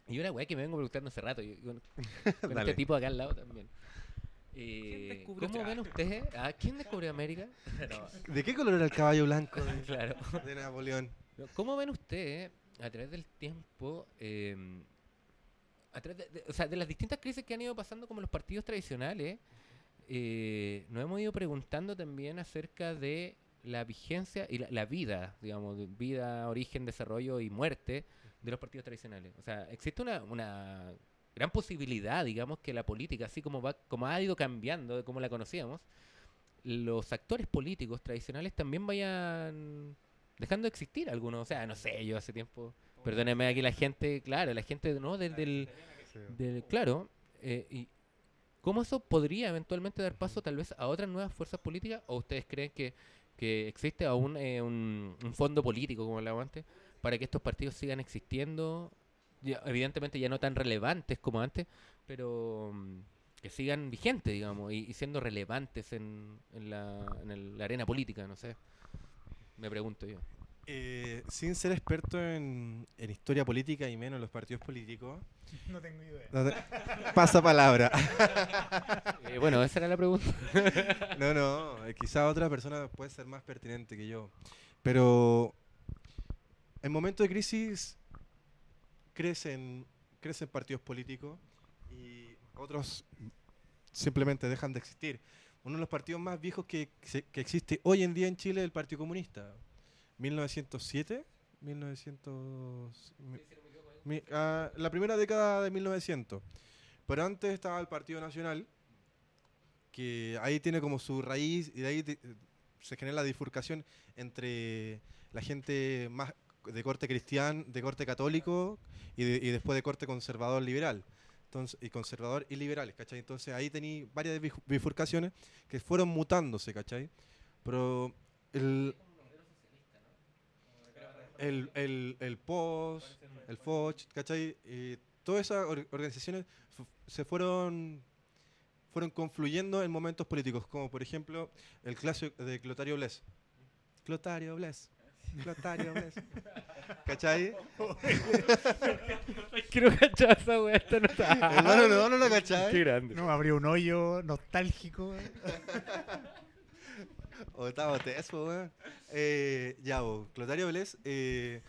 Y una weá que me vengo preguntando hace rato. y con, este tipo acá al lado también. Eh, ¿Cómo Chile? ven ustedes? ¿A quién descubrió América? No, ¿De qué color era el caballo blanco de, claro. de Napoleón? ¿Cómo ven ustedes a través del tiempo, eh, a través de, de- o sea, de las distintas crisis que han ido pasando como los partidos tradicionales, eh, nos hemos ido preguntando también acerca de la vigencia y la, la vida, digamos, vida, origen, desarrollo y muerte de los partidos tradicionales. O sea, existe una, una gran posibilidad, digamos, que la política, así como va, como ha ido cambiando de cómo la conocíamos, los actores políticos tradicionales también vayan dejando de existir algunos. O sea, no sé, yo hace tiempo, perdónenme aquí la gente, claro, la gente, ¿no? Desde el, del, claro, eh, y ¿cómo eso podría eventualmente dar paso tal vez a otras nuevas fuerzas políticas? ¿O ustedes creen que, que existe aún eh, un, fondo político, como hablaba antes, para que estos partidos sigan existiendo? Evidentemente ya no tan relevantes como antes, pero mm, que sigan vigentes, digamos, y, siendo relevantes en, en, la, en la arena política, no sé. Me pregunto yo. Eh, sin ser experto en, en historia política y menos en los partidos políticos, No tengo idea. no te- pasa palabra. Eh, bueno, esa era la pregunta. No, no, eh, quizá otra persona puede ser más pertinente que yo. Pero en momentos de crisis crecen, crecen partidos políticos y otros simplemente dejan de existir. Uno de los partidos más viejos que, se- que existe hoy en día en Chile es el Partido Comunista. 1907, 1900, mi- mi- ah, la primera década de 1900. Pero antes estaba el Partido Nacional, que ahí tiene como su raíz y de ahí te- se genera la bifurcación entre la gente más de corte cristiano, de corte católico y, de- y después de corte conservador liberal. Entonces, y conservador y liberales, ¿cachai? Entonces ahí tení varias bif- bifurcaciones que fueron mutándose, ¿cachai? Pero el, el, el, el POS, el FOCH, ¿cachai? Y todas esas or- organizaciones se fueron fueron confluyendo en momentos políticos, como por ejemplo el clásico de Clotario Bles. Clotario Bles. Clotario Bles. ¿Cachai? Quiero cachar esa weá, esta no está. Hermano, no, no lo cachai. Qué grande. No, abrió un hoyo nostálgico. O estaba teso, weón. Eh, ya, bo, Clotario Bles, eh,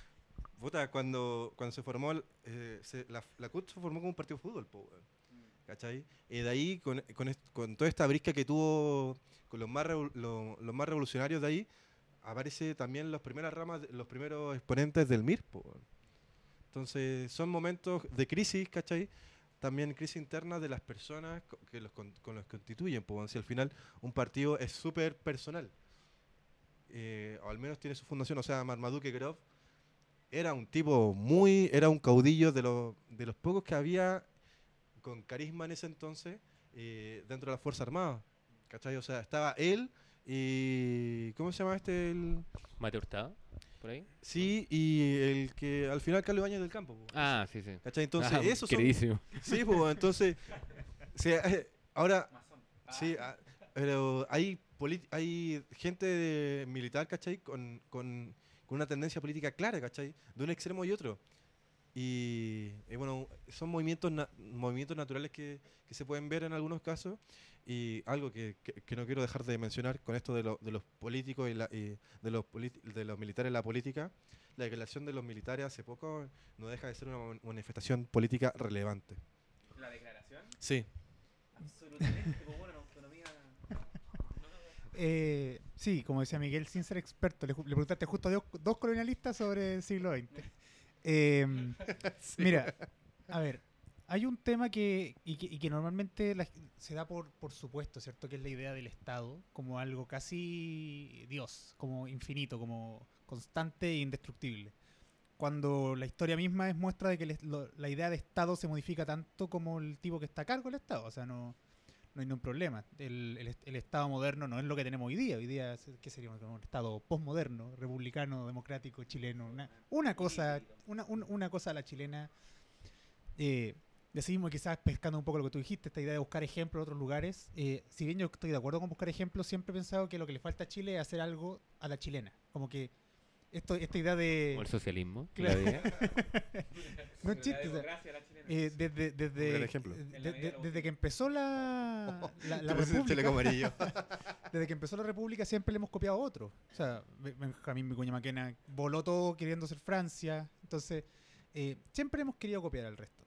puta, cuando, cuando se formó, eh, se- la, la CUT se formó como un partido de fútbol, po, weón. ¿Cachai? De ahí, con, con, con toda esta brisca que tuvo con los más, lo- los más revolucionarios de ahí, aparece también las primeras ramas, los primeros exponentes del MIR, po, weón. Entonces, son momentos de crisis, ¿cachai? También crisis interna de las personas que los con, con los que constituyen, po, weón. si al final un partido es súper personal. Eh, o al menos tiene su fundación, o sea, Marmaduke Grove era un tipo muy, era un caudillo de, los de los pocos que había con carisma en ese entonces eh, dentro de las Fuerzas Armadas. ¿Cachai? O sea, estaba él y... ¿Cómo se llama este? El, ¿Mate Hurtado? ¿Por ahí? sí, y el que al final Carlos Ibañez del Campo. po. Ah, sí, sí. ¿Cachai? Entonces, Ah, esos son... queridísimo. Sí, pues entonces... sí, eh, ahora... Sí, ah, pero hay, hay gente de- militar, ¿cachai? Con, con, con una tendencia política clara, ¿cachai? De un extremo y otro. Y, y bueno, son movimientos, na- movimientos naturales que, que se pueden ver en algunos casos. Y algo que, que- que no quiero dejar de mencionar con esto de, lo- de los políticos y, la- y de, los de los militares en la política, la declaración de los militares hace poco no deja de ser una man- manifestación política relevante. ¿La declaración? Sí. Absolutamente, bueno, la autonomía. Eh, sí, como decía Miguel, sin ser experto, le, preguntaste justo a dos, dos colonialistas sobre el siglo XX. Eh, Mira, a ver, hay un tema que y, que, y que normalmente la- se da por, por supuesto, ¿cierto? Que es la idea del Estado como algo casi Dios, como infinito, como constante e indestructible. Cuando la historia misma es muestra de que el es- lo- la idea de Estado se modifica tanto como el tipo que está a cargo del Estado. O sea, no, no hay ningún problema. El, el est- el Estado moderno no es lo que tenemos hoy día. Hoy día, ¿qué sería un un Estado postmoderno, republicano, democrático, chileno? Una, una cosa, una, un- una cosa a la chilena. Eh, y así mismo quizás pescando un poco lo que tú dijiste, esta idea de buscar ejemplos en otros lugares. eh, si bien yo estoy de acuerdo con buscar ejemplos, siempre he pensado que lo que le falta a Chile es hacer algo a la chilena. Como que esto, esta idea de... Como el socialismo. Claro. la idea. No es chiste, o sea, eh, desde, desde, ejemplo. de- de- de desde que empezó la, la, la república, desde que empezó la república siempre le hemos copiado a otro. O sea, Be- Benjamín Vicuña Maquena voló todo queriendo ser Francia. Entonces, eh, siempre hemos querido copiar al resto.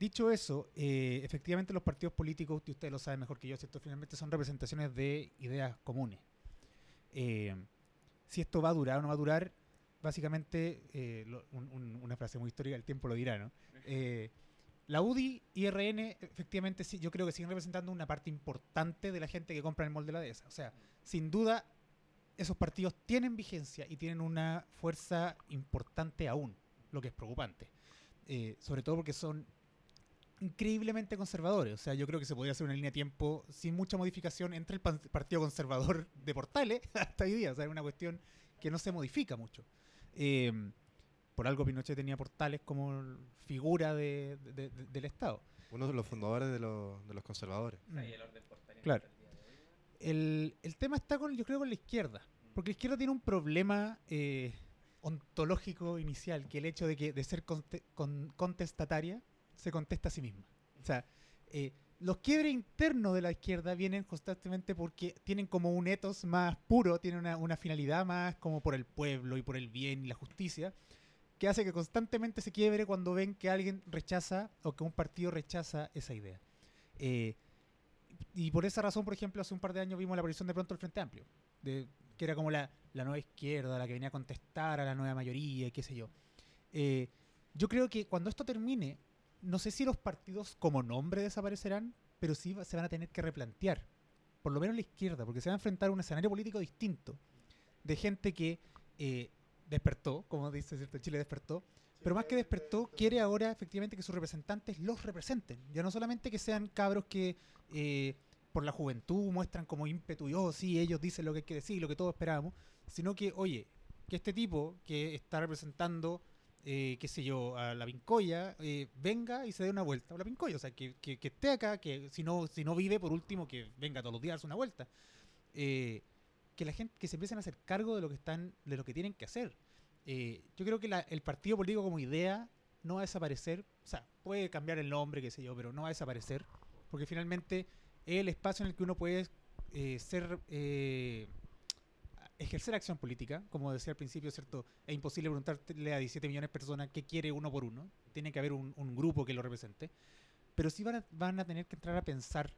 Dicho eso, eh, efectivamente los partidos políticos, y ustedes lo saben mejor que yo, ¿cierto? finalmente son representaciones de ideas comunes. Eh, si esto va a durar o no va a durar, básicamente, eh, una frase muy histórica, el tiempo lo dirá, ¿no? La UDI y RN, efectivamente, sí, yo creo que siguen representando una parte importante de la gente que compra en el molde de la dehesa. O sea, sin duda, esos partidos tienen vigencia y tienen una fuerza importante aún, lo que es preocupante. Sobre todo porque son increíblemente conservadores. O sea, yo creo que se podría hacer una línea de tiempo sin mucha modificación entre el pan- Partido Conservador de Portales hasta hoy día. O sea, es una cuestión que no se modifica mucho. Eh, por algo Pinochet tenía Portales como figura de- de- de- del Estado. Uno de los fundadores de los, de los conservadores. Mm. Claro. El, el tema está con, yo creo, con la izquierda. Porque la izquierda tiene un problema eh, ontológico inicial, que el hecho de que de ser conte- con- contestataria se contesta a sí misma. O sea, eh, los quiebres internos de la izquierda vienen constantemente porque tienen como un etos más puro, tienen una, una finalidad más como por el pueblo y por el bien y la justicia, que hace que constantemente se quiebre cuando ven que alguien rechaza o que un partido rechaza esa idea. Eh, y por esa razón, por ejemplo, hace un par de años vimos la aparición de pronto del Frente Amplio, de, que era como la, la nueva izquierda, la que venía a contestar a la nueva mayoría, y qué sé yo. Eh, yo creo que cuando esto termine, no sé si los partidos como nombre desaparecerán, pero sí se van a tener que replantear, por lo menos la izquierda, porque se va a enfrentar a un escenario político distinto, de gente que eh, despertó, como dice cierto, Chile despertó, pero más que despertó, quiere ahora efectivamente que sus representantes los representen. Ya no solamente que sean cabros que eh, por la juventud muestran como ímpetu y, oh, sí, ellos dicen lo que hay que decir, lo que todos esperábamos, sino que, oye, que este tipo que está representando, eh, qué sé yo, a la Pincoya, eh, venga y se dé una vuelta a la Pincoya. O sea, que, que- esté acá, que si no, si no vive, por último, que venga todos los días a darse una vuelta. Eh, que la gente, que se empiecen a hacer cargo de lo que están, de lo que tienen que hacer. Eh, yo creo que el partido político como idea no va a desaparecer. O sea, puede cambiar el nombre, qué sé yo, pero no va a desaparecer. Porque finalmente es el espacio en el que uno puede ser. Ejercer acción política. Como decía al principio, ¿cierto? Es imposible preguntarle a 17 millones de personas qué quiere uno por uno. Tiene que haber un, un grupo que lo represente. Pero sí van a, van a tener que entrar a pensar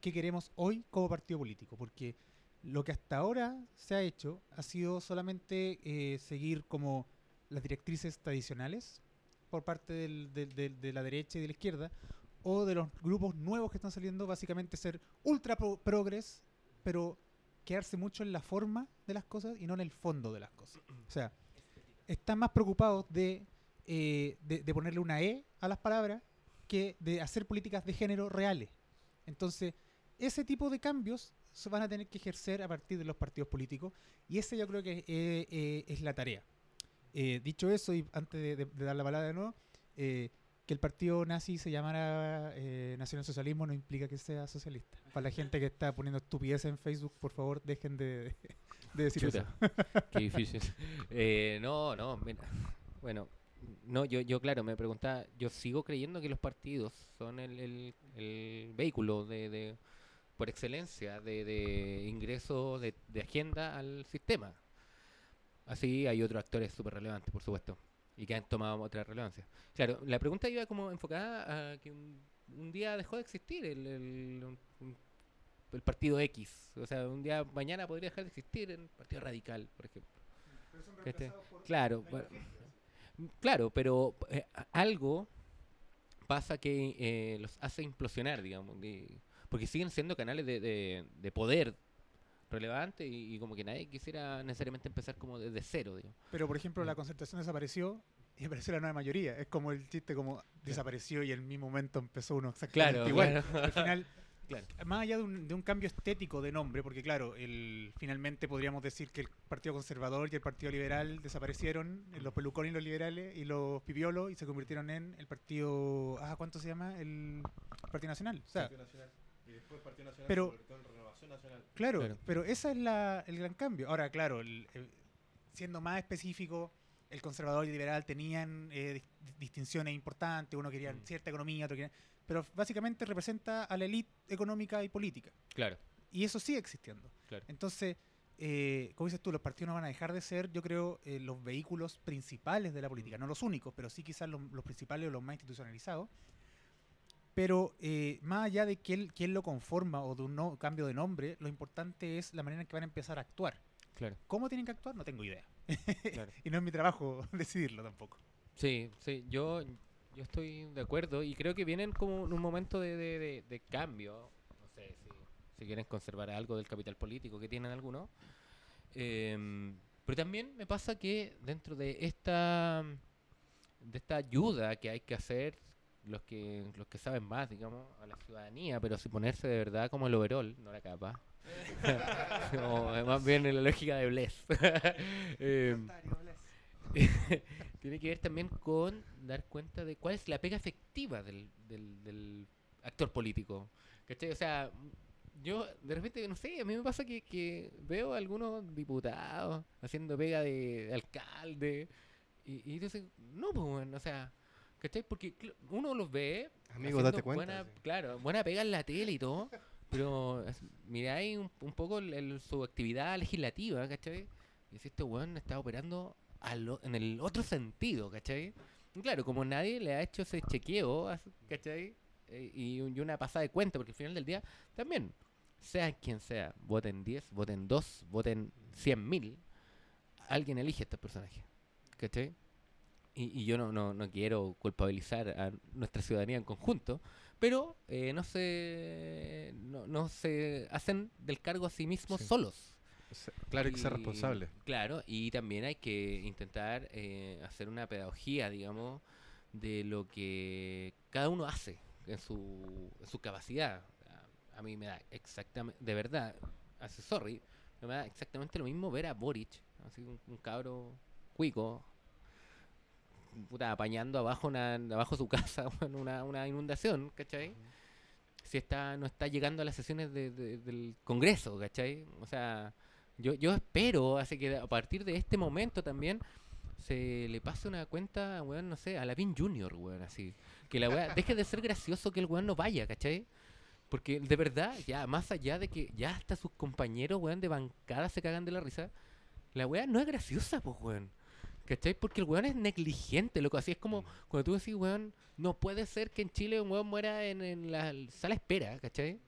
qué queremos hoy como partido político. Porque lo que hasta ahora se ha hecho ha sido solamente eh, seguir como las directrices tradicionales por parte del- del- del- de la derecha y de la izquierda o de los grupos nuevos que están saliendo, básicamente ser ultra pro- progres, pero quedarse mucho en la forma de las cosas y no en el fondo de las cosas. O sea, están más preocupados de, eh, de, de ponerle una E a las palabras que de hacer políticas de género reales. Entonces, ese tipo de cambios se van a tener que ejercer a partir de los partidos políticos y esa yo creo que eh, eh, es la tarea. Dicho eso, y antes de, de- dar la palabra de nuevo, que el partido nazi se llamara eh, nacionalsocialismo no implica que sea socialista. Para la gente que está poniendo estupideces en Facebook, por favor, dejen de, de decir eso. Qué difícil. Eh, no, no, mira. Bueno, no, yo, yo claro, me preguntaba, yo sigo creyendo que los partidos son el, el- el vehículo de, de- por excelencia de, de ingreso de, de agenda al sistema. Así hay otros actores súper relevantes, por supuesto, y que han tomado otra relevancia. Claro, la pregunta iba como enfocada a que un, un día dejó de existir el, el- un- un- el partido X. O sea, un día mañana podría dejar de existir el partido radical, por ejemplo. Este, claro, bueno, claro, pero eh, algo pasa que eh, los hace implosionar, digamos, porque siguen siendo canales de, de- de poder relevante y, y como que nadie quisiera necesariamente empezar como desde cero, digamos. Pero, por ejemplo, la concertación desapareció y apareció la nueva mayoría. Es como el chiste como desapareció y en mismo momento empezó uno exactamente Claro, igual. claro. Al final, Claro. más allá de un, de un cambio estético de nombre, porque claro, el, finalmente podríamos decir que el Partido Conservador y el Partido Liberal desaparecieron, eh, los pelucones y los liberales y los pipiolos y se convirtieron en el Partido... Ah, ¿cuánto se llama? El Partido Nacional. O sea, Y después Partido Nacional Pero- se convirtió en Renovación Nacional. Claro, Claro. pero ese es la- el gran cambio. Ahora, claro, el- el- siendo más específico, el conservador y el liberal tenían eh, dis- distinciones importantes, uno quería Mm. cierta economía, otro quería... Pero básicamente representa a la élite económica y política. Claro, Y eso sigue existiendo. Claro. Entonces, eh, como dices tú, los partidos no van a dejar de ser, yo creo, eh, los vehículos principales de la política. No los únicos, pero sí quizás los, los principales o los más institucionalizados. Pero eh, más allá de quién, quién lo conforma o de un no- cambio de nombre, lo importante es la manera en que van a empezar a actuar. claro, ¿Cómo tienen que actuar? No tengo idea. claro. Y no es mi trabajo decidirlo tampoco. Sí, sí, yo, yo estoy de acuerdo y creo que vienen como en un momento de, de- de- de cambio. No sé si, si quieren conservar algo del capital político que tienen algunos. Em, pero también me pasa que dentro de esta de esta ayuda que hay que hacer los que los que saben más, digamos, a la ciudadanía, pero si ponerse de verdad como el overall, no la capa. Eh, más bien en la lógica de Bless. Em, tiene que ver también con dar cuenta de cuál es la pega efectiva del, del, actor político. ¿Cachai? O sea, yo de repente, no sé, a mí me pasa que, que veo algunos diputados haciendo pega de, de alcalde y, y dicen, no, pues, bueno, o sea, ¿cachai? Porque uno los ve. Amigo, haciendo date cuenta. buena- sí. Claro, buena pega en la tele y todo. Pero miráis un, un poco el- el- su actividad legislativa, ¿cachai? Y si este weón está operando en el otro sentido, ¿cachai? Y claro, como nadie le ha hecho ese chequeo, ¿cachai? Eh, y, y una pasada de cuenta, porque al final del día, también, sea quien sea, voten 10, voten 2, voten 100.000, alguien elige a este personaje, ¿cachai? Y, y yo no, no, no quiero culpabilizar a nuestra ciudadanía en conjunto, pero eh, no, se, no, no se hacen del cargo a sí mismos Sí. solos. Claro, hay que ser responsable. Claro, y también hay que intentar eh, hacer una pedagogía, digamos, de lo que cada uno hace en su, en su capacidad. A, a mí me da exactamente, de verdad, hace sorry, me da exactamente lo mismo ver a Boric, así un, un cabro cuico, puta, apañando abajo una, abajo su casa una, una inundación, ¿cachai? Si está, no está llegando a las sesiones de- de- del Congreso, ¿cachai? O sea, yo, yo espero, así que a partir de este momento también se le pase una cuenta, weón, no sé, a Lavín Junior, weón, así. Que la weá, deje de ser gracioso que el weón no vaya, ¿cachai? Porque de verdad, ya, más allá de que ya hasta sus compañeros, weón, de bancada se cagan de la risa, la weá no es graciosa, pues, weón. ¿Cachai? Porque el weón es negligente, loco. Así es como cuando tú decís, weón, no puede ser que en Chile un weón muera en, en la sala espera, ¿cachai?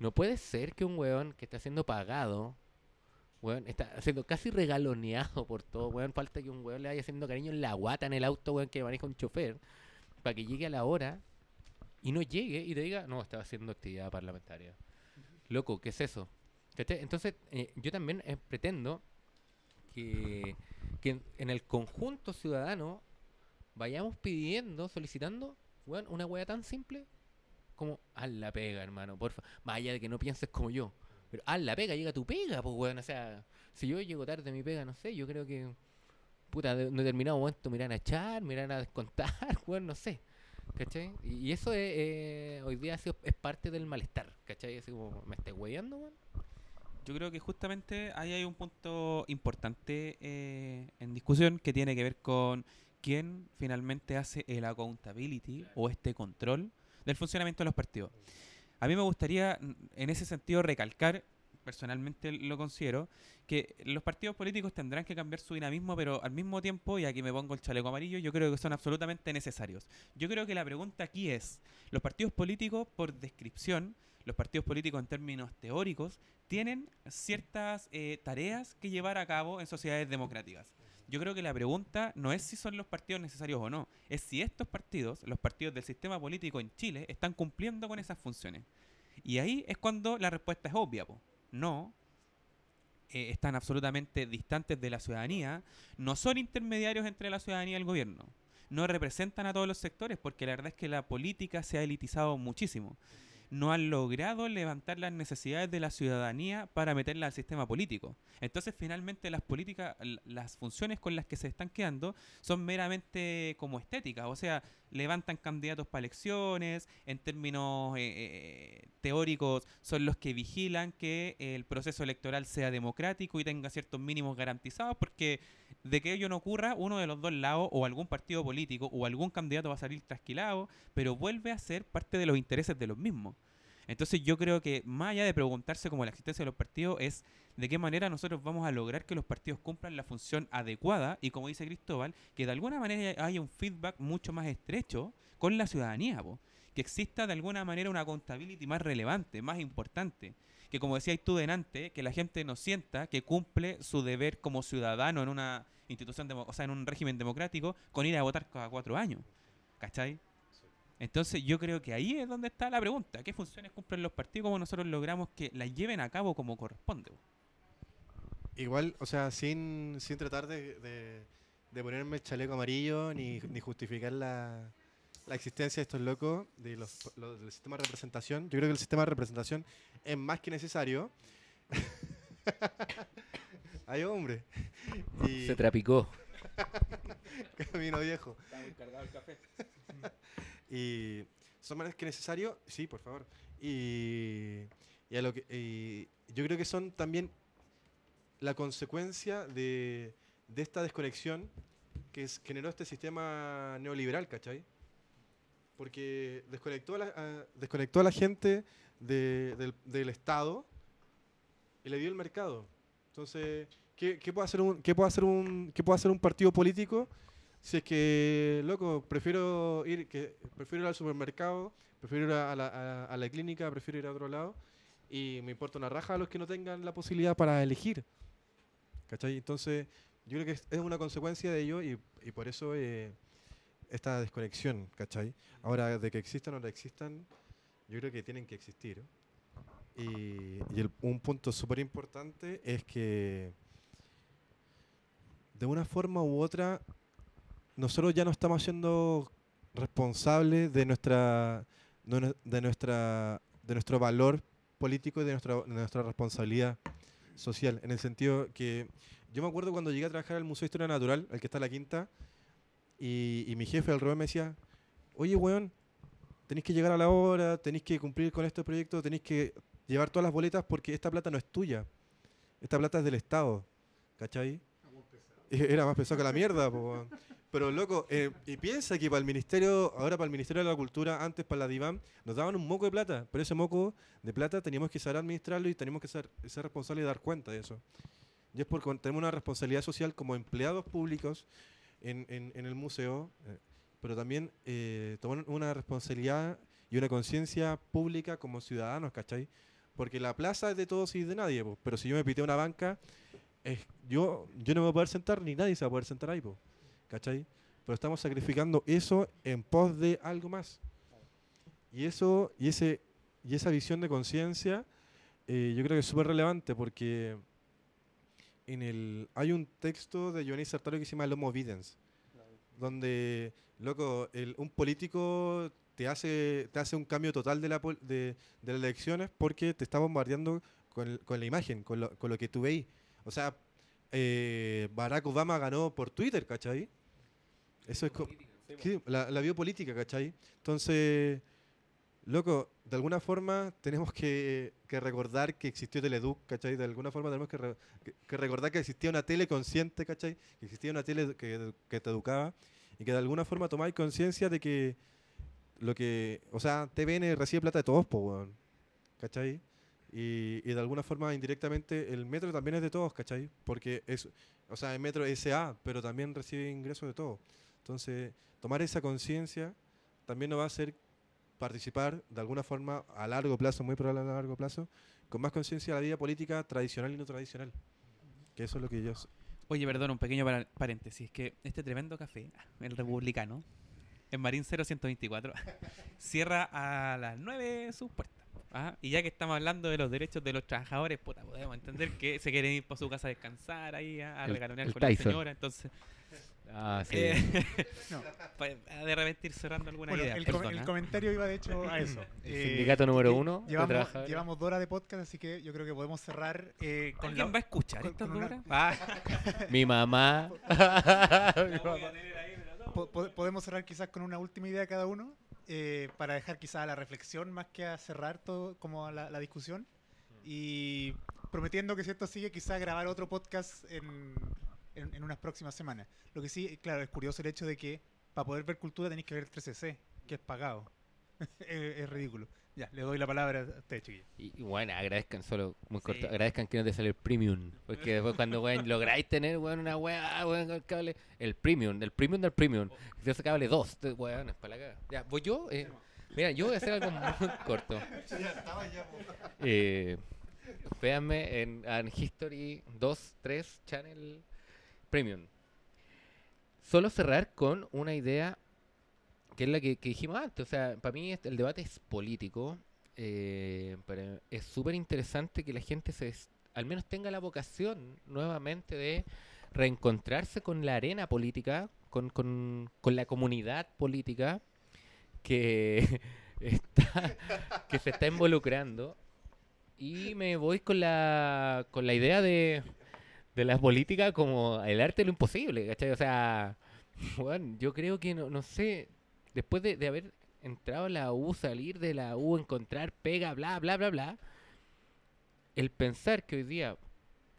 No puede ser que un weón que está siendo pagado, weón, está siendo casi regaloneado por todo, weón. Falta que un weón le vaya haciendo cariño en la guata en el auto, weón, que maneja un chofer, para que llegue a la hora y no llegue y te diga, no, estaba haciendo actividad parlamentaria. Loco, ¿qué es eso? ¿Cachai? Entonces, eh, yo también eh, pretendo que, que en, en el conjunto ciudadano vayamos pidiendo, solicitando, weón, una weá tan simple como haz la pega, hermano, porfa. Allá de que no pienses como yo. Pero haz la pega, llega tu pega, pues weón. O sea, si yo llego tarde mi pega, no sé, yo creo que puta, de un determinado momento me irán a echar, me irán a descontar, weón, no sé. ¿Cachai? Y, eso es, eh, hoy día sido- es parte del malestar, ¿cachai? Así como, ¿me estáis weyando, weón? Yo creo que justamente ahí hay un punto importante eh, en discusión que tiene que ver con quién finalmente hace el accountability o este control del funcionamiento de los partidos. A mí me gustaría, en ese sentido, recalcar, personalmente lo considero, que los partidos políticos tendrán que cambiar su dinamismo, pero al mismo tiempo, y aquí me pongo el chaleco amarillo, yo creo que son absolutamente necesarios. Yo creo que la pregunta aquí es, los partidos políticos, por descripción, los partidos políticos en términos teóricos, tienen ciertas eh, tareas que llevar a cabo en sociedades democráticas. Yo creo que la pregunta no es si son los partidos necesarios o no, es si estos partidos, los partidos del sistema político en Chile, están cumpliendo con esas funciones. Y ahí es cuando la respuesta es obvia, no, eh, están absolutamente distantes de la ciudadanía, no son intermediarios entre la ciudadanía y el gobierno, no representan a todos los sectores, porque la verdad es que la política se ha elitizado muchísimo no han logrado levantar las necesidades de la ciudadanía para meterla al sistema político. Entonces, finalmente, las políticas, las funciones con las que se están quedando son meramente como estéticas, o sea, levantan candidatos para elecciones, en términos eh, eh, teóricos, son los que vigilan que el proceso electoral sea democrático y tenga ciertos mínimos garantizados, porque de que ello no ocurra, uno de los dos lados, o algún partido político, o algún candidato va a salir trasquilado, pero vuelve a ser parte de los intereses de los mismos. Entonces yo creo que más allá de preguntarse como la existencia de los partidos es de qué manera nosotros vamos a lograr que los partidos cumplan la función adecuada y como dice Cristóbal, que de alguna manera haya un feedback mucho más estrecho con la ciudadanía, que exista de alguna manera una accountability más relevante, más importante, que como decías tú delante, que la gente no sienta que cumple su deber como ciudadano en una institución, o sea, en un régimen democrático, con ir a votar cada cuatro años. ¿Cachai? Entonces yo creo que ahí es donde está la pregunta. ¿Qué funciones cumplen los partidos? ¿Cómo nosotros logramos que las lleven a cabo como corresponde? po? Igual, o sea, sin, sin tratar de, de- de ponerme el chaleco amarillo ni, ni justificar la, la existencia de estos locos de los, los- del sistema de representación. Yo creo que el sistema de representación es más que necesario. Ay, hombre. Y Se trapicó. camino viejo. Y son más que necesario, sí, por favor. Y, y a lo que, y yo creo que son también la consecuencia de, de esta desconexión que es- generó este sistema neoliberal, ¿cachai? Porque desconectó a la, desconectó a la gente de- del, del Estado y le dio el mercado. Entonces, ¿qué, qué puede hacer un, qué puede hacer un, qué puede hacer un partido político si es que, loco, prefiero ir, que, prefiero ir al supermercado, prefiero ir a la, a- la clínica, prefiero ir a otro lado y me importa una raja a los que no tengan la posibilidad para elegir. ¿Cachai? Entonces, yo creo que es, es una consecuencia de ello y, y por eso eh, esta desconexión, ¿cachai? Ahora, de que existan o no existan, yo creo que tienen que existir. Y, y el- un punto súper importante es que de una forma u otra, nosotros ya no estamos siendo responsables de nuestra, de nue- de nuestra, de nuestro valor político y de nuestra, de nuestra responsabilidad social. En el sentido que yo me acuerdo cuando llegué a trabajar al Museo de Historia Natural, el que está en la quinta, y, y mi jefe, el Robert, me decía, oye, weón, tenéis que llegar a la hora, tenéis que cumplir con este proyecto, tenéis que llevar todas las boletas porque esta plata no es tuya. Esta plata es del Estado. ¿Cachai? Era más pesado que la mierda, po, weón. Pero loco, eh, y piensa que para el ministerio, ahora para el Ministerio de la Cultura, antes para la DIVAM, nos daban un moco de plata, pero ese moco de plata teníamos que saber administrarlo y teníamos que ser, ser responsables y dar cuenta de eso. Y es porque tenemos una responsabilidad social como empleados públicos en, en- en el museo, eh, pero también eh, tomar una responsabilidad y una conciencia pública como ciudadanos, ¿cachai? Porque la plaza es de todos y de nadie, po, pero si yo me pité una banca, yo, yo no me voy a poder sentar ni nadie se va a poder sentar ahí, po, ¿cachai? Pero estamos sacrificando eso en pos de algo más. Y eso, y ese, y esa visión de conciencia, eh, yo creo que es súper relevante porque en el, hay un texto de Giovanni Sartori que se llama El Homo Videns, donde, loco, el- un político te hace, te hace un cambio total de, la, de, de las elecciones porque te está bombardeando con, con la imagen, con lo, con lo que tú veis. O sea, eh, Barack Obama ganó por Twitter, ¿cachai? Eso es Sí, la, la biopolítica, ¿cachai? Entonces, loco, de alguna forma tenemos que, que recordar que existió Teleduc, ¿cachai? De alguna forma tenemos que, re- que- que recordar que existía una tele consciente, ¿cachai? Que existía una tele que, que te educaba y que de alguna forma tomáis conciencia de que lo que, o sea, TVN recibe plata de todos, po, weón, ¿cachai? Y, y de alguna forma indirectamente el metro también es de todos, ¿cachai? Porque es, o sea, el metro es SA, pero también recibe ingresos de todos. Entonces, tomar esa conciencia también nos va a hacer participar de alguna forma a largo plazo, muy probable a largo plazo, con más conciencia de la vida política tradicional y no tradicional. Que eso es lo que yo Oye, perdón, un pequeño paréntesis. Que este tremendo café, el republicano, en Marín 0124, cierra a las 9 sus puertas. Ajá, Y ya que estamos hablando de los derechos de los trabajadores, puta, podemos entender que se quieren ir para su casa a descansar ahí, a, a El- regalonear el con la señora. Entonces, Ah, sí. eh, No. de repente ir cerrando alguna Bueno, idea. el, com- el ¿ah? comentario iba de hecho a eso. El Eh, sindicato número uno Llevamos, llevamos dos horas de podcast, así que yo creo que podemos cerrar eh, con ¿Alguien la- va a escuchar con- estas con dos una- horas? Ah, Mi mamá. po- po- podemos cerrar quizás con una última idea cada uno eh, para dejar quizás a la reflexión más que a cerrar todo como a la, la discusión y prometiendo que si esto sigue quizás grabar otro podcast en, en, en unas próximas semanas. Lo que sí, claro, es curioso el hecho de que para poder ver cultura tenéis que ver el 3CC, que es pagado. es, es ridículo. Ya, le doy la palabra a usted, chiquillo. Y, y bueno, agradezcan solo, muy Sí. corto, agradezcan que no te sale el premium. Porque después cuando weón, lográis tener weón, una weá, weón, el cable, el premium, el premium del premium. De ese cable 2, weón, es para la caga. Ya, voy yo. Eh, mira, yo voy a hacer algo muy corto. Eh, véanme en, en History 2, 3, Channel Premium. Solo cerrar con una idea que es la que, dijimos antes. O sea, para mí este- el debate es político. eh, pero es súper interesante que la gente se al menos tenga la vocación nuevamente de reencontrarse con la arena política, con, con, con la comunidad política que está que se está involucrando y me voy con la con la idea de de la política como el arte de lo imposible, ¿cachai? O sea, bueno, yo creo que no, no sé, después de, haber entrado a la U, salir de la U, encontrar pega, bla, bla, bla, bla, el pensar que hoy día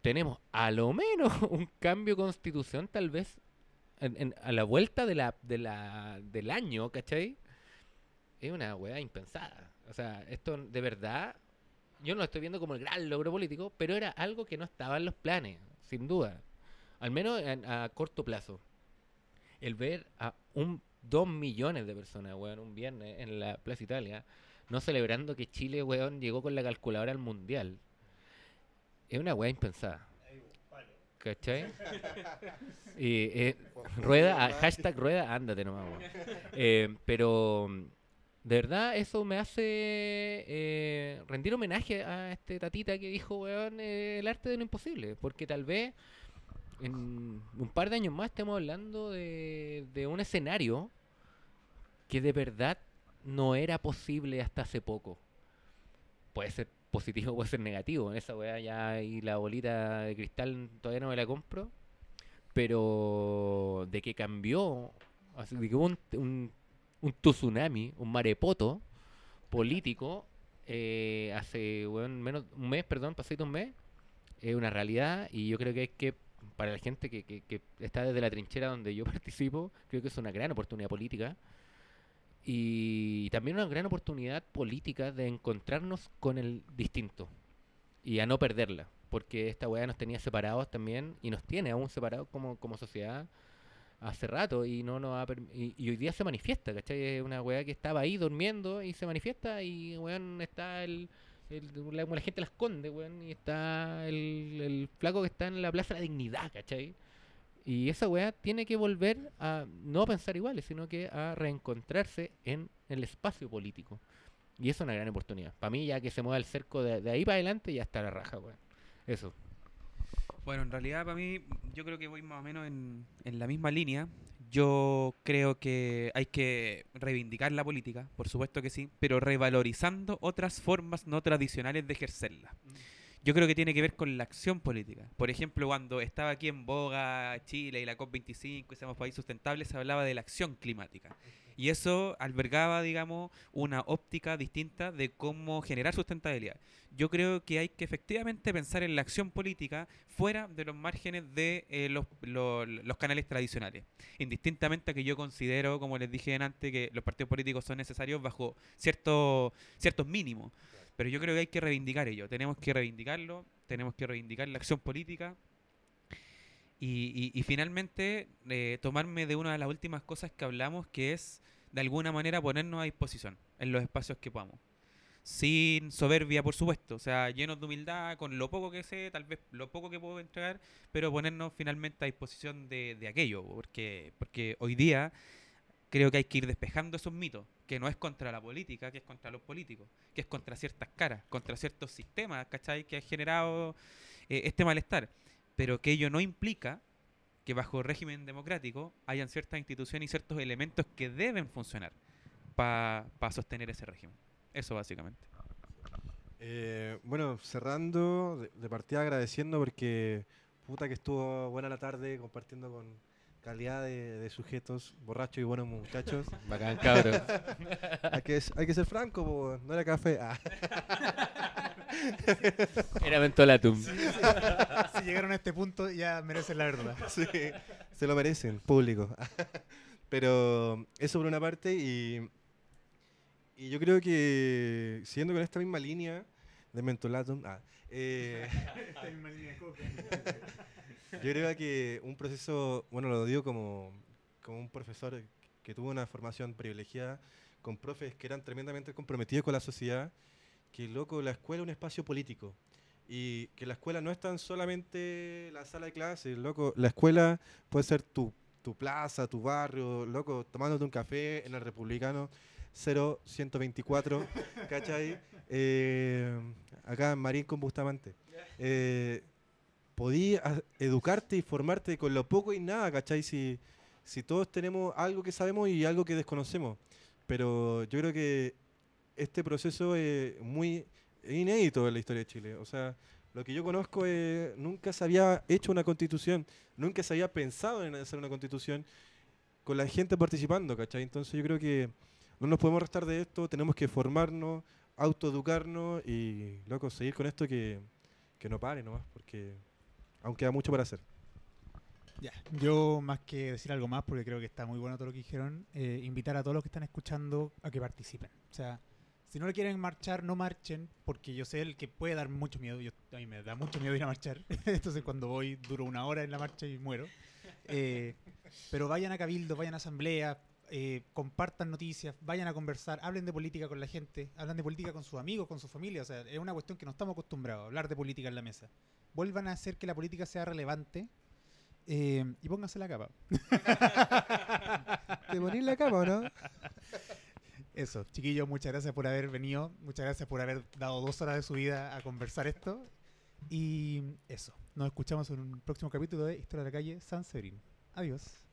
tenemos a lo menos un cambio de constitución, tal vez a la vuelta de la, de la, del año, ¿cachai? Es una weá impensada. O sea, esto de verdad, yo no lo estoy viendo como el gran logro político, pero era algo que no estaba en los planes, sin duda. Al menos en- a corto plazo. El ver a un dos millones de personas, weón, un viernes en la Plaza Italia, no celebrando que Chile, weón, llegó con la calculadora al mundial. Es una weá impensada. ¿Cachai? Y, eh, rueda, hashtag rueda, ándate nomás, weón. Eh, pero de verdad eso me hace eh, rendir homenaje a este tatita que dijo, weón, eh, el arte de lo imposible. Porque tal vez en un par de años más estemos hablando de, un escenario que de verdad no era posible hasta hace poco. Puede ser positivo, puede ser negativo. Esa weá ya y la bolita de cristal todavía no me la compro. Pero de que cambió, de que hubo un, un tsunami, un marepoto político eh, hace weón, menos un mes, perdón, pasito un mes, es una realidad y yo creo que es que para la gente que, que, que está desde la trinchera donde yo participo, creo que es una gran oportunidad política y también una gran oportunidad política de encontrarnos con el distinto y a no perderla, porque esta weá nos tenía separados también y nos tiene aún separados como, como sociedad hace rato y no nos va a perm- y, y hoy día se manifiesta, ¿cachai? Es una weá que estaba ahí durmiendo y se manifiesta y weón está el, el- la, gente la esconde, weón, y está el, el flaco que está en la Plaza de la Dignidad, ¿cachai? Y esa weá tiene que volver a no pensar iguales, sino que a reencontrarse en el espacio político. Y eso es una gran oportunidad. Para mí, ya que se mueva el cerco de, de ahí para adelante, ya está la raja, weón. Eso. Bueno, en realidad para mí yo creo que voy más o menos en, en la misma línea. Yo creo que hay que reivindicar la política, por supuesto que sí, pero revalorizando otras formas no tradicionales de ejercerla. Yo creo que tiene que ver con la acción política. Por ejemplo, cuando estaba aquí en boga Chile y la COP25 y seamos país sustentable, se hablaba de la acción climática. Y eso albergaba, digamos, una óptica distinta de cómo generar sustentabilidad. Yo creo que hay que efectivamente pensar en la acción política fuera de los márgenes de eh, los, lo- los canales tradicionales. Indistintamente a que yo considero, como les dije antes, que los partidos políticos son necesarios bajo cierto, ciertos mínimos. Pero yo creo que hay que reivindicar ello. Tenemos que reivindicarlo, tenemos que reivindicar la acción política. Y, y- y finalmente, eh, tomarme de una de las últimas cosas que hablamos, que es de alguna manera ponernos a disposición en los espacios que podamos. sin soberbia, por supuesto, o sea, llenos de humildad, con lo poco que sé, tal vez lo poco que puedo entregar, pero ponernos finalmente a disposición de, de aquello, porque, porque hoy día creo que hay que ir despejando esos mitos, que no es contra la política, que es contra los políticos, que es contra ciertas caras, contra ciertos sistemas, ¿cachai? Que han generado eh, este malestar, pero que ello no implica que bajo régimen democrático hayan ciertas instituciones y ciertos elementos que deben funcionar para sostener ese régimen. Eso básicamente. Eh, bueno, cerrando, de partida agradeciendo porque puta que estuvo buena la tarde compartiendo con calidad de, de sujetos borrachos y buenos muchachos. Bacán, cabrón. hay, que, hay que ser franco, po, no era café. Ah. Era mentolatum. si llegaron a este punto ya merecen la verdad. Sí, se lo merecen, público. Pero eso por una parte y, y yo creo que siguiendo con esta misma línea de mentolatum, ah, eh, yo creo que un proceso, bueno, lo digo como, como un profesor que tuvo una formación privilegiada con profes que eran tremendamente comprometidos con la sociedad, que loco, la escuela es un espacio político y que la escuela no es tan solamente la sala de clases, loco, la escuela puede ser tu, tu plaza, tu barrio, loco, tomándote un café en el Republicano 0124, ¿cachai? Eh, acá en Marín con Bustamante. Eh, podí educarte y formarte con lo poco y nada, ¿cachai? Si, si todos tenemos algo que sabemos y algo que desconocemos. Pero yo creo que este proceso es muy inédito en la historia de Chile. O sea, lo que yo conozco es, nunca se había hecho una constitución, nunca se había pensado en hacer una constitución con la gente participando, ¿cachai? Entonces yo creo que no nos podemos restar de esto, tenemos que formarnos, autoeducarnos y, loco, seguir con esto que, que no pare nomás, porque aún queda mucho para hacer. Ya, yo más que decir algo más, porque creo que está muy bueno todo lo que dijeron, eh, invitar a todos los que están escuchando a que participen. O sea, si no le quieren marchar, no marchen, porque yo sé el que puede dar mucho miedo. Yo, a mí me da mucho miedo ir a marchar. Entonces cuando voy duro una hora en la marcha y muero. Eh, pero vayan a cabildo, vayan a asamblea, eh, compartan noticias, vayan a conversar, hablen de política con la gente, hablan de política con sus amigos, con su familia. O sea, es una cuestión que no estamos acostumbrados hablar de política en la mesa. Vuelvan a hacer que la política sea relevante eh, y pónganse la capa. ¿Te ponís la cama o no? Eso, chiquillos, muchas gracias por haber venido. Muchas gracias por haber dado dos horas de su vida a conversar esto. Y eso, nos escuchamos en un próximo capítulo de Historia de la calle San Severín. Adiós.